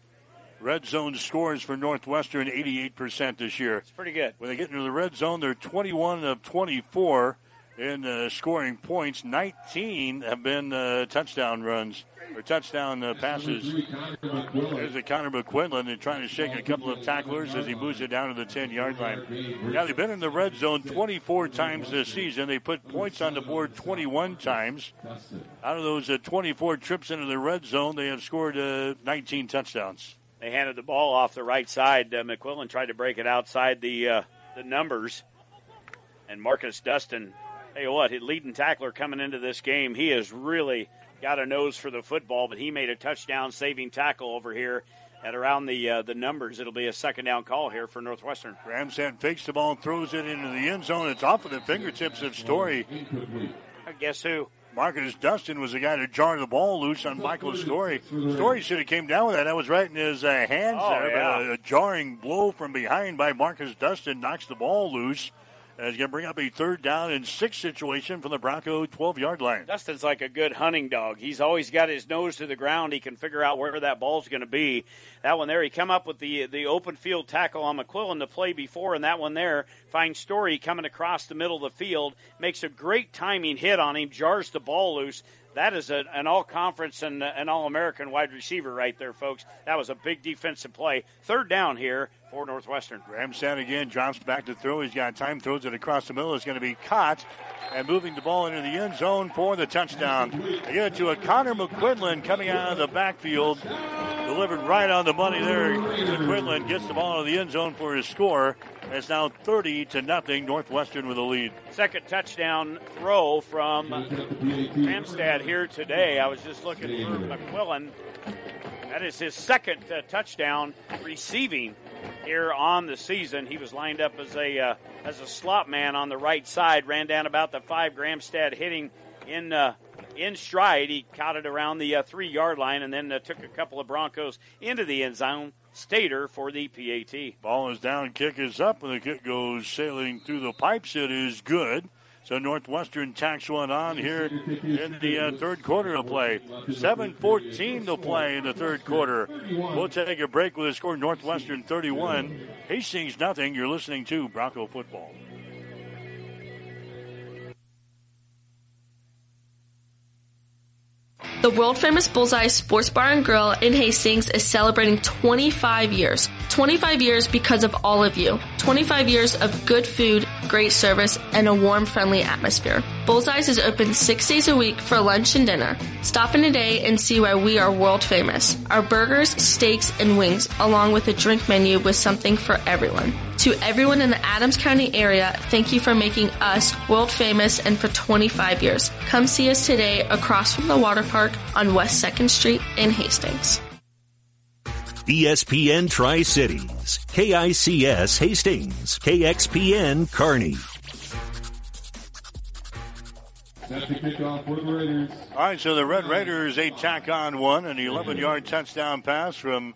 Red zone scores for Northwestern 88% this year. It's pretty good. When they get into the red zone, they're 21 of 24 in uh, scoring points. 19 have been uh, touchdown runs or touchdown uh, passes. There's a Connor McQuinlan. They're trying to shake a couple of tacklers as he moves it down to the 10 yard line. Now, they've been in the red zone 24 times this season. They put points on the board 21 times. Out of those uh, 24 trips into the red zone, they have scored uh, 19 touchdowns. They handed the ball off the right side. Uh, McQuillan tried to break it outside the uh, the numbers, and Marcus Dustin. Tell you what, his leading tackler coming into this game, he has really got a nose for the football, but he made a touchdown saving tackle over here at around the uh, the numbers. It'll be a second down call here for Northwestern. Gramstad fakes the ball and throws it into the end zone. It's off of the fingertips of Story. I guess who? Marcus Dustin was the guy to jar the ball loose on Michael Story. Story should have came down with that. That was right in his uh, hands Oh, there. yeah. But a, a jarring blow from behind by Marcus Dustin knocks the ball loose. It's going to bring up a third down and six situation from the Bronco 12 yard line. Dustin's like a good hunting dog. He's always got his nose to the ground. He can figure out where that ball's going to be. That one there, he come up with the the open field tackle on McQuillan the play before, and that one there finds Story coming across the middle of the field, makes a great timing hit on him, jars the ball loose. That is a, an all conference and uh, an all American wide receiver right there, folks. That was a big defensive play. Third down here for Northwestern. Gramstad again drops back to throw. He's got time, throws it across the middle. It's going to be caught and moving the ball into the end zone for the touchdown. They get it to a Connor McQuinlan coming out of the backfield. Delivered right on the money there. McQuinlan gets the ball into the end zone for his score. It's now 30 to nothing. Northwestern with a lead. Second touchdown throw from Gramstad here today. I was just looking for McQuillan. That is his second uh, touchdown receiving here on the season. He was lined up as a uh, as a slot man on the right side, ran down about the five. Gramstad hitting in uh, in stride. He caught it around the uh, three yard line and then uh, took a couple of Broncos into the end zone. Stater for the PAT. Ball is down, kick is up, and the kick goes sailing through the pipes. It is good. So Northwestern tacks one on here in the uh, third quarter of play. 7-14 to play in the third quarter. We'll take a break with a score Northwestern 31, Hastings nothing. You're listening to Bronco Football. The world famous Bullseye Sports Bar and Grill in Hastings is celebrating 25 years. 25 years because of all of you. 25 years of good food, great service, and a warm, friendly atmosphere. Bullseye's is open six days a week for lunch and dinner. Stop in today and see why we are world famous. Our burgers, steaks, and wings, along with a drink menu with something for everyone. To everyone in the Adams County area, thank you for making us world famous and for 25 years. Come see us today across from the water park on West 2nd Street in Hastings. ESPN Tri Cities, KICS Hastings, KXPN Kearney. That's the kickoff for the Raiders. All right, so the Red Raiders, a tack on one, an 11 yard touchdown pass from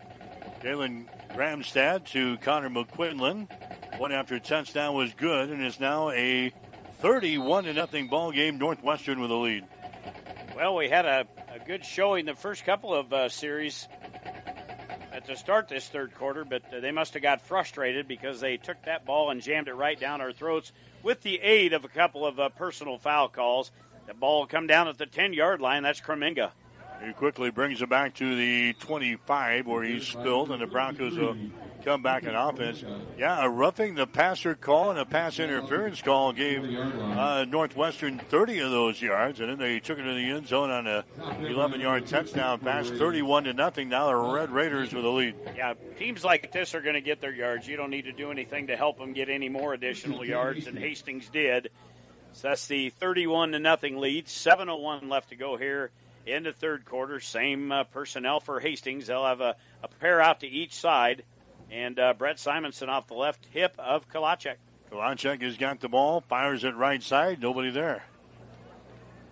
Jalen Gramstad to Connor McQuinlan. One after touchdown was good, and it's now a 31 to nothing ball game. Northwestern with a lead. Well, we had a, a good showing the first couple of uh, series at the start this third quarter, but uh, they must have got frustrated because they took that ball and jammed it right down our throats with the aid of a couple of uh, personal foul calls. The ball come down at the 10 yard line. That's Kreminga. He quickly brings it back to the 25 where he's spilled, and the Broncos will come back in offense. Yeah, a roughing the passer call and a pass interference call gave uh, Northwestern 30 of those yards, and then they took it to the end zone on a 11 yard touchdown pass, 31 to nothing. Now the Red Raiders with a lead. Yeah, teams like this are going to get their yards. You don't need to do anything to help them get any more additional yards and Hastings did. So that's the 31 to nothing lead. 7:01 left to go here in the third quarter. Same uh, personnel for Hastings. They'll have a, a pair out to each side, and uh, Brett Simonson off the left hip of Kalachek. Kalachek has got the ball, fires it right side, nobody there.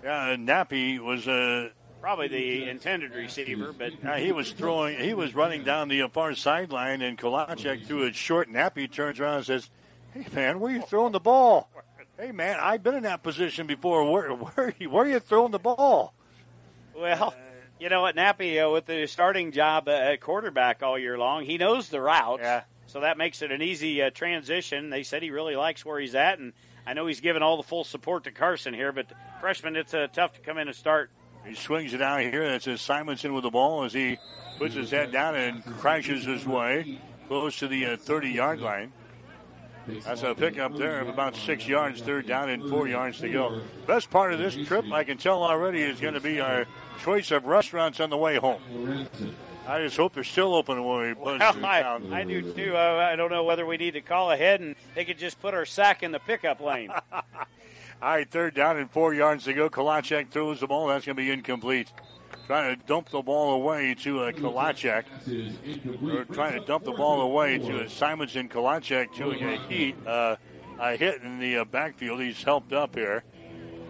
Yeah, Nappy was uh, Probably the intended receiver, but Uh, he was throwing. He was running down the far sideline, and Kalachek threw it short. Nappy turns around and says, "Hey man, where are you throwing the ball? Hey man, I've been in that position before. Where where where are you throwing the ball?" Well, you know what, Nappy, uh, with the starting job uh, at quarterback all year long, he knows the routes. Yeah. So that makes it an easy uh, transition. They said he really likes where he's at, and I know he's given all the full support to Carson here, but freshman, it's uh, tough to come in and start. He swings it out here. That's his Simonson with the ball as he puts his head down and crashes his way close to the 30 yard line. That's a pickup there of about six yards, third down, and four yards to go. Best part of this trip, I can tell already, is going to be our choice of restaurants on the way home. I just hope they're still open when we buzz Well, I, town. I do too. Uh, I don't know whether we need to call ahead and they could just put our sack in the pickup lane. [laughs] All right, third down and four yards to go. Kalachek throws the ball. That's going to be incomplete. Trying to dump the ball away to uh, Kalachek. Or trying to dump the ball away to uh, Simonson Kalachek to a heat, uh, a hit in the uh, backfield. He's helped up here.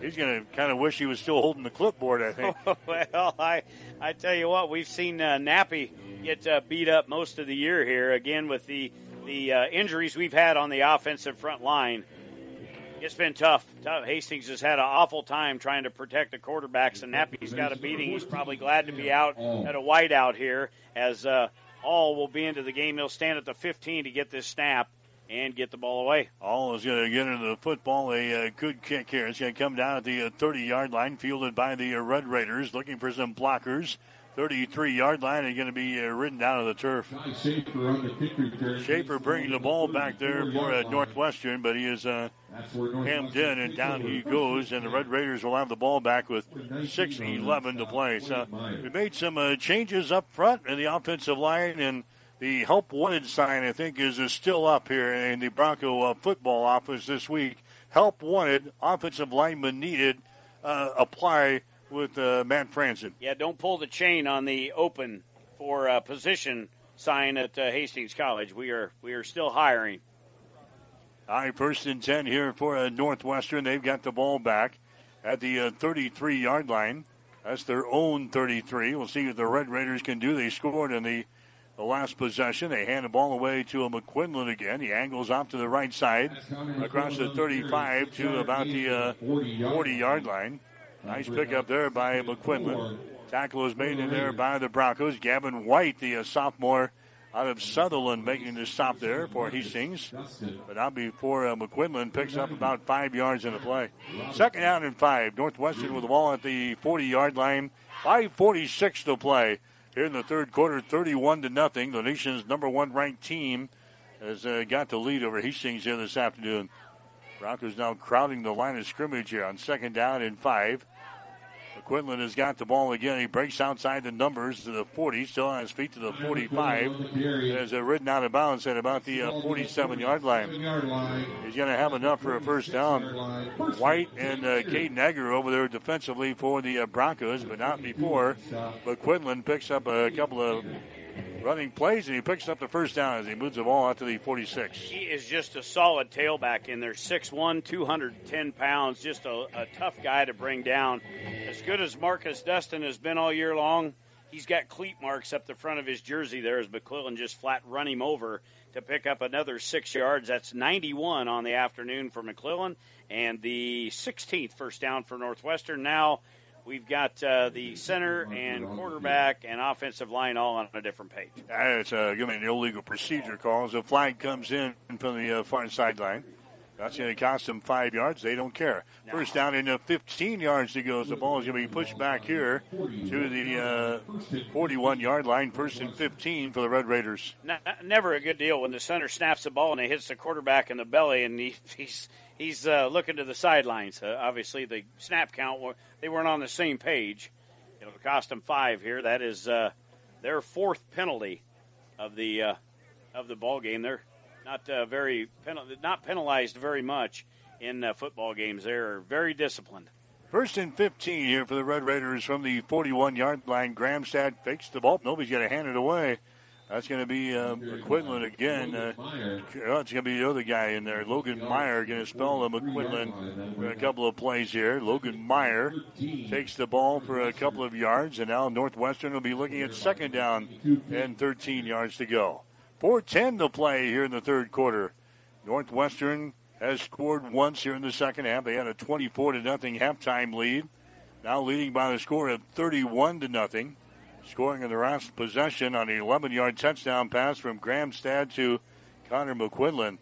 He's going to kind of wish he was still holding the clipboard, I think. [laughs] well, I, I tell you what, we've seen uh, Nappy get uh, beat up most of the year here. Again, with the the uh, injuries we've had on the offensive front line, it's been tough. tough. Hastings has had an awful time trying to protect the quarterbacks, and Nappy's got a beating. He's probably glad to be out at a whiteout here, as uh, all will be into the game. He'll stand at the 15 to get this snap and get the ball away. All is going to get into the football. A uh, good kick here. It's going to come down at the 30 yard line, fielded by the uh, Red Raiders, looking for some blockers. 33 yard line and going to be uh, ridden down of the turf. Schaefer bringing the ball back there for uh, Northwestern, but he is uh, hammed in and down he goes, and the Red Raiders will have the ball back with 6 11 to play. So we made some uh, changes up front in the offensive line, and the help wanted sign, I think, is, is still up here in the Bronco uh, football office this week. Help wanted, offensive lineman needed, uh, apply with uh, Matt Franson. Yeah, don't pull the chain on the open for uh, position sign at uh, Hastings College. We are we are still hiring. All right, first and ten here for uh, Northwestern. They've got the ball back at the uh, 33 yard line. That's their own 33. We'll see what the Red Raiders can do. They scored in the the last possession. They hand the ball away to a McQuinlan again. He angles off to the right side across the 35 to about the uh, 40 yard line. Nice pickup there by McQuinlan. Tackle was made in there by the Broncos. Gavin White, the uh, sophomore out of Sutherland, making the stop there for Hastings. But not before uh, McQuinlan picks up about five yards in the play. Second down and five. Northwestern with the ball at the 40 yard line. 5.46 to play here in the third quarter, 31 to nothing. The nation's number one ranked team has uh, got the lead over Hastings here this afternoon. Broncos now crowding the line of scrimmage here on second down and five. McQuinlan has got the ball again. He breaks outside the numbers to the 40, still on his feet to the 45. Has uh, ridden out of bounds at about the uh, 47 yard line. He's going to have enough for a first down. White and uh, Caden Egger over there defensively for the uh, Broncos, but not before. McQuinlan picks up a couple of running plays, and he picks up the first down as he moves the ball out to the 46. He is just a solid tailback in there. 6'1", 210 pounds, just a, a tough guy to bring down. As good as Marcus Dustin has been all year long, he's got cleat marks up the front of his jersey there as McClellan just flat run him over to pick up another six yards. That's 91 on the afternoon for McClellan, and the 16th first down for Northwestern. Now we've got uh, the center and quarterback and offensive line all on a different page. Uh, it's uh, giving an illegal procedure call as a flag comes in from the uh, far sideline. That's going to cost them five yards. They don't care. No. First down in 15 yards to go. The ball is going to be pushed back here to the 41 yard line. First and 15 for the Red Raiders. Never a good deal when the center snaps the ball and it hits the quarterback in the belly and he, he's he's uh, looking to the sidelines. Uh, obviously, the snap count they weren't on the same page. It'll cost them five here. That is uh, their fourth penalty of the uh, of the ball game. They're not uh, very not penalized very much in uh, football games. They're very disciplined. First and 15 here for the Red Raiders from the 41 yard line. Gramstad fakes the ball. Nobody's going to hand it away. That's going to be uh, again. Uh, oh, it's going to be the other guy in there. Logan Meyer going to spell the McQuinlan for a couple of plays here. Logan Meyer takes the ball for a couple of yards, and now Northwestern will be looking at second down and 13 yards to go. 4-10 to play here in the third quarter. Northwestern has scored once here in the second half. They had a 24 to nothing halftime lead. Now leading by the score of 31 to nothing. Scoring in the last possession on an 11 yard touchdown pass from Gramstad to Connor McQuinlan.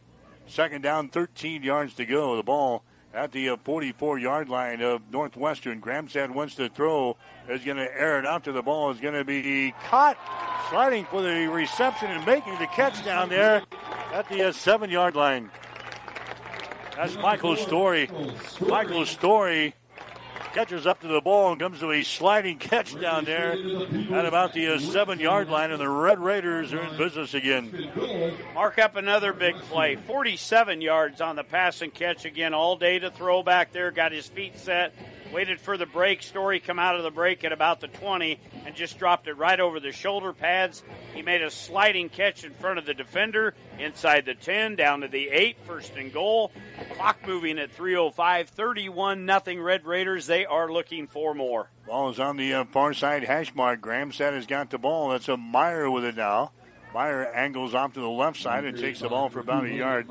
Second down, 13 yards to go. The ball at the uh, 44 yard line of Northwestern. Gramstad wants to throw, is going to air it out to the ball, is going to be caught, sliding for the reception and making the catch down there at the uh, seven yard line. That's Michael Story. Michael Story catches up to the ball and comes to a sliding catch down there at about the uh, seven yard line, and the Red Raiders are in business again. Mark up another big play. 47 yards on the pass and catch again all day to throw back there. Got his feet set. Waited for the break. Story come out of the break at about the 20 and just dropped it right over the shoulder pads. He made a sliding catch in front of the defender inside the 10 down to the 8 first and goal. Clock moving at 305 31 nothing Red Raiders. They are looking for more. Ball is on the uh, far side hash mark. Gramstad has got the ball. That's a Meyer with it now. Meyer angles off to the left side and takes the ball for about a yard.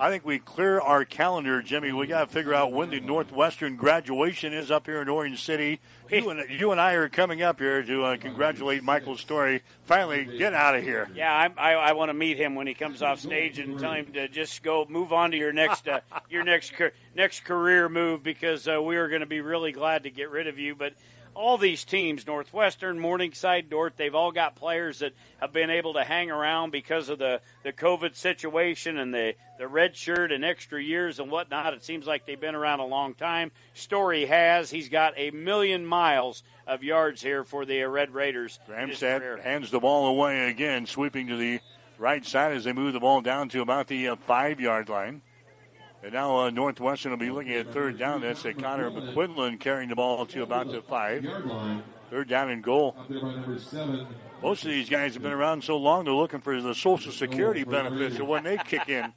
I think we clear our calendar, Jimmy. We got to figure out when the Northwestern graduation is up here in Orange City. You and, you and I are coming up here to uh, congratulate Michael Story. Finally, get out of here. Yeah, I, I, I want to meet him when he comes off stage and tell him to just go move on to your next uh, your next next career move because uh, we are going to be really glad to get rid of you. But all these teams, Northwestern, Morningside, Dordt, they've all got players that have been able to hang around because of the, the COVID situation and the, the red shirt and extra years and whatnot. It seems like they've been around a long time. Story has. He's got a million miles of yards here for the Red Raiders. Gramstad hands the ball away again, sweeping to the right side as they move the ball down to about the uh, five yard line. And now uh, Northwestern will be looking at third down. That's a Connor McQuinlan carrying the ball to about the five. Third down and goal. Most of these guys have been around so long, they're looking for the Social Security benefits and when they kick in.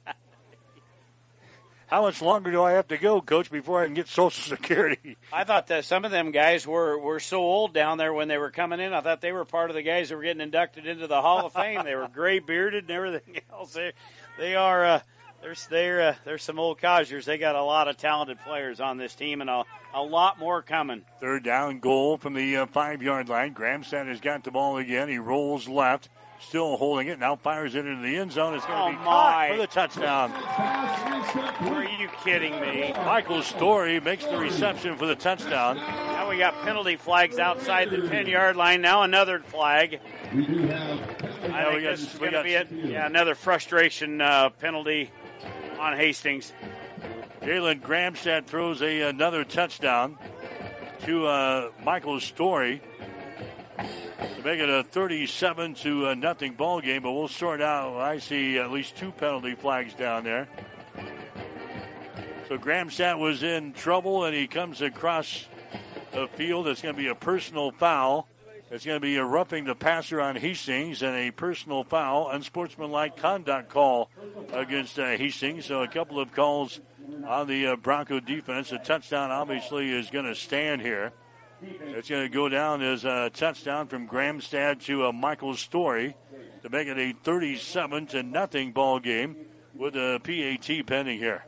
How much longer do I have to go, Coach, before I can get Social Security? I thought that some of them guys were, were so old down there when they were coming in. I thought they were part of the guys that were getting inducted into the Hall of Fame. they were gray bearded and everything [laughs] else. They, they are. Uh, there's there uh, there's some old codgers. They got a lot of talented players on this team, and a, a lot more coming. Third down goal from the uh, five yard line. Gramstad has got the ball again. He rolls left, still holding it. Now fires it into the end zone. It's going to oh be my. caught for the touchdown. Are you kidding me? Michael Story makes the reception for the touchdown. Now we got penalty flags outside the 10 yard line. Now another flag. We do have. I think this is going to be it. Yeah, another frustration uh, penalty on Hastings. Jalen Gramstad throws a another touchdown to uh, Michael Story to make it a 37 to uh, nothing ball game. But we'll sort out. I see at least two penalty flags down there. So Gramstad was in trouble, and he comes across the field. It's going to be a personal foul. It's going to be a roughing the passer on Hastings and a personal foul, unsportsmanlike conduct call against uh, Hastings. So a couple of calls on the uh, Bronco defense. A touchdown obviously is going to stand here. It's going to go down as a touchdown from Gramstad to uh, Michael Story to make it a 37 to nothing ball game with a PAT pending here.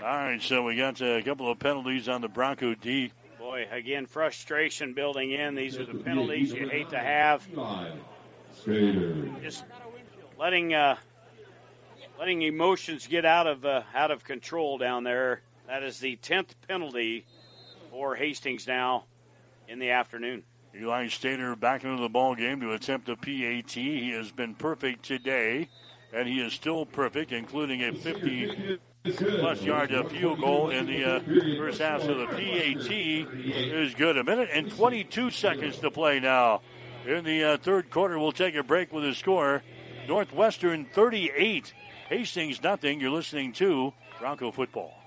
All right, so we got a couple of penalties on the Bronco D. Boy, again, frustration building in. These are the penalties you hate to have. Just letting uh, letting emotions get out of uh, out of control down there. That is the tenth penalty for Hastings now in the afternoon. Eli Stater back into the ball game to attempt a PAT. He has been perfect today, and he is still perfect, including a 50 plus yard uh, field goal in the uh, first half. So the PAT is good. A minute and 22 seconds to play now. In the uh, third quarter, we'll take a break with a score. Northwestern 38, Hastings nothing. You're listening to Bronco Football.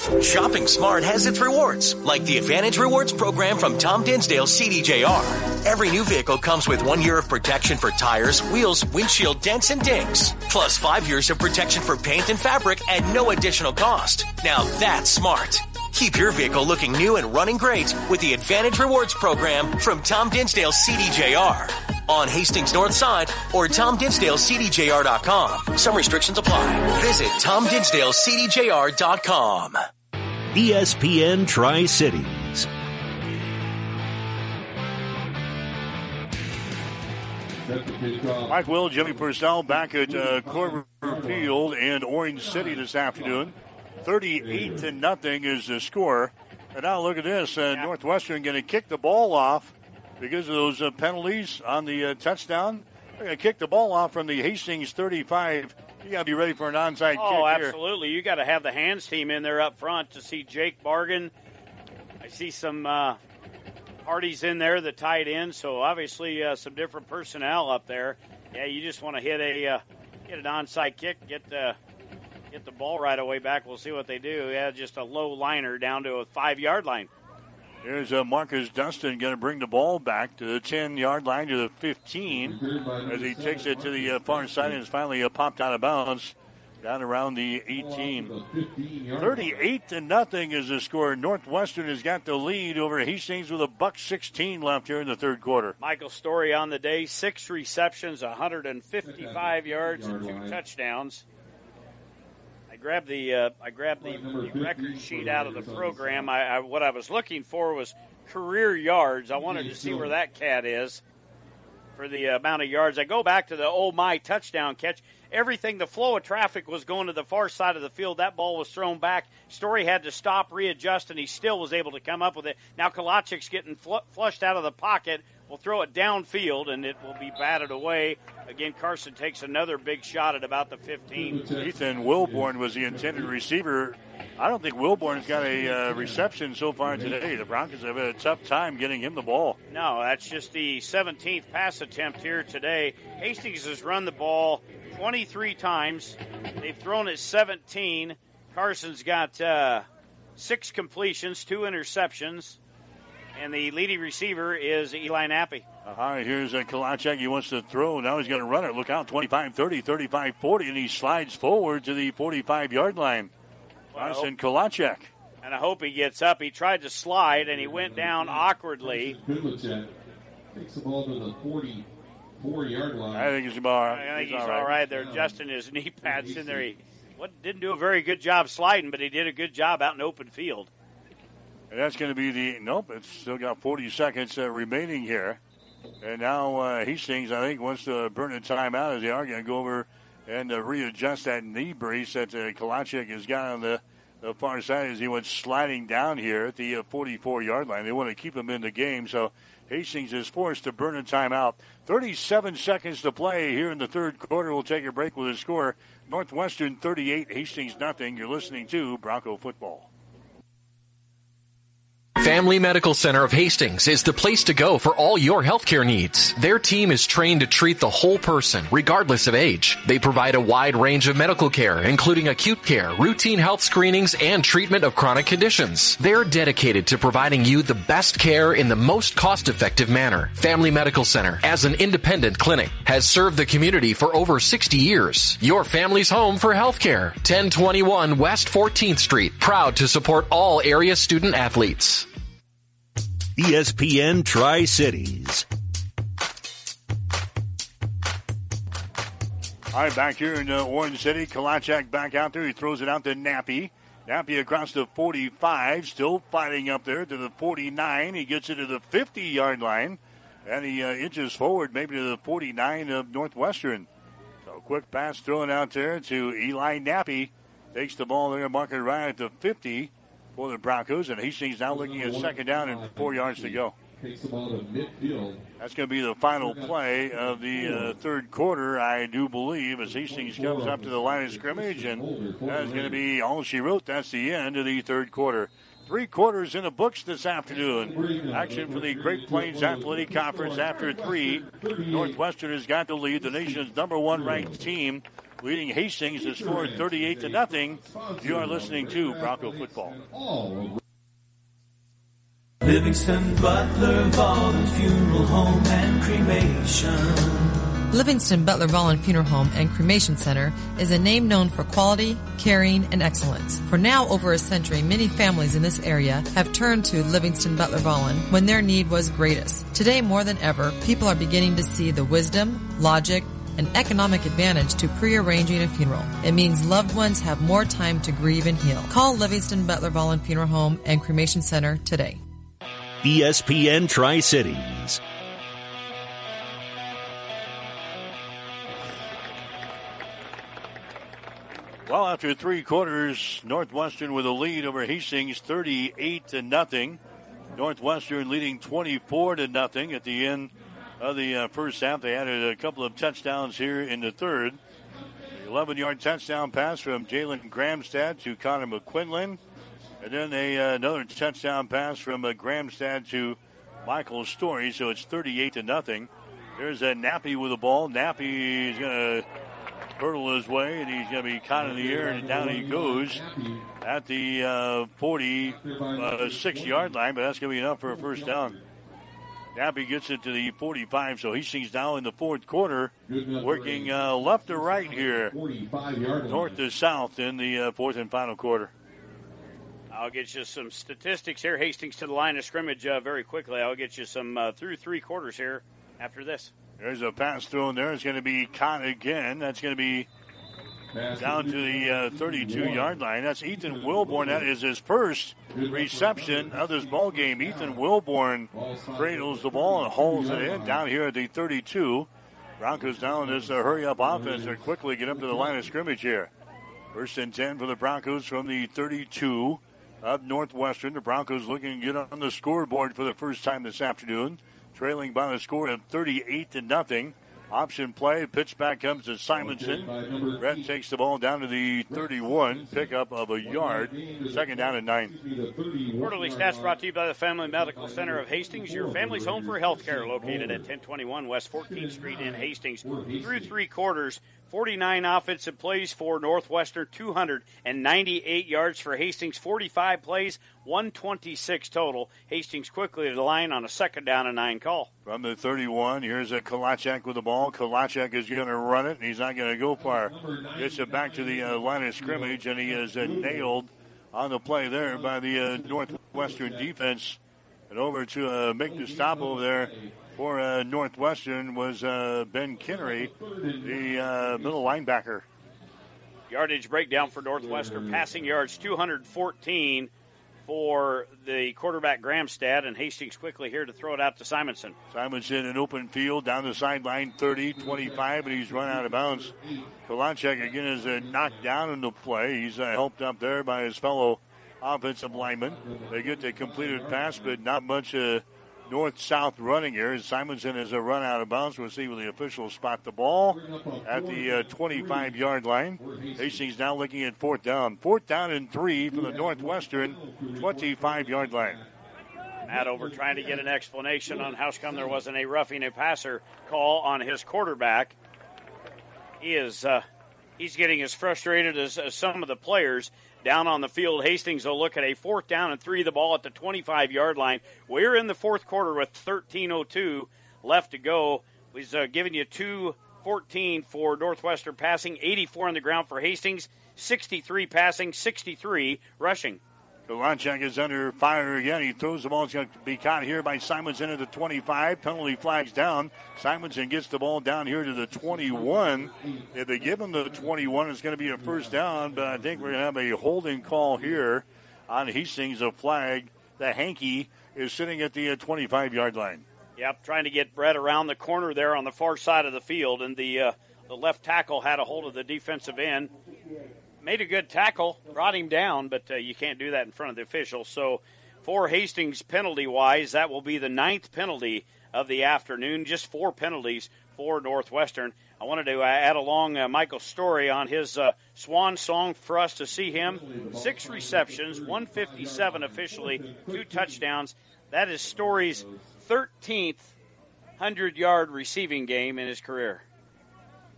Shopping smart has its rewards, like the Advantage Rewards program from Tom Dinsdale CDJR. Every new vehicle comes with one year of protection for tires, wheels, windshield dents, and dings. Plus five years of protection for paint and fabric at no additional cost. Now that's smart. Keep your vehicle looking new and running great with the Advantage Rewards program from Tom Dinsdale CDJR. On Hastings North Side or TomDinsdaleCDJR.com. Some restrictions apply. Visit TomDinsdaleCDJR.com. ESPN Tri Cities. Mike Will, Jimmy Purcell back at uh, Korver Field in Orange City this afternoon. 38 to nothing is the score. And now look at this. Uh, Northwestern going to kick the ball off because of those uh, penalties on the uh, touchdown. They're going to kick the ball off from the Hastings 35. You got to be ready for an onside oh, kick here. absolutely. You got to have the hands team in there up front to see Jake Bargan. I see some uh, parties in there, the tight end. So obviously uh, some different personnel up there. Yeah, you just want to hit a uh, get an onside kick, get the get the ball right away back. We'll see what they do. Yeah, just a low liner down to a five yard line. Here's uh, Marcus Dustin going to bring the ball back to the 10 yard line to the 15 as he takes it to the uh, far side and is finally uh, popped out of bounds down around the 18. 38 to nothing is the score. Northwestern has got the lead over Hastings with a buck 16 left here in the third quarter. Michael Story on the day, six receptions, 155 yards, and two touchdowns. Grabbed the uh, I grabbed the, the, record sheet out of the program. I, I, what I was looking for was career yards. I wanted to see where that cat is for the amount of yards. I go back to the oh my touchdown catch. Everything, the flow of traffic was going to the far side of the field. That ball was thrown back. Story had to stop, readjust, and he still was able to come up with it. Now Kalachek's getting fl- flushed out of the pocket. We'll throw it downfield, and it will be batted away. Again, Carson takes another big shot at about the 15. Ethan Wilborn was the intended receiver. I don't think Wilborn's got a uh, reception so far today. The Broncos have had a tough time getting him the ball. No, that's just the 17th pass attempt here today. Hastings has run the ball 23 times. They've thrown it 17. Carson's got uh, six completions, two interceptions, and the leading receiver is Eli Nappy. All right, here's a Kalachek. He wants to throw. Now he's going to run it. Look out, 25 30, 35 40, and he slides forward to the 45 yard line. Jonathan Kalachek. And I hope he gets up. He tried to slide, and he went down awkwardly. Takes the ball to the 44 yard line. I think he's about. I think he's, he's all right there. Justin, his knee pads in there. He what, didn't do a very good job sliding, but he did a good job out in open field. And that's going to be the nope. It's still got 40 seconds uh, remaining here, and now uh, Hastings I think wants to burn a timeout as they are going to go over and uh, readjust that knee brace that uh, Kalachek has got on the, the far side as he went sliding down here at the 44 yard line. They want to keep him in the game, so Hastings is forced to burn a timeout. 37 seconds to play here in the third quarter. We'll take a break with a score Northwestern 38, Hastings nothing. You're listening to Bronco Football. Family Medical Center of Hastings is the place to go for all your healthcare needs. Their team is trained to treat the whole person, regardless of age. They provide a wide range of medical care, including acute care, routine health screenings, and treatment of chronic conditions. They're dedicated to providing you the best care in the most cost-effective manner. Family Medical Center, as an independent clinic, has served the community for over 60 years. Your family's home for healthcare. 1021 West 14th Street. Proud to support all area student athletes. ESPN Tri Cities. All right, back here in uh, Orange City, Kalachek back out there. He throws it out to Nappy. Nappy across the 45, still fighting up there to the 49. He gets it to the 50 yard line, and he uh, inches forward maybe to the 49 of Northwestern. So quick pass thrown out there to Eli Nappy. Takes the ball there, marking right at the 50 for the Broncos, and Hastings now looking at second down and four yards to go. Takes the ball to midfield. That's going to be the final play of the uh, third quarter, I do believe, as Hastings comes up to the line of scrimmage, and that's going to be all she wrote. That's the end of the third quarter. Three quarters in the books this afternoon. Action for the Great Plains Athletic Conference after three. Northwestern has got the lead, the nation's number one ranked team leading Hastings to score 38 to nothing. You are listening to Bronco Football. Livingston Butler Volland Funeral Home and Cremation. Livingston Butler Volland Funeral Home and Cremation Center is a name known for quality, caring, and excellence. For now over a century, many families in this area have turned to Livingston Butler Volland when their need was greatest. Today more than ever, people are beginning to see the wisdom, logic, and economic advantage to pre-arranging a funeral. It means loved ones have more time to grieve and heal. Call Livingston Butler Volland Funeral Home and Cremation Center today. ESPN Tri Cities. Well, after three quarters, Northwestern with a lead over Hastings, 38 to nothing. Northwestern leading 24 to nothing at the end of the uh, first half. They added a couple of touchdowns here in the third. 11 yard touchdown pass from Jalen Gramstad to Connor McQuinlan. And then a, uh, another touchdown pass from uh, Gramstad to Michael Story. So it's 38 to nothing. There's a Nappy with the ball. Nappy is going to hurdle his way, and he's going to be caught in the air, and down he goes at the uh, 46 yard line, but that's going to be enough for a first down. Nappy gets it to the 45, so he sees now in the fourth quarter, working uh, left to right here, north to south in the uh, fourth and final quarter. I'll get you some statistics here. Hastings to the line of scrimmage uh, very quickly. I'll get you some uh, through three quarters here after this. There's a pass thrown there. It's going to be caught again. That's going to be down to the uh, 32 yard line. That's Ethan Wilborn. That is his first reception of this ball game. Ethan Wilborn cradles the ball and hauls it in down here at the 32. Broncos down this uh, hurry up offense and quickly get up to the line of scrimmage here. First and 10 for the Broncos from the 32 of Northwestern. The Broncos looking to get on the scoreboard for the first time this afternoon trailing by the score of 38 to nothing. Option play, pitch back comes to Simonson. Brett takes the ball down to the 31, pickup of a yard. Second down and nine. Quarterly stats brought to you by the Family Medical Center of Hastings, your family's home for health care, located at 1021 West 14th Street in Hastings. Through three quarters, 49 offensive plays for Northwestern, 298 yards for Hastings, 45 plays, 126 total. Hastings quickly to the line on a second down and nine call. From the 31, here's a Kalachek with the ball. Kalachek is going to run it, and he's not going to go far. Gets it back to the uh, line of scrimmage, and he is uh, nailed on the play there by the uh, Northwestern defense. And over to make the stop over there for uh, Northwestern was uh, Ben Kinnery, the uh, middle linebacker. Yardage breakdown for Northwestern. Passing yards 214 for the quarterback Gramstad, and Hastings quickly here to throw it out to Simonson. Simonson in open field down the sideline 30, 25, and he's run out of bounds. Kalachek again is uh, knocked down in the play. He's uh, helped up there by his fellow offensive lineman. They get the completed pass, but not much uh, north-south running here. Simonson is a run out of bounds. We'll see when the officials spot the ball at the 25-yard line. Hastings now looking at fourth down. Fourth down and three from the Northwestern 25-yard line. Matt over trying to get an explanation on how come there wasn't a roughing a passer call on his quarterback. He is uh, he's getting as frustrated as, as some of the players down on the field. Hastings will look at a fourth down and three, the ball at the 25 yard line. We're in the fourth quarter with 13.02 left to go. He's uh, giving you 214 for Northwestern passing, 84 on the ground for Hastings, 63 passing, 63 rushing. Kalachek is under fire again. He throws the ball. It's going to be caught here by Simonson at the 25. Penalty flags down. Simonson gets the ball down here to the 21. If they give him the 21, it's going to be a first down, but I think we're going to have a holding call here on Hastings. A flag. The hanky is sitting at the 25 yard line. Yep, trying to get Brett around the corner there on the far side of the field, and the uh, the left tackle had a hold of the defensive end made a good tackle, brought him down, but uh, you can't do that in front of the officials. So, for Hastings penalty wise, that will be the ninth penalty of the afternoon. Just four penalties for Northwestern. I wanted to uh, add along uh, Michael's story on his uh, swan song for us to see him. Six receptions, 157 officially, two touchdowns. That is Story's 13th 100 yard receiving game in his career.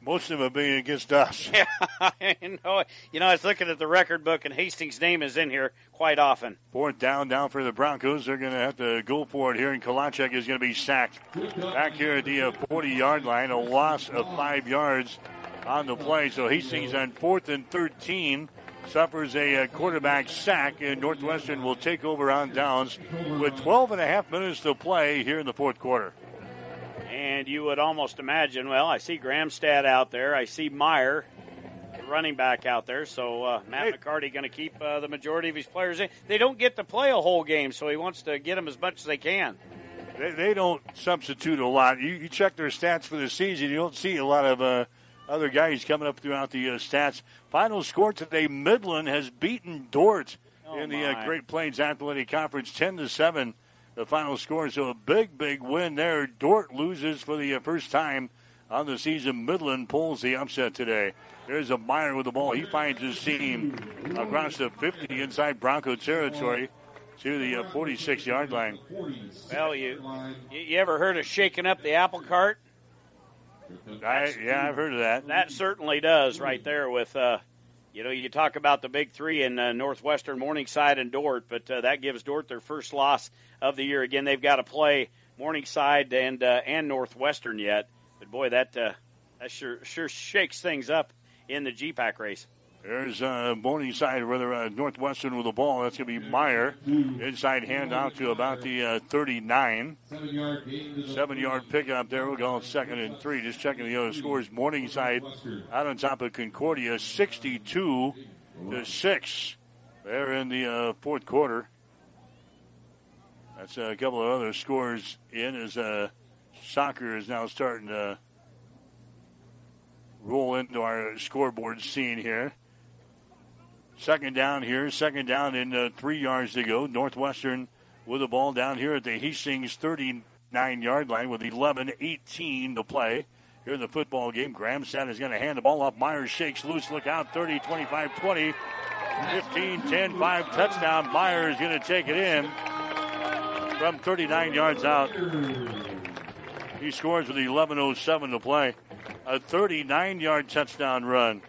Most of them being against us. [laughs] Yeah, I know. You know, I was looking at the record book, and Hastings' name is in here quite often. Fourth down, down for the Broncos. They're going to have to go for it here, and Kalachek is going to be sacked. Back here at the 40 uh, yard line, a loss of five yards on the play. So Hastings on fourth and 13 suffers a uh, quarterback sack, and Northwestern will take over on downs with 12 and a half minutes to play here in the fourth quarter. And you would almost imagine, well, I see Gramstad out there. I see Meyer, running back out there. So uh, Matt. McCarty going to keep uh, the majority of his players in. They don't get to play a whole game, so he wants to get them as much as they can. They, they don't substitute a lot. You, you, check their stats for the season, you don't see a lot of uh, other guys coming up throughout the uh, stats. Final score today: Midland has beaten Dordt oh in the uh, Great Plains Athletic Conference, ten to seven the final score. So a big, big win there. Dordt loses for the uh, first time on the season. Midland pulls the upset today. There's a Meyer with the ball. He finds his team across the 50 inside Bronco territory to the 46 yard line. Well, you you ever heard of shaking up the apple cart? I, yeah, I've heard of that. That certainly does, right there. With uh, you know, you talk about the big three in uh, Northwestern, Morningside, and Dordt, but uh, that gives Dordt their first loss of the year. Again, they've got to play Morningside and uh, and Northwestern yet, but boy, that uh, that sure sure shakes things up in the GPAC race. There's uh, Morningside, rather uh, Northwestern with the ball. That's going to be Meyer. Inside handout to about the uh, 39. Seven yard pickup there. We'll go second and three. Just checking the other scores. Morningside out on top of Concordia, 62 to 6. There in the uh, fourth quarter. That's a couple of other scores in as uh, soccer is now starting to roll into our scoreboard scene here. Second down here, second down in uh, three yards to go. Northwestern with the ball down here at the Hastings 39 yard line with 11 18 to play. Here in the football game, Graham Gramstad is going to hand the ball off. Myers shakes loose. Look out 30, 25, 20, 15, 10, 5 touchdown. Myers going to take it in from 39 yards out. He scores with 11.07 to play. A 39 yard touchdown run.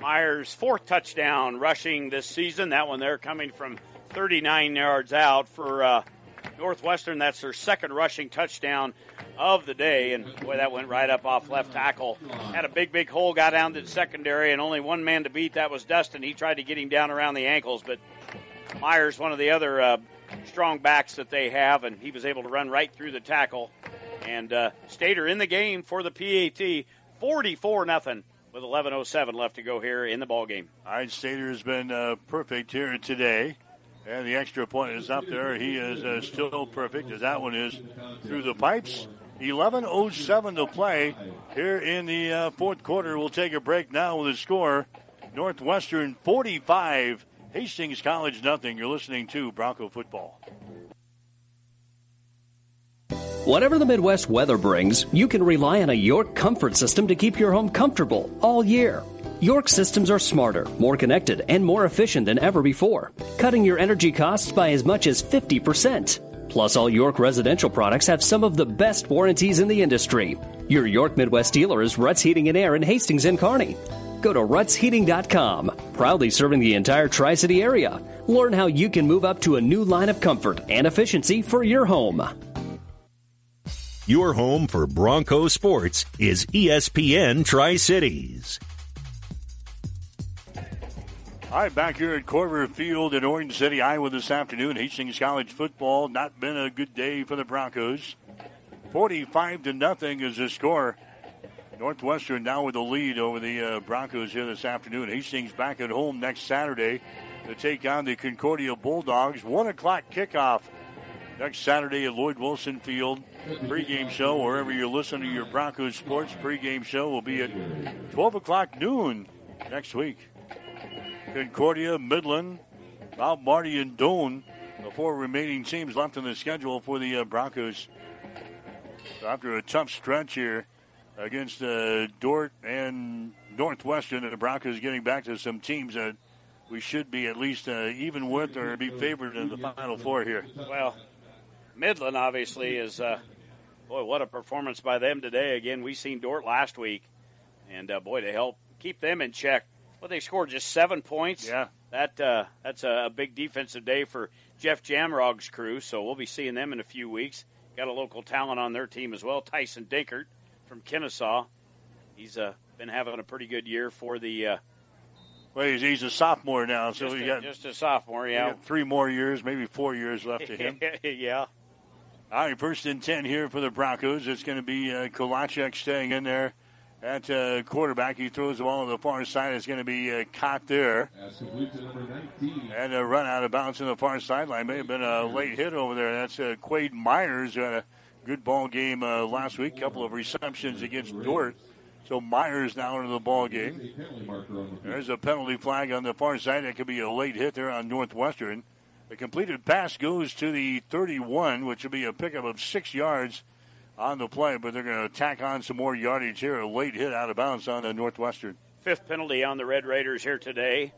Myers' fourth touchdown rushing this season. That one there coming from 39 yards out for uh, Northwestern. That's their second rushing touchdown of the day. And boy, that went right up off left tackle. Had a big, big hole, got down to the secondary, and only one man to beat. That was Dustin. He tried to get him down around the ankles, but Myers, one of the other uh, strong backs that they have, and he was able to run right through the tackle. And uh, Stater in the game for the PAT, 44 nothing with 11:07 left to go here in the ball game. Ide Stater has been uh, perfect here today, and the extra point is up there. He is uh, still perfect as that one is through the pipes. 11:07 to play here in the uh, fourth quarter. We'll take a break now with a score: Northwestern 45, Hastings College nothing. You're listening to Bronco football. Whatever the Midwest weather brings, you can rely on a York comfort system to keep your home comfortable all year. York systems are smarter, more connected, and more efficient than ever before, cutting your energy costs by as much as 50%. Plus, all York residential products have some of the best warranties in the industry. Your York Midwest dealer is Ruts Heating and Air in Hastings and Kearney. Go to rutsheating.com, proudly serving the entire Tri City area. Learn how you can move up to a new line of comfort and efficiency for your home. Your home for Bronco sports is ESPN Tri Cities. All right, back here at Korver Field in Orange City, Iowa this afternoon. Hastings College football not been a good day for the Broncos. 45 to nothing is the score. Northwestern now with the lead over the uh, Broncos here this afternoon. Hastings back at home next Saturday to take on the Concordia Bulldogs. One o'clock kickoff next Saturday at Lloyd Wilson Field. Pre-game show, wherever you're listening to your Broncos sports, pre-game show will be at 12 o'clock noon next week. Concordia, Midland, Mount Marty, and Doane, the four remaining teams left in the schedule for the uh, Broncos. So after a tough stretch here against uh, Dordt and Northwestern, And the Broncos getting back to some teams that we should be at least uh, even with or be favored in the Final Four here. Well, Midland obviously is, uh, boy, what a performance by them today. Again, we seen Dordt last week, and uh, boy, they help keep them in check. Well, they scored just seven points. Yeah, that uh, that's a big defensive day for Jeff Jamrog's crew. So we'll be seeing them in a few weeks. Got a local talent on their team as well, Tyson Dinkert from Kenesaw. He's uh, been having a pretty good year for the. Uh, well, he's, he's, a sophomore now, so a, got just a sophomore. Yeah, three more years, maybe four years left to him. [laughs] yeah. All right, first and 10 here for the Broncos. It's going to be uh, Kalachek staying in there at uh, quarterback. He throws the ball on the far side. It's going to be uh, caught there. And a run out of bounds on the far sideline. May have been a late hit over there. That's uh, Quade Myers who had a good ball game uh, last week. couple of receptions against Dordt. So Myers now into the ball game. There's a penalty flag on the far side. That could be a late hit there on Northwestern. The completed pass goes to the 31, which will be a pickup of six yards on the play, but they're going to tack on some more yardage here. A late hit out of bounds on the Northwestern. Fifth penalty on the Red Raiders here today.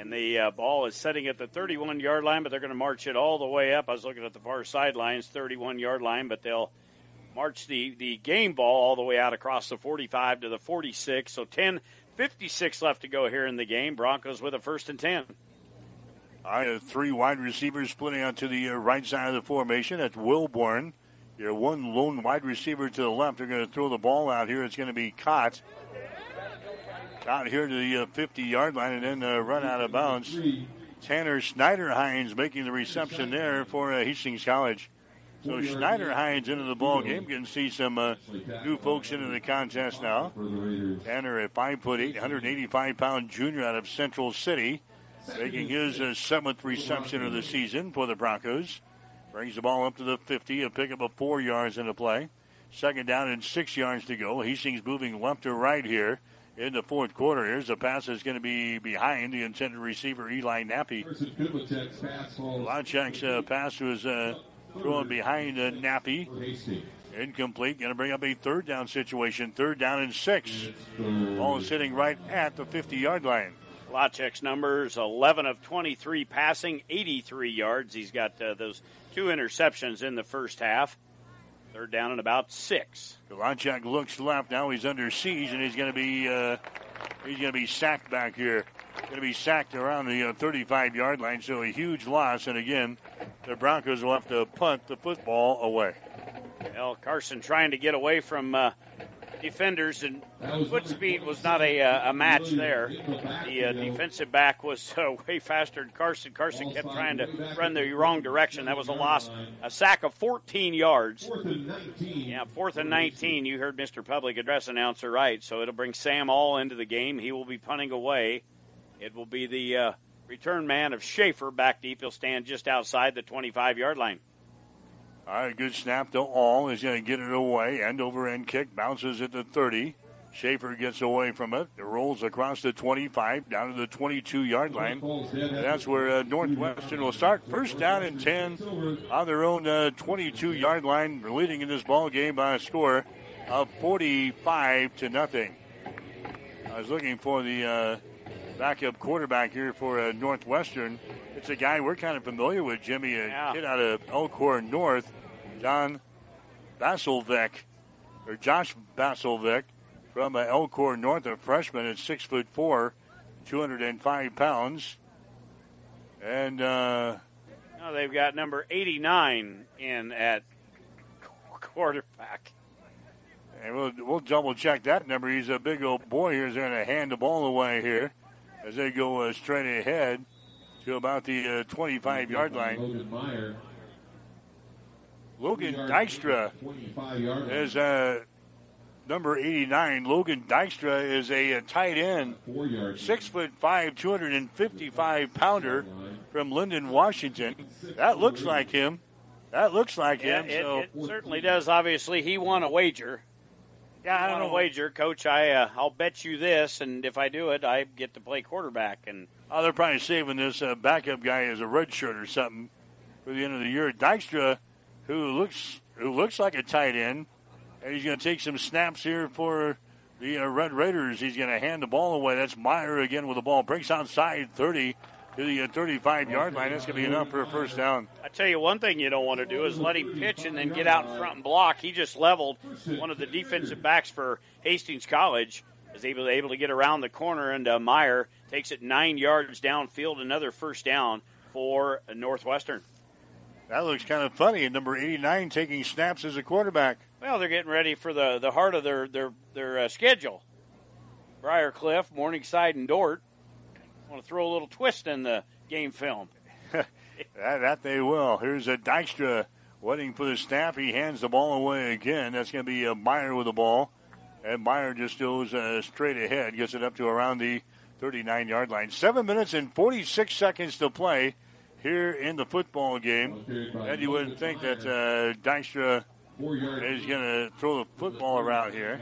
And the uh, ball is setting at the 31 yard line, but they're going to march it all the way up. I was looking at the far sidelines, 31 yard line, but they'll march the, the game ball all the way out across the 45 to the 46. So 10 56 left to go here in the game. Broncos with a first and 10. I have three wide receivers splitting out to the uh, right side of the formation. That's Wilborn. Your one lone wide receiver to the left. They're going to throw the ball out here. It's going to be caught. Caught here to the uh, 50 yard line and then uh, run out of bounds. Tanner Schneider Hines making the reception there for uh, Hastings College. So Schneider Hines into the ball game. You can see some uh, new folks into the contest now. Tanner, a five foot eight, 185 pound junior out of Central City, making his uh, seventh reception of the season for the Broncos. Brings the ball up to the 50, a pickup of four yards in the play. Second down and six yards to go. Hastings moving left to right here in the fourth quarter. Here's a pass that's going to be behind the intended receiver, Eli Nappy. Kalachek's uh, pass was uh, thrown behind uh, Nappy. Incomplete. Going to bring up a third down situation. Third down and six. Ball is sitting right at the 50 yard line. Kalachek's numbers 11 of 23 passing, 83 yards. He's got uh, those two interceptions in the first half. Third down and about six. Kalachek looks left. Now he's under siege, and he's going to be uh, he's going to be sacked back here. Going to be sacked around the uh, 35 yard line. So a huge loss. And again, the Broncos will have to punt the football away. Well, Carson trying to get away from uh, defenders, and foot speed was not a, uh, a match there. The uh, defensive back was uh, [laughs] way faster than Carson. Carson kept trying to run the wrong direction. That was a loss, a sack of 14 yards. Yeah, fourth and 19. You heard Mr. Public Address announcer right. So it'll bring Sam All into the game. He will be punting away. It will be the uh, return man of Schaefer back deep. He'll stand just outside the 25 yard line. All right, good snap to All. He's going to get it away. End over end kick. Bounces at the 30. Schaefer gets away from it. It rolls across the 25 down to the 22 yard line. And that's where uh, Northwestern will start. First down and 10 on their own uh, 22 yard line, leading in this ball game by a score of 45 to nothing. I was looking for the uh, backup quarterback here for uh, Northwestern. It's a guy we're kind of familiar with, Jimmy, a Yeah. kid out of Elkhorn North, John Basilvik, or Josh Basilvik from uh, Elkhorn North, a freshman at six foot four, 205 pounds. And uh, Now they've got number 89 in at quarterback. And we'll, we'll double check that number. He's a big old boy here. He's going to hand the ball away here as they go uh, straight ahead to about the uh, 25 yard line. Logan Dykstra is uh, number 89. Logan Dykstra is a, uh tight end, six foot five, 255 pounder from Lynden, Washington. That looks like him. That looks like Yeah, him. it, so it certainly does. Obviously, he won a wager. Yeah, I won don't a know. wager, Coach. I uh, I'll bet you this, and if I do it, I get to play quarterback. And Oh, they're probably saving this uh, backup guy as a redshirt or something for the end of the year. Dykstra, who looks who looks like a tight end, and he's going to take some snaps here for the uh, Red Raiders. He's going to hand the ball away. That's Meyer again with the ball. Breaks outside 30 to the uh, 35 yard line. That's going to be enough for a first down. I tell you, one thing you don't want to do is let him pitch and then get out in front and block. He just leveled one of the defensive backs for Hastings College. Is able able to get around the corner, and uh, Meyer takes it nine yards downfield. Another first down for Northwestern. That looks kind of funny. Number 89 taking snaps as a quarterback. Well, they're getting ready for the, the heart of their their their uh, schedule. Briarcliff, Morningside, and Dordt. Want to throw a little twist in the game film. [laughs] that, that they will. Here's a Dykstra waiting for the snap. He hands the ball away again. That's going to be a Meyer with the ball. And Meyer just goes uh, straight ahead, gets it up to around the 39 yard line. Seven minutes and 46 seconds to play here in the football game. And you wouldn't think that uh, Dykstra is going to throw the football around here.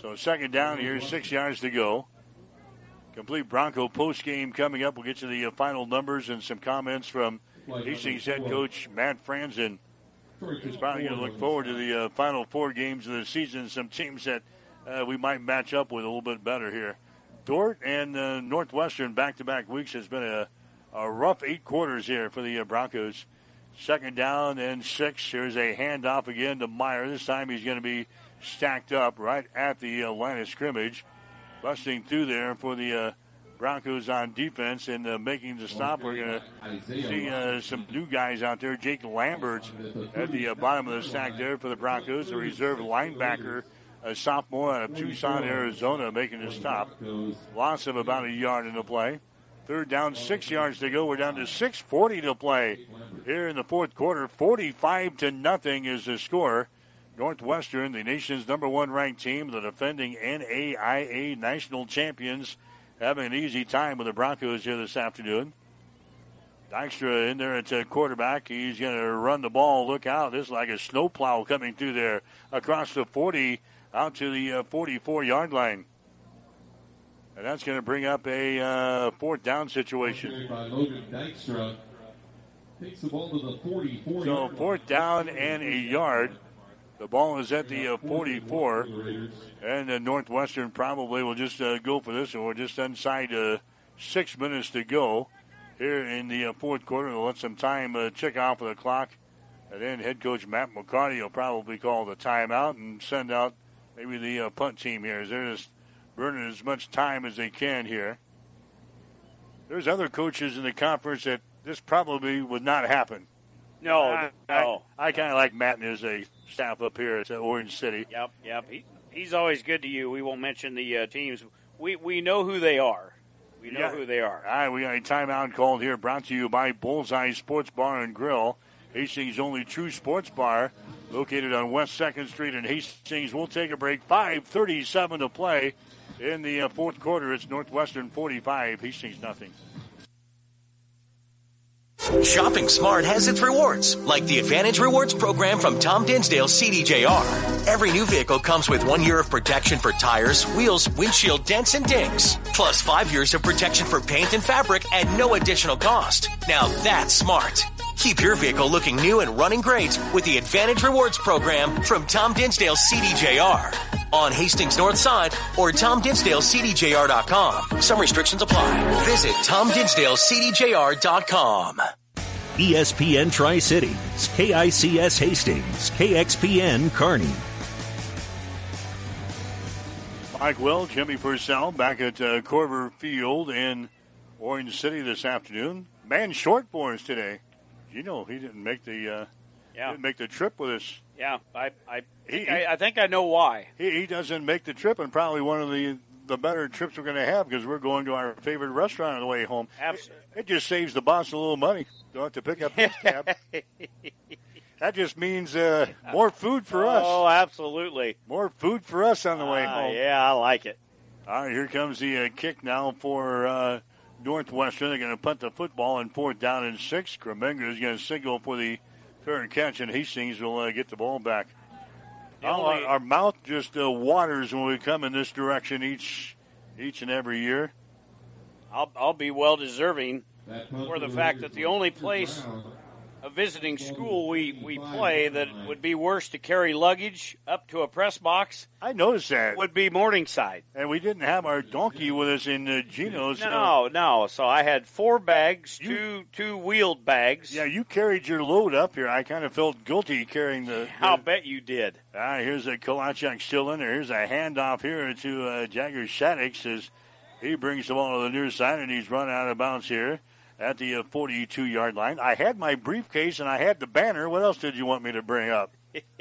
So second down here, six yards to go. Complete Bronco post game coming up. We'll get to the uh, final numbers and some comments from Hastings head coach Matt Franzen. He's probably going to look forward to the uh, final four games of the season. Some teams that uh, we might match up with a little bit better here. Dordt and uh, Northwestern back to back weeks has been a, a rough eight quarters here for the uh, Broncos. Second down and six. Here's a handoff again to Meyer. This time he's going to be stacked up right at the uh, line of scrimmage. Busting through there for the uh, Broncos on defense and uh, making the stop. We're going to see uh, some new guys out there. Jake Lambert's at the uh, bottom of the stack there for the Broncos, a reserve linebacker, a sophomore out of Tucson, Arizona, making the stop. Loss of about a yard in the play. Third down, six yards to go. We're down to 6:40 to play here in the fourth quarter. 45 to nothing is the score. Northwestern, the nation's number one ranked team, the defending NAIA national champions, having an easy time with the Broncos here this afternoon. Dykstra in there at quarterback. He's going to run the ball. Look out. This is like a snowplow coming through there across the 40 out to the uh, 44 yard line. And that's going to bring up a uh, fourth down situation. By Logan Dykstra. Takes the ball to the 44. So fourth down and a yard. The ball is at the uh, 44, and uh, Northwestern probably will just uh, go for this, and we're just inside uh, six minutes to go here in the uh, fourth quarter. We'll let some time uh, check off of the clock, and then head coach Matt McCarty will probably call the timeout and send out maybe the uh, punt team here. As they're just burning as much time as they can here. There's other coaches in the conference that this probably would not happen. No, I, no. I, I kind of like Matt and his uh, staff up here at uh, Orange City. Yep, yep. He, he's always good to you. We won't mention the uh, teams. We we know who they are. We know Yeah. who they are. All right, we got a timeout called here, brought to you by Bullseye Sports Bar and Grill, Hastings' only true sports bar, located on West Second Street in Hastings. We'll take a break. Five thirty-seven to play in the uh, fourth quarter. It's Northwestern forty-five, Hastings nothing. Shopping smart has its rewards, like the Advantage Rewards program from Tom Dinsdale CDJR. Every new vehicle comes with one year of protection for tires, wheels, windshield dents, and dings. Plus five years of protection for paint and fabric at no additional cost. Now that's smart. Keep your vehicle looking new and running great with the Advantage Rewards program from Tom Dinsdale CDJR. On Hastings North Side or TomDinsdaleCDJR.com. Some restrictions apply. Visit TomDinsdaleCDJR.com. ESPN Tri Cities, KICS Hastings, KXPN Kearney. Mike Will, Jimmy Purcell back at uh, Korver Field in Orange City this afternoon. Man short for us today. You know he didn't make the uh, Yeah. didn't make the trip with us. Yeah, I I He- think I, I think I know why. He, he doesn't make the trip, and probably one of the the better trips we're going to have because we're going to our favorite restaurant on the way home. Absolutely. It just saves the boss a little money. Don't have to pick up his tab. [laughs] that just means uh, more food for us. Oh, absolutely. More food for us on the way Ah, home. yeah, I like it. All right, here comes the uh, kick now for uh, Northwestern. They're going to punt the football on fourth down and six. Kremenga is going to signal for the third catch, and Hastings will uh, get the ball back. The only- our, our mouth just uh, waters when we come in this direction each each and every year. I'll I'll be well deserving for the fact that the only place Brown. A visiting school we, we play that would be worse to carry luggage up to a press box I noticed that. would be Morningside. And we didn't have our donkey with us in uh, Geno's. No, no. So I had four bags, You- two two wheeled bags. yeah, you carried your load up here. I kind of felt guilty carrying the. I'll the- bet you did. All right, here's a Kalachek still in there. Here's a handoff here to uh, Jagger Shaddix as he brings the ball to the near side and he's run out of bounds here at the uh, 42 yard line. I had my briefcase and I had the banner. What else did you want me to bring up? [laughs]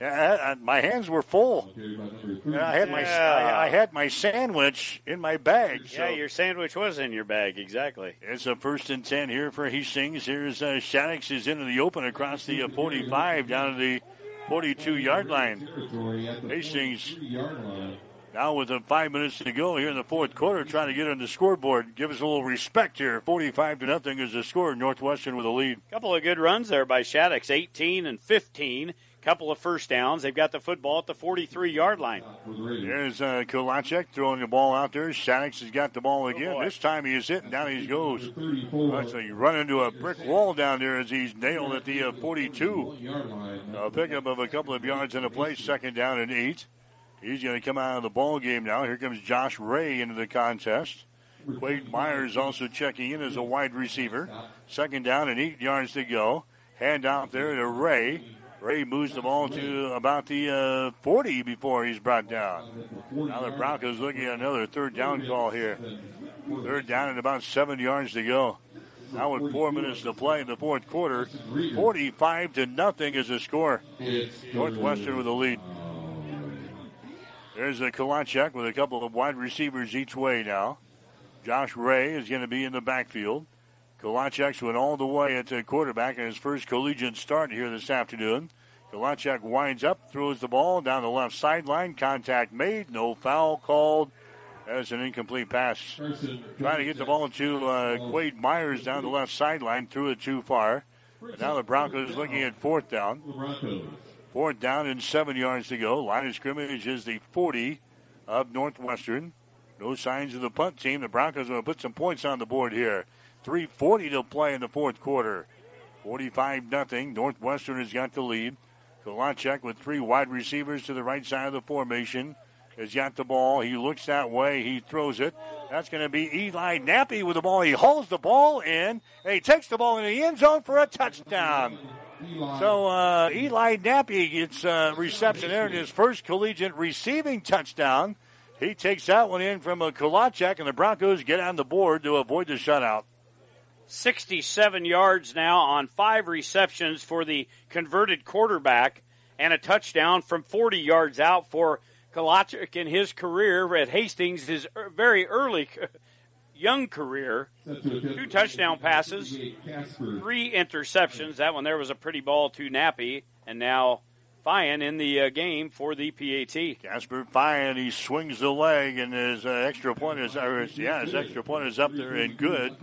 yeah, my hands were full. Carried by number three. Yeah, I had my Yeah. I, I had my sandwich in my bag. So Yeah, your sandwich was in your bag, exactly. it's a first and ten here for Hastings. Here's uh, Shaddix is into the open across the uh, 45 down to the 42 yard line. Hastings 43-yard line. Now with five minutes to go here in the fourth quarter, trying to get on the scoreboard. Give us a little respect here. Forty-five to nothing is the score. Northwestern with a lead. couple of good runs there by Shaddix, 18 and 15. couple of first downs. They've got the football at the 43 yard line. There's uh, throwing the ball out there. Shaddix has got the ball again. this time he is hitting down. He goes. Actually, run into a brick wall down there as he's nailed at the uh, 42. A pickup of a couple of yards in a play. Second down and eight. He's going to come out of the ball game now. Here comes Josh Ray into the contest. Quade Myers also checking in as a wide receiver. Second down and eight yards to go. Hand out there to Ray. Ray moves the ball to about the uh, 40 before he's brought down. Now the Broncos looking at another third down call here. Third down and about seven yards to go. Now with four minutes to play in the fourth quarter, 45 to nothing is the score. Northwestern with the lead. There's a Kalachek with a couple of wide receivers each way now. Josh Ray is going to be in the backfield. Kalachek went all the way at the quarterback in his first collegiate start here this afternoon. Kalachek winds up, throws the ball down the left sideline. Contact made, no foul called. That's an incomplete pass. Trying to get the ball to uh, Quade Myers down the left sideline, threw it too far. But now the Broncos looking at fourth down. Fourth down and seven yards to go. Line of scrimmage is the 40 of Northwestern. No signs of the punt team. The Broncos are going to put some points on the board here. 3.40 to play in the fourth quarter. 45 nothing. Northwestern has got the lead. Kalachek with three wide receivers to the right side of the formation has got the ball. He looks that way. He throws it. That's going to be Eli Nappy with the ball. He holds the ball in, and he takes the ball in the end zone for a touchdown. So uh, Eli Nappy gets uh, reception there in his first collegiate receiving touchdown. He takes that one in from a Kalachek, and the Broncos get on the board to avoid the shutout. 67 yards now on five receptions for the converted quarterback and a touchdown from 40 yards out for Kalachek in his career at Hastings, his very early young career. Two touchdown passes, three interceptions. That one there was a pretty ball to Nappy, and now Fyan in the uh, game for the PAT. Casper Fyan, he swings the leg, and his uh, extra point is, or his, yeah, his extra point is up there and good.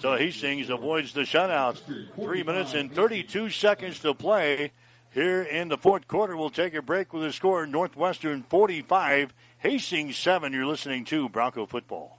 So Hastings avoids the shutout. Three minutes and 32 seconds to play here in the fourth quarter. We'll take a break with the score Northwestern 45, Hastings 7. You're listening to Bronco Football.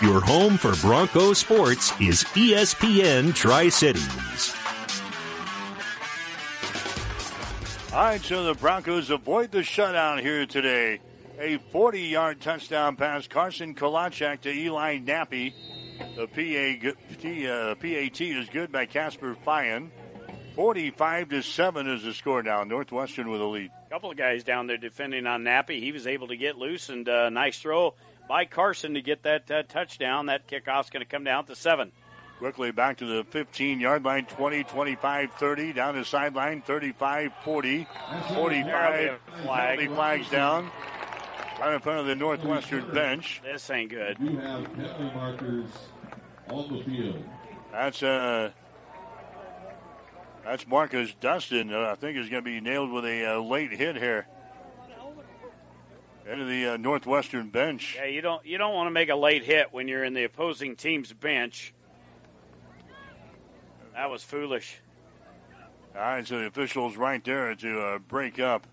Your home for Broncos sports is ESPN Tri Cities. All right, so the Broncos avoid the shutout here today. A 40 yard touchdown pass, Carson Kalachek to Eli Nappy. The PA, uh, PAT is good by Casper Fyan. 45 to 7 is the score now. Northwestern with a lead. A couple of guys down there defending on Nappy. He was able to get loose and uh, nice throw by Carson to get that uh, touchdown. That kickoff's going to come down to seven. Quickly back to the 15 yard line, 20, 25, 30. Down the sideline, 35, 40, 45. Flag. Penalty flags down. Right in front of the Northwestern bench. This ain't good. You have penalty markers on the field. That's uh, that's Marcus Dustin. Uh, I think is going to be nailed with a uh, late hit here. Into the uh, Northwestern bench. Yeah, you don't you don't want to make a late hit when you're in the opposing team's bench. That was foolish. All right, so the officials right there to uh, break up.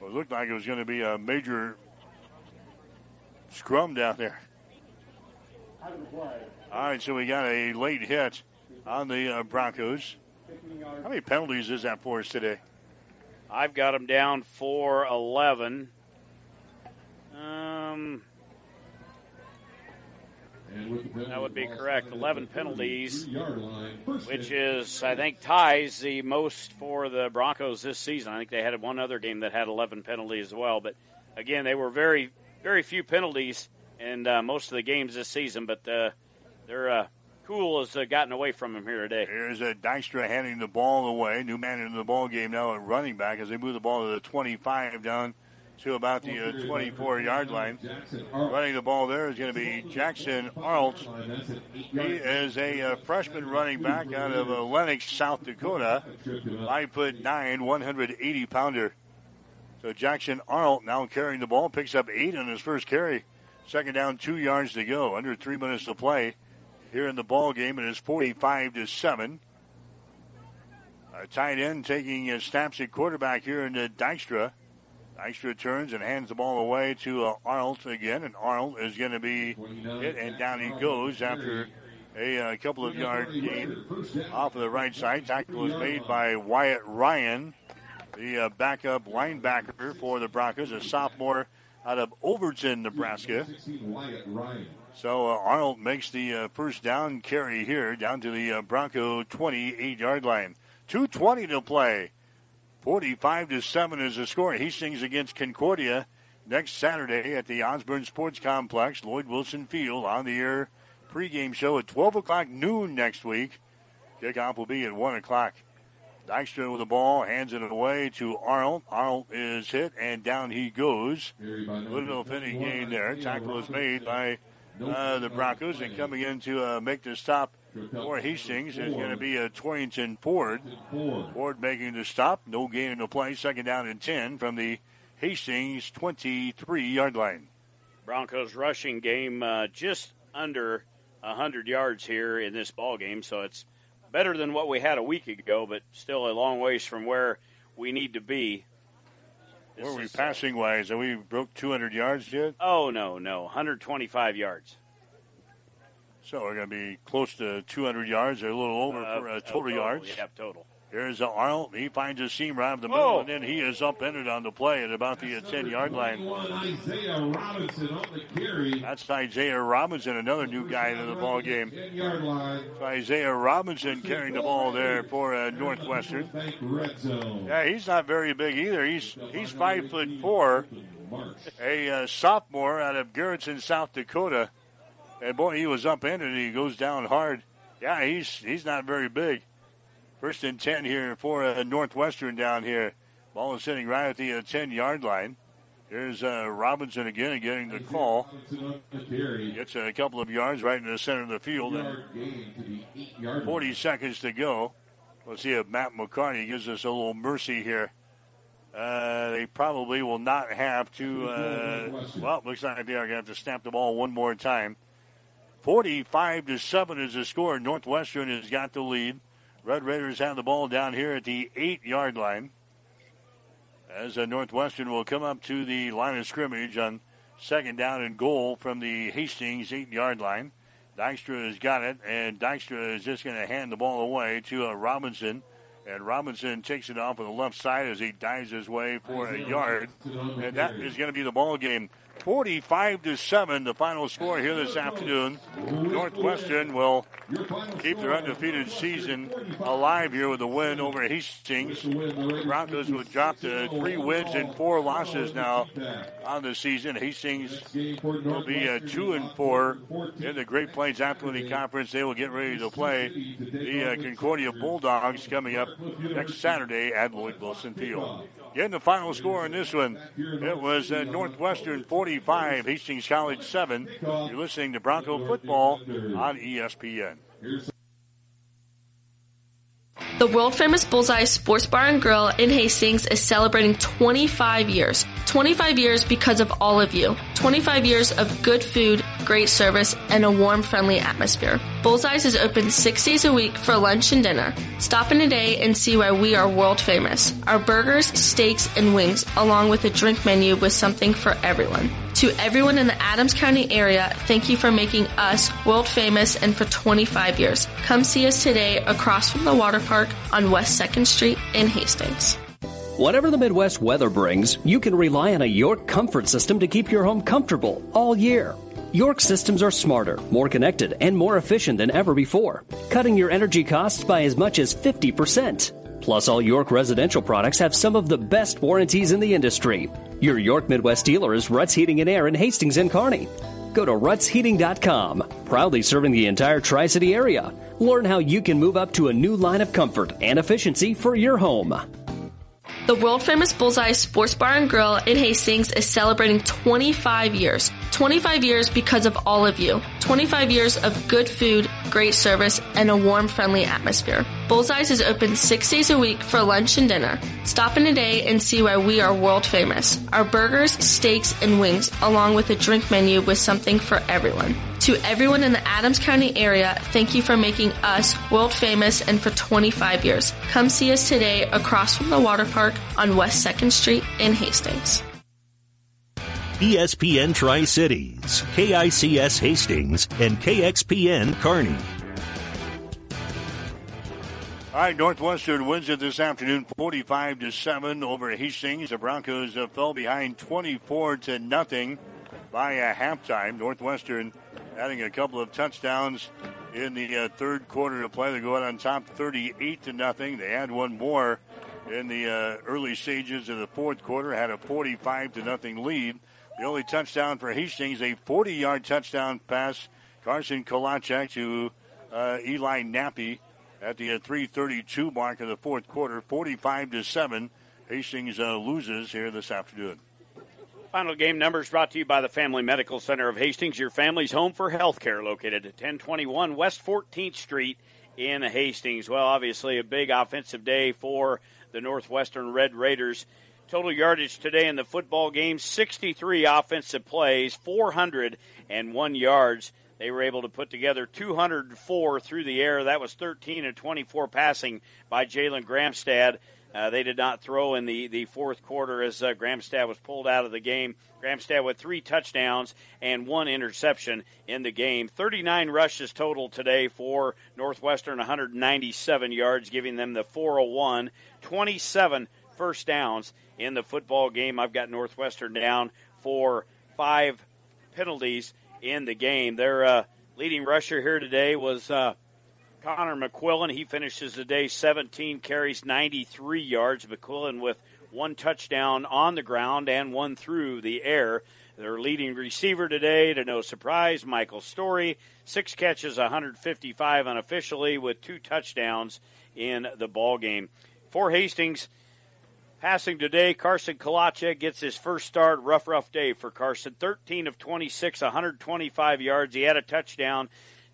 Well, it looked like it was going to be a major scrum down there. All right, so we got a late hit on the uh, Broncos. How many penalties is that for us today? I've got them down for 11. Um, that would be correct. 11 penalties, which is, I think, ties the most for the Broncos this season. I think they had one other game that had 11 penalties as well. But again, they were very, very few penalties in uh, most of the games this season. But uh, they're uh, cool has uh, gotten away from him here today. Here's a Dykstra handing the ball away. New man in the ball game now at running back as they move the ball to the 25 down to about the uh, 24 yard line. Running the ball there is going to be Jackson Arlt. He is a uh, freshman running back out of uh, Lennox, South Dakota. Five foot nine, 180 pounder. So Jackson Arnold now carrying the ball, picks up eight on his first carry. Second down, two yards to go. Under three minutes to play here in the ball game. It is 45 to seven. A tight end taking snaps at quarterback here in the Dykstra. Dykstra turns and hands the ball away to uh, Arnold again, and Arnold is going to be hit, and down he goes after a, uh, couple of yard gain off of the right side. Tackle was made by Wyatt Ryan, the uh, backup linebacker for the Broncos, a sophomore out of Overton, Nebraska. So uh, Arnold makes the uh, first down carry here down to the uh, Bronco 28 yard line. 2.20 to play. 45 to 7 is the score. Hastings against Concordia next Saturday at the Osborne Sports Complex, Lloyd Wilson Field on the air pregame show at 12 o'clock noon next week. Kickoff will be at 1 o'clock. Dykstra with the ball, hands it away to Arnold. Arnold is hit, and down he goes. Little Finney gain there. Tackle is made by uh, the Broncos, and coming in to uh, make the stop for Hastings is going to be a Torrington Ford. Ford making the stop. No gain in the play. Second down and 10 from the Hastings 23 yard line. Broncos rushing game uh, just under 100 yards here in this ball game, so it's better than what we had a week ago, but still a long ways from where we need to be. This where are we passing wise? Are we broke 200 yards yet? Oh, no, no. 125 yards. So we're going to be close to 200 yards or a little over uh, for uh, total, total yards. Yeah, total. Here's uh, Arnold. He finds a seam right up the middle, oh. and then he is upended on the play at about the 10 yard line. Isaiah Robinson on the carry. That's Isaiah Robinson, another new guy in the ball game. So Isaiah Robinson carrying the ball there for uh, Northwestern. Yeah, he's not very big either. He's he's five foot four, a uh, sophomore out of Garretson, South Dakota. And boy, he was upended. And he goes down hard. Yeah, he's he's not very big. First and 10 here for Northwestern down here. Ball is sitting right at the uh, 10 yard line. Here's uh, Robinson again getting the call. Gets a couple of yards right in the center of the field. 40 seconds to go. We'll see if Matt McCarty gives us a little mercy here. Uh, they probably will not have to. Uh, well, looks like they are going to have to snap the ball one more time. 45 to 7 is the score. Northwestern has got the lead. Red Raiders have the ball down here at the eight yard line. As Northwestern will come up to the line of scrimmage on second down and goal from the Hastings eight yard line. Dykstra has got it, and Dykstra is just going to hand the ball away to uh, Robinson. And Robinson takes it off on the left side as he dives his way for a yard. And that is going to be the ball game. 45 to 7, the final score here this afternoon. Northwestern will keep their undefeated season alive here with a win over Hastings. Broncos will drop to three wins and four losses now on the season. Hastings will be a two and four in the Great Plains Athletic Conference. They will get ready to play the uh, Concordia Bulldogs coming up next Saturday at Lloyd Wilson Field. Getting the final score on this one, it was uh, Northwestern 45, Hastings College 7. You're listening to Bronco Football on ESPN. The world famous Bullseye Sports Bar and Grill in Hastings is celebrating 25 years. 25 years because of all of you. 25 years of good food, great service, and a warm, friendly atmosphere. Bullseyes is open six days a week for lunch and dinner. Stop in today and see why we are world famous. Our burgers, steaks, and wings, along with a drink menu with something for everyone. To everyone in the Adams County area, thank you for making us world famous and for 25 years. Come see us today across from the water park on West 2nd Street in Hastings. Whatever the Midwest weather brings, you can rely on a York comfort system to keep your home comfortable all year. York systems are smarter, more connected, and more efficient than ever before, cutting your energy costs by as much as 50%. Plus, all York residential products have some of the best warranties in the industry. Your York Midwest dealer is Ruts Heating and Air in Hastings and Kearney. Go to rutsheating.com. proudly serving the entire Tri City area. Learn how you can move up to a new line of comfort and efficiency for your home. The world famous Bullseye Sports Bar and Grill in Hastings is celebrating 25 years. 25 years because of all of you. 25 years of good food, great service, and a warm, friendly atmosphere. Bullseye's is open six days a week for lunch and dinner. Stop in today and see why we are world famous. Our burgers, steaks, and wings, along with a drink menu with something for everyone. To everyone in the Adams County area, thank you for making us world famous and for 25 years. Come see us today across from the water park on West 2nd Street in Hastings. ESPN Tri Cities, KICS Hastings, and KXPN Kearney. All right, Northwestern wins it this afternoon, 45 to seven over Hastings. The Broncos fell behind 24 to nothing by a halftime. Northwestern adding a couple of touchdowns in the uh, third quarter to play. They go out on top, 38 to nothing. They had one more in the uh, early stages of the fourth quarter. Had a 45 to nothing lead. The only touchdown for Hastings, a 40-yard touchdown pass. Carson Kalachek to uh, Eli Nappy at the 3:32 mark of the fourth quarter, 45 to seven. Hastings uh, loses here this afternoon. Final game numbers brought to you by the Family Medical Center of Hastings, your family's home for health care, located at 1021 West 14th Street in Hastings. Well, obviously, a big offensive day for the Northwestern Red Raiders. Total yardage today in the football game 63 offensive plays, 401 yards. They were able to put together 204 through the air. That was 13 and 24 passing by Jalen Gramstad. Uh, they did not throw in the, the fourth quarter as uh, Gramstad was pulled out of the game. Gramstad with three touchdowns and one interception in the game. 39 rushes total today for Northwestern, 197 yards, giving them the 401. 27 first downs in the football game. I've got Northwestern down for five penalties in the game. Their uh, leading rusher here today was uh, Connor McQuillan. He finishes the day 17 carries 93 yards. McQuillan with one touchdown on the ground and one through the air. Their leading receiver today, to no surprise, Michael Story. Six catches, 155 unofficially, with two touchdowns in the ball game. For Hastings, Passing today, Carson Kalachek gets his first start. Rough, rough day for Carson. 13 of 26, 125 yards. He had a touchdown,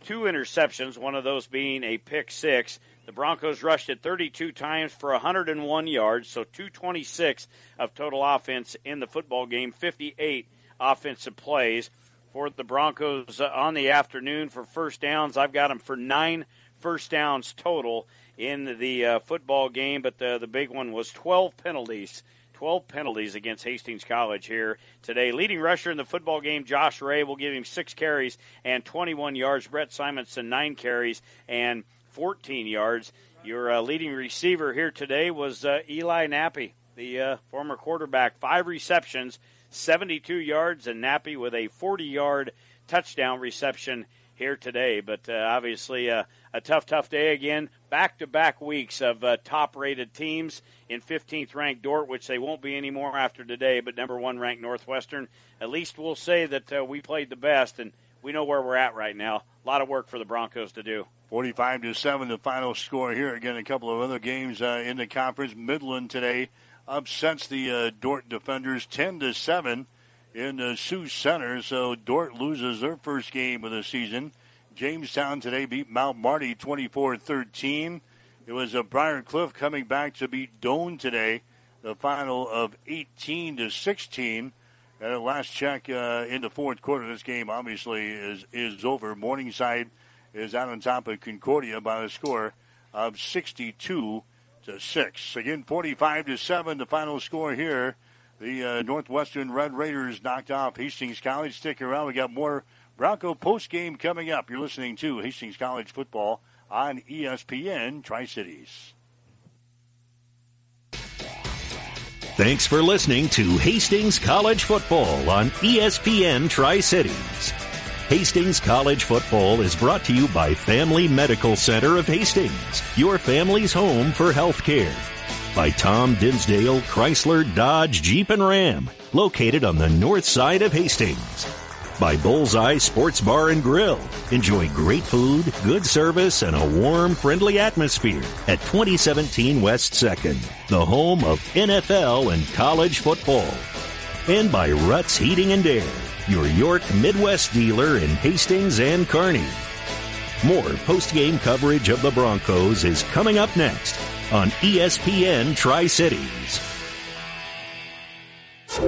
two interceptions, one of those being a pick six. The Broncos rushed it 32 times for 101 yards, so 226 of total offense in the football game, 58 offensive plays. For the Broncos uh, on the afternoon for first downs, I've got them for nine first downs total in the uh, football game, but the, the big one was 12 penalties. 12 penalties against Hastings College here today. Leading rusher in the football game, Josh Ray, will give him six carries and 21 yards. Brett Simonson, nine carries and 14 yards. Your uh, leading receiver here today was uh, Eli Nappy, the uh, former quarterback. Five receptions, 72 yards, and Nappy with a 40 yard touchdown reception here today. But uh, obviously, uh, a tough, tough day again. Back to back weeks of uh, top rated teams in 15th ranked Dordt, which they won't be anymore after today, but number one ranked Northwestern. At least we'll say that uh, we played the best, and we know where we're at right now. A lot of work for the Broncos to do. 45 to 7, the final score here. Again, a couple of other games uh, in the conference. Midland today upsets the uh, Dordt defenders 10 to 7 in the Sioux Center. So Dordt loses their first game of the season. Jamestown today beat Mount Marty 24-13. It was a Briar Cliff coming back to beat Doane today, the final of 18 to 16. And at last check uh, in the fourth quarter, of this game obviously is is over. Morningside is out on top of Concordia by a score of 62 to six. Again, 45 to seven, the final score here. The uh, Northwestern Red Raiders knocked off Hastings College. Stick around. We got more Bronco post game coming up. You're listening to Hastings College football on ESPN Tri Cities. Thanks for listening to Hastings College Football on ESPN Tri Cities. Hastings College Football is brought to you by Family Medical Center of Hastings, your family's home for health care. By Tom Dinsdale Chrysler Dodge Jeep and Ram, located on the north side of Hastings by Bullseye Sports Bar and Grill. Enjoy great food, good service, and a warm, friendly atmosphere at 2017 West 2nd, the home of NFL and college football. And by Ruts Heating and Air, your York Midwest dealer in Hastings and Kearney. More post-game coverage of the Broncos is coming up next on ESPN Tri-Cities.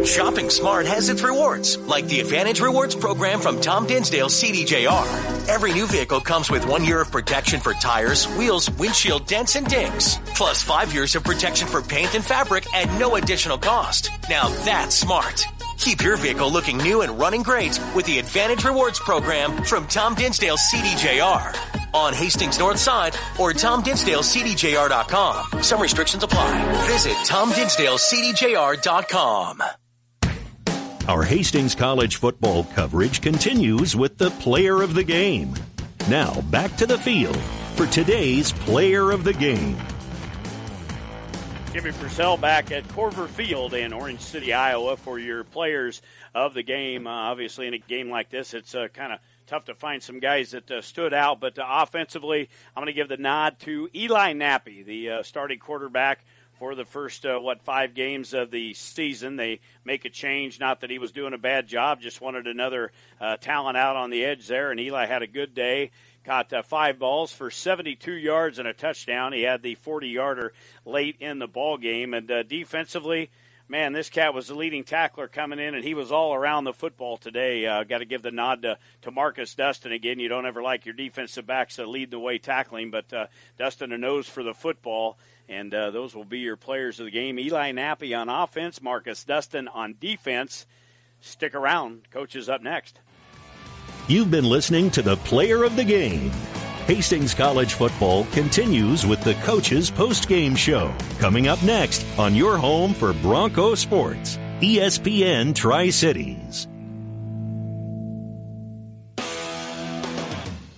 Shopping smart has its rewards, like the Advantage Rewards program from Tom Dinsdale CDJR. Every new vehicle comes with one year of protection for tires, wheels, windshield dents, and dings, plus five years of protection for paint and fabric at no additional cost. Now that's smart. Keep your vehicle looking new and running great with the Advantage Rewards program from Tom Dinsdale CDJR on Hastings North Side or TomDinsdaleCDJR.com. Some restrictions apply. Visit TomDinsdaleCDJR.com. Our Hastings College football coverage continues with the player of the game. Now back to the field for today's player of the game. Jimmy Purcell back at Korver Field in Orange City, Iowa for your players of the game. Uh, obviously, in a game like this, it's uh, kind of tough to find some guys that uh, stood out. But uh, offensively, I'm going to give the nod to Eli Nappy, the uh, starting quarterback for the first uh, what five games of the season. They make a change. Not that he was doing a bad job, just wanted another uh, talent out on the edge there. And Eli had a good day. Caught uh, five balls for 72 yards and a touchdown. He had the 40 yarder late in the ball game. And uh, defensively, man, this cat was the leading tackler coming in, and he was all around the football today. Uh, Got to give the nod to, to Marcus Dustin again. You don't ever like your defensive backs to lead the way tackling, but uh, Dustin a nose for the football, and uh, those will be your players of the game. Eli Nappy on offense, Marcus Dustin on defense. Stick around. Coach is up next. You've been listening to the player of the game. Hastings College football continues with the coaches post-game show. Coming up next on your home for Bronco Sports, ESPN Tri-Cities.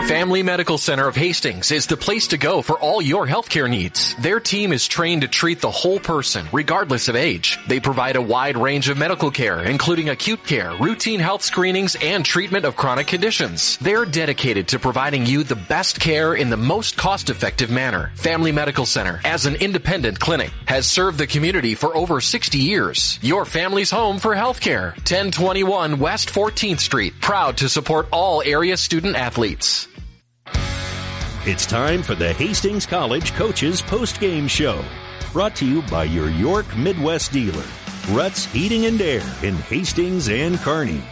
Family Medical Center of Hastings is the place to go for all your healthcare needs. Their team is trained to treat the whole person, regardless of age. They provide a wide range of medical care, including acute care, routine health screenings, and treatment of chronic conditions. They're dedicated to providing you the best care in the most cost-effective manner. Family Medical Center, as an independent clinic, has served the community for over 60 years. Your family's home for healthcare. 1021 West 14th Street. Proud to support all area student athletes. It's time for the Hastings College Coaches Post-Game Show. Brought to you by your York Midwest dealer, Ruts Heating and Air in Hastings and Kearney.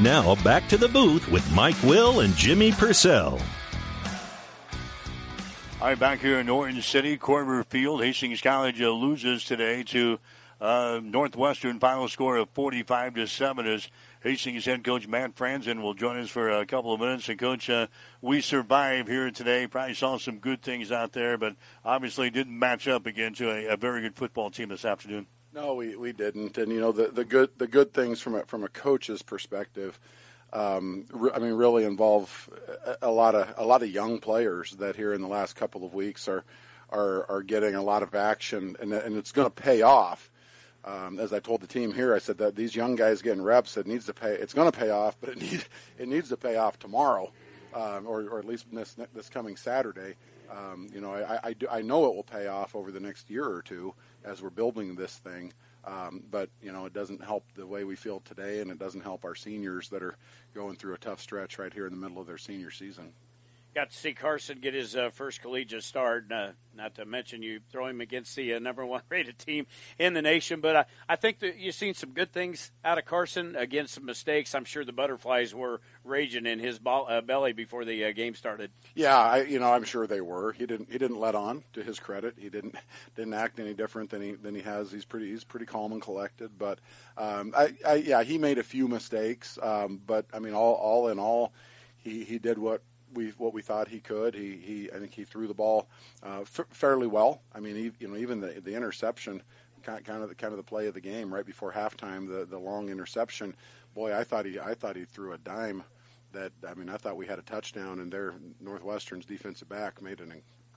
Now back to the booth with Mike Will and Jimmy Purcell. All right, back here in Orange City, Korver Field, Hastings College loses today to uh, Northwestern. Final score of 45 to 7 as Hastings head coach Matt Franzen will join us for a couple of minutes. And coach, uh, we survived here today. Probably saw some good things out there, but obviously didn't match up again to a, a very good football team this afternoon. No, we, we didn't. And you know the, the good the good things from a, from a coach's perspective. Um, I mean, really involve a, a lot of a lot of young players that here in the last couple of weeks are are, are getting a lot of action, and, and it's going to pay off. Um, as I told the team here, I said that these young guys getting reps, it needs to pay. It's going to pay off, but it needs it needs to pay off tomorrow, um, or, or at least this this coming Saturday. Um, you know, I, I, do, I know it will pay off over the next year or two as we're building this thing. Um, but you know, it doesn't help the way we feel today, and it doesn't help our seniors that are going through a tough stretch right here in the middle of their senior season. Got to see Carson get his uh, first collegiate start. Uh, not to mention you throw him against the uh, number one [laughs] rated team in the nation. But I, I think that you've seen some good things out of Carson. Again, some mistakes. I'm sure the butterflies were raging in his ball, uh, belly before the uh, game started. Yeah, I, you know, I'm sure they were. He didn't. He didn't let on. To his credit, he didn't [laughs] didn't act any different than he than he has. He's pretty. He's pretty calm and collected. But um, I, I, yeah, he made a few mistakes. Um, but I mean, all all in all, he he did what we what we thought he could. He he I think he threw the ball uh, f- fairly well. I mean, he, you know, even the the interception, kind kind of the kind of the play of the game right before halftime, the the long interception. Boy, I thought he I thought he threw a dime. That I mean, I thought we had a touchdown, and their Northwestern's defensive back made an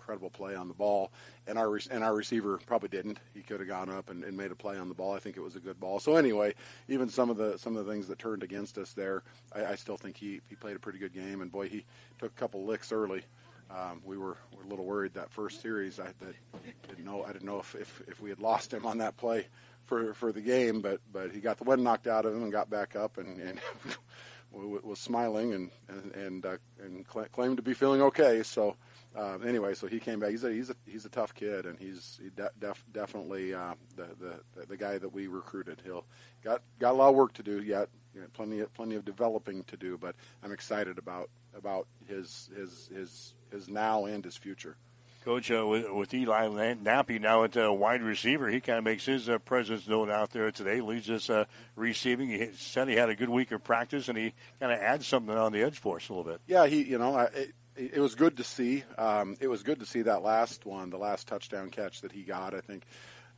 incredible play on the ball, and our and our receiver probably didn't. He could have gone up and, and made a play on the ball. I think it was a good ball. So anyway, even some of the some of the things that turned against us there, I, I still think he he played a pretty good game. And boy, he took a couple licks early. Um, we were, were a little worried that first series. I didn't know I didn't know if, if, if we had lost him on that play for for the game, but but he got the wind knocked out of him and got back up and. and [laughs] was smiling and and and, uh, and claimed to be feeling okay. So uh, anyway, so he came back. He's a he's a he's a tough kid, and he's he de- def- definitely uh, the, the the guy that we recruited. He'll got got a lot of work to do yet. You know, plenty of plenty of developing to do, but I'm excited about about his his his his now and his future. Coach, uh, with, with Eli Nappy now at uh, wide receiver, he kind of makes his uh, presence known out there today. Leads us uh, receiving. He said he had a good week of practice, and he kind of adds something on the edge for us a little bit. Yeah, he, you know, I, it, it was good to see. Um, it was good to see that last one, the last touchdown catch that he got. I think,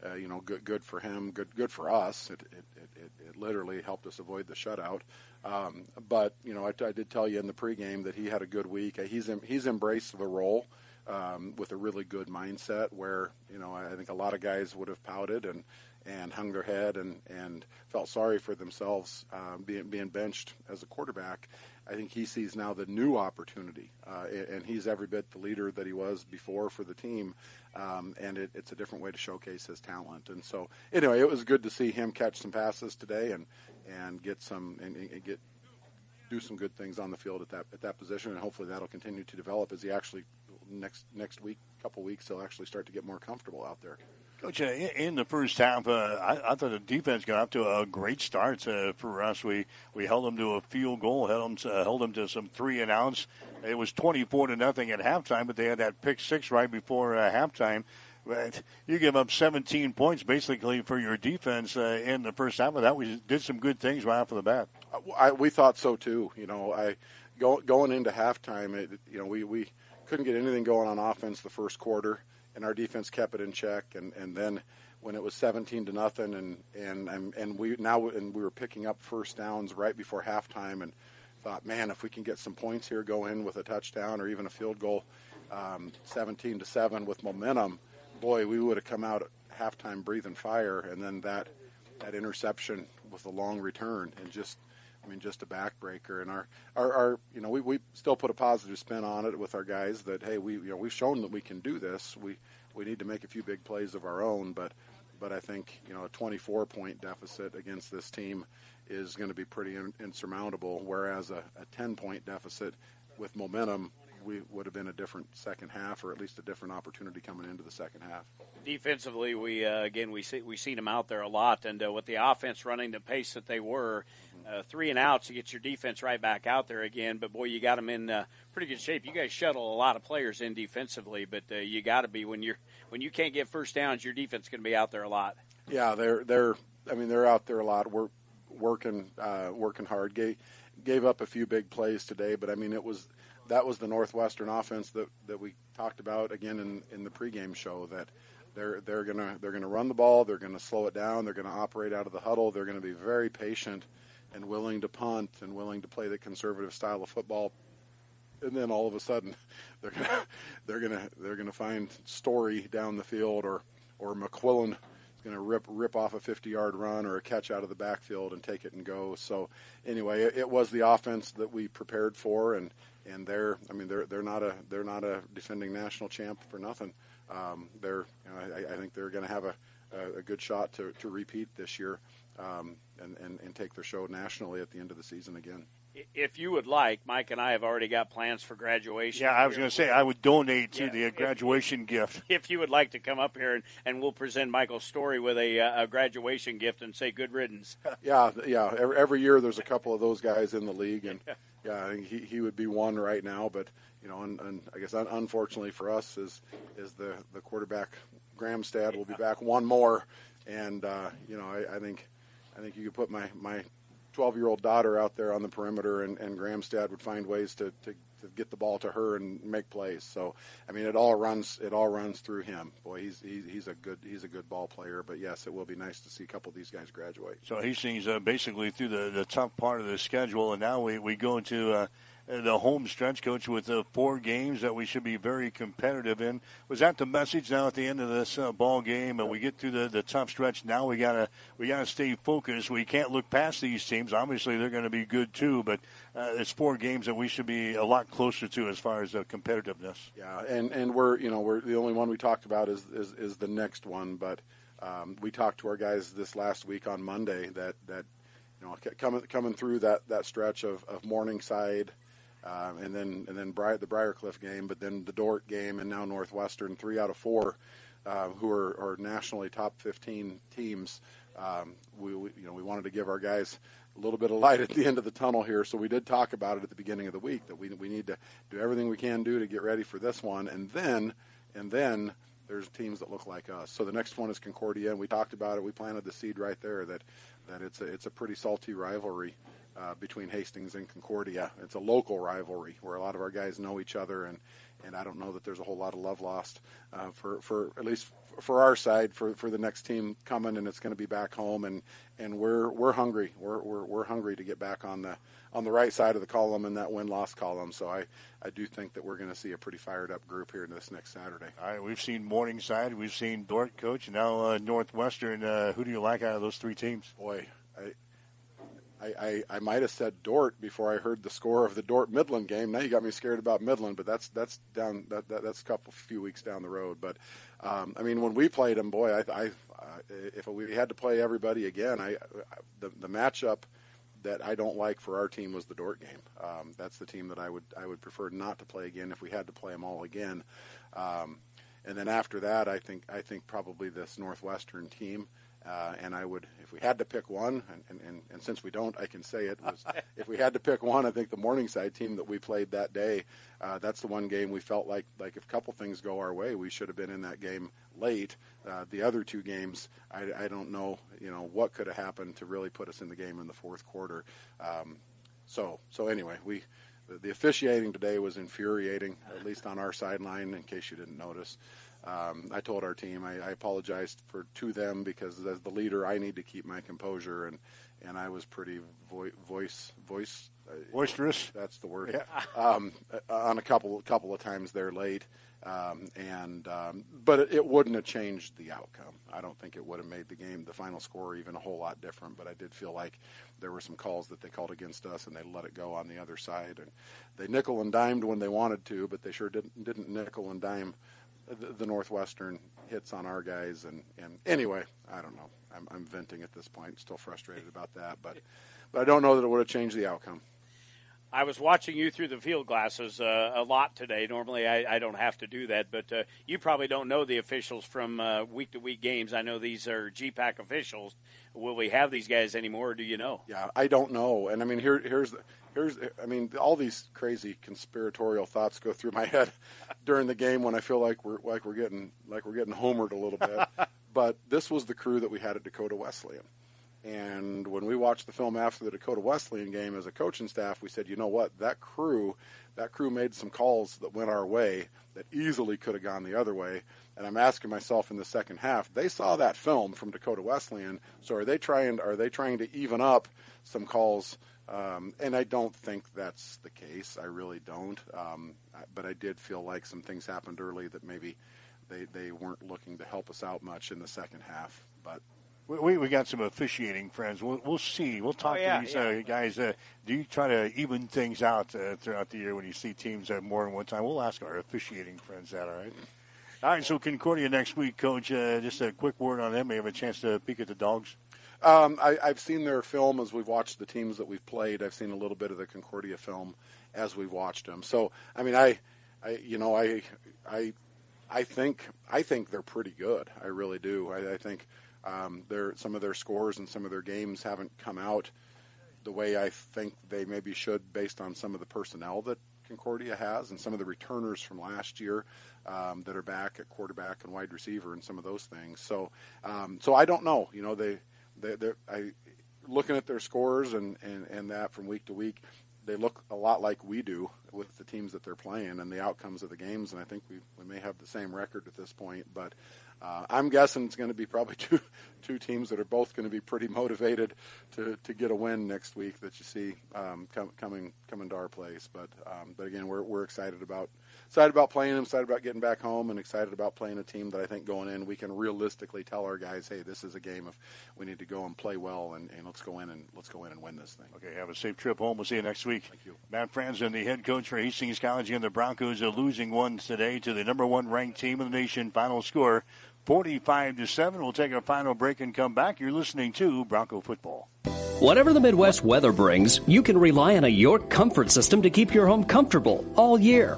uh, you know, good good for him, good good for us. It it, it, it literally helped us avoid the shutout. Um, but you know, I, I, did tell you in the pregame that he had a good week. He's he's embraced the role. Um, with a really good mindset, where you know I think a lot of guys would have pouted and and hung their head and, and felt sorry for themselves um, being being benched as a quarterback. I think he sees now the new opportunity, uh, and he's every bit the leader that he was before for the team. Um, and it, it's a different way to showcase his talent. And so, anyway, it was good to see him catch some passes today and and get some and, and get do some good things on the field at that at that position. And hopefully, that'll continue to develop as he actually next next week, couple weeks, he'll actually start to get more comfortable out there. Coach, uh, in the first half, uh, I, I, thought the defense got off to a great start uh, for us. We we held them to a field goal, held them to, held them to some three and outs. It was twenty four to nothing at halftime, but they had that pick six right before uh, halftime. But you give up 17 points basically for your defense uh, in the first half of that. We did some good things right off of the bat. Uh, I, we thought so too. You know, I go, going into halftime, it, you know, we we couldn't get anything going on offense the first quarter and our defense kept it in check. And, and then when it was 17 to nothing, and and and, we now and we were picking up first downs right before halftime, and thought, man, if we can get some points here, go in with a touchdown or even a field goal, um, 17 to seven with momentum, boy, we would have come out at halftime breathing fire. And then that that interception with a long return and just I mean, just a backbreaker. And our, our, our, you know, we, we still put a positive spin on it with our guys that, hey, we, you know, we've shown that we can do this. We, we need to make a few big plays of our own, but, but I think, you know, a 24 point deficit against this team is going to be pretty in, insurmountable, whereas a, a 10 point deficit with momentum we would have been a different second half, or at least a different opportunity coming into the second half. Defensively, we uh, again we see we seen them out there a lot, and uh, with the offense running the pace that they were, uh, three and outs to get your defense right back out there again. But boy, you got them in uh, pretty good shape. You guys shuttle a lot of players in defensively, but uh, you got to be when you're when you can't get first downs, your defense is going to be out there a lot. Yeah, they're they're I mean they're out there a lot. We're working uh, working hard. Gave gave up a few big plays today, but I mean it was that was the Northwestern offense that, that we talked about again in, in the pregame show that they're they're gonna they're gonna run the ball, they're gonna slow it down, they're gonna operate out of the huddle, they're gonna be very patient and willing to punt and willing to play the conservative style of football. And then all of a sudden, [laughs] they're gonna they're gonna they're gonna find Story down the field or or McQuillan is to rip rip off a 50 yard run or a catch out of the backfield and take it and go. So anyway, it, it was the offense that we prepared for, and and they're I mean they're they're not a they're not a defending national champ for nothing. Um, they're you know, I, I think they're to have a, a, a good shot to, to repeat this year um, and, and and take their show nationally at the end of the season again if you would like, Mike and I have already got plans for graduation. Yeah, I was going to say I would donate to yeah, the graduation if, gift. [laughs] If you would like to come up here and, and we'll present Michael's story with a, uh, a graduation gift and say good riddance. [laughs] Yeah, yeah. Every, every, year there's a couple of those guys in the league, and yeah, I think he, he would be one right now. But you know, and, and I guess unfortunately for us is is the the quarterback Gramstad will be back one more, and uh, you know I, I think I think you could put my my 12 year old daughter out there on the perimeter, and, and Gramstad would find ways to, to, to get the ball to her and make plays. So, I mean, it all runs it all runs through him. Boy, he's he's, he's a good he's a good ball player. But yes, it will be nice to see a couple of these guys graduate. So Hastings uh, basically through the, the tough part of the schedule, and now we, we go into uh, the home stretch, coach, with the four games that we should be very competitive in. Was that the message now at the end of this uh, ball game? And we get through the, the tough stretch. Now we gotta we gotta stay focused. We can't look past these teams. Obviously, they're going to be good too, but uh, it's four games that we should be a lot closer to as far as uh, competitiveness. Yeah, and and we're you know we're the only one we talked about is is, is the next one, but. Um, we talked to our guys this last week on Monday that, that you know coming coming through that, that stretch of, of Morningside, um, and then and then Bri- the Briar Cliff game, but then the Dordt game, and now Northwestern. Three out of four, uh, who are, are, nationally top 15 teams. Um, we, we, you know we wanted to give our guys a little bit of light at the end of the tunnel here, so we did talk about it at the beginning of the week that we we need to do everything we can do to get ready for this one, and then and then there's teams that look like us. So the next one is Concordia, and we talked about it. We planted the seed right there that that it's a it's a pretty salty rivalry uh, between Hastings and Concordia. It's a local rivalry where a lot of our guys know each other, and and I don't know that there's a whole lot of love lost uh, for for at least for our side for for the next team coming, and it's going to be back home, and and we're we're hungry. We're we're we're hungry to get back on the on the right side of the column in that win loss column. So I I do think that we're going to see a pretty fired up group here this next Saturday. All right, we've seen Morningside, we've seen Dordt coach, now uh, Northwestern. Uh, who do you like out of those three teams? Boy, I I, I, I might have said Dordt before I heard the score of the Dordt Midland game. Now you got me scared about Midland, but that's that's down that, that that's a couple few weeks down the road. But um, I mean, when we played them, boy, I, I uh, if we had to play everybody again, I, I the the matchup that I don't like for our team was the Dordt game. Um, that's the team that I would I would prefer not to play again if we had to play them all again. Um, and then after that, I think I think probably this Northwestern team. Uh, and I would, if we had to pick one, and, and, and since we don't, I can say it was, if we had to pick one, I think the Morningside team that we played that day, uh, that's the one game we felt like, like if a couple things go our way, we should have been in that game late. Uh, the other two games, I, I don't know, you know, what could have happened to really put us in the game in the fourth quarter. Um, so, so anyway, we, the, the officiating today was infuriating, at least on our sideline, in case you didn't notice. Um, I told our team I, I apologized for to them because as the leader, I need to keep my composure, and and I was pretty vo- voice voice uh, boisterous. That's the word. Yeah. [laughs] um, on a couple couple of times they're late, um, and um, but it, it, wouldn't have changed the outcome. I don't think it would have made the game, the final score, even a whole lot different. But I did feel like there were some calls that they called against us, and they let it go on the other side, and they nickel and dimed when they wanted to, but they sure didn't didn't nickel and dime the, Northwestern hits on our guys. And, and anyway, I don't know. I'm, I'm venting at this point. Still frustrated about that, but but I don't know that it would have changed the outcome. I was watching you through the field glasses uh, a lot today. Normally, I, I, don't have to do that, but uh, you probably don't know the officials from week to week games. I know these are GPAC officials. Will we have these guys anymore? do you know? Yeah, I don't know. And I mean, here, here's the, here's I mean, all these crazy conspiratorial thoughts go through my [laughs] head during the game when I feel like we're like we're getting like we're getting homered a little bit. [laughs] but this was the crew that we had at Dakota Wesleyan. And when we watched the film after the Dakota Wesleyan game as a coaching staff, we said, you know what, that crew, that crew made some calls that went our way that easily could have gone the other way. And I'm asking myself in the second half, they saw that film from Dakota Wesleyan, so are they trying are they trying to even up some calls um, and I don't think that's the case. I really don't. Um, but I did feel like some things happened early that maybe they, they weren't looking to help us out much in the second half. But we, we got some officiating friends. We'll, we'll see. We'll talk oh, yeah, to these yeah. uh, guys. Uh, do you try to even things out uh, throughout the year when you see teams at more than one time? We'll ask our officiating friends that. All right. All right. So Concordia next week, Coach. Uh, just a quick word on them. May have a chance to peek at the dogs. Um, I, have seen their film as we've watched the teams that we've played. I've seen a little bit of the Concordia film as we've watched them. So, I mean, I, I you know, I, I, I think I think they're pretty good. I really do. I, I think um, their some of their scores and some of their games haven't come out the way I think they maybe should, based on some of the personnel that Concordia has and some of the returners from last year um, that are back at quarterback and wide receiver and some of those things. So, um, so I don't know. You know, they they, I, looking at their scores and, and, and that from week to week, they look a lot like we do with the teams that they're playing and the outcomes of the games. And I think we we may have the same record at this point, but. Uh, I'm guessing it's going to be probably [laughs] two two teams that are both going to be pretty motivated to, to get a win next week that you see um, com- coming coming to our place. But um, but again, we're we're excited about excited about playing them, excited about getting back home, and excited about playing a team that I think going in we can realistically tell our guys, hey, this is a game of we need to go and play well, and, and let's go in and let's go in and win this thing. Okay, have a safe trip home. We'll see you next week. Thank you. Matt Franzen, the head coach for Hastings College, and the Broncos are losing one today to the number one ranked team in the nation. Final score. 45 to 7. We'll take a final break and come back. You're listening to Bronco Football. Whatever the Midwest weather brings, you can rely on a York comfort system to keep your home comfortable all year.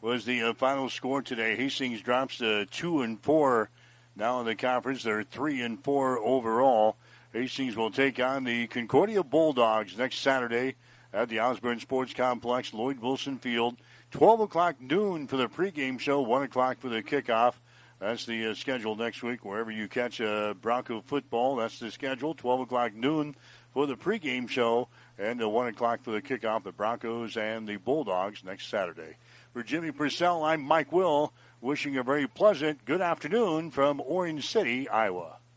was the uh, final score today. Hastings drops to 2 and 4 now in the conference. They're 3 and 4 overall. Hastings will take on the Concordia Bulldogs next Saturday at the Osborne Sports Complex, Lloyd Wilson Field. 12 o'clock noon for the pregame show, 1 o'clock for the kickoff. That's the uh, schedule next week. Wherever you catch uh, Bronco football, that's the schedule. 12 o'clock noon for the pregame show, and uh, 1 o'clock for the kickoff. The Broncos and the Bulldogs next Saturday. For Jimmy Purcell, I'm Mike Will, wishing a very pleasant good afternoon from Orange City, Iowa.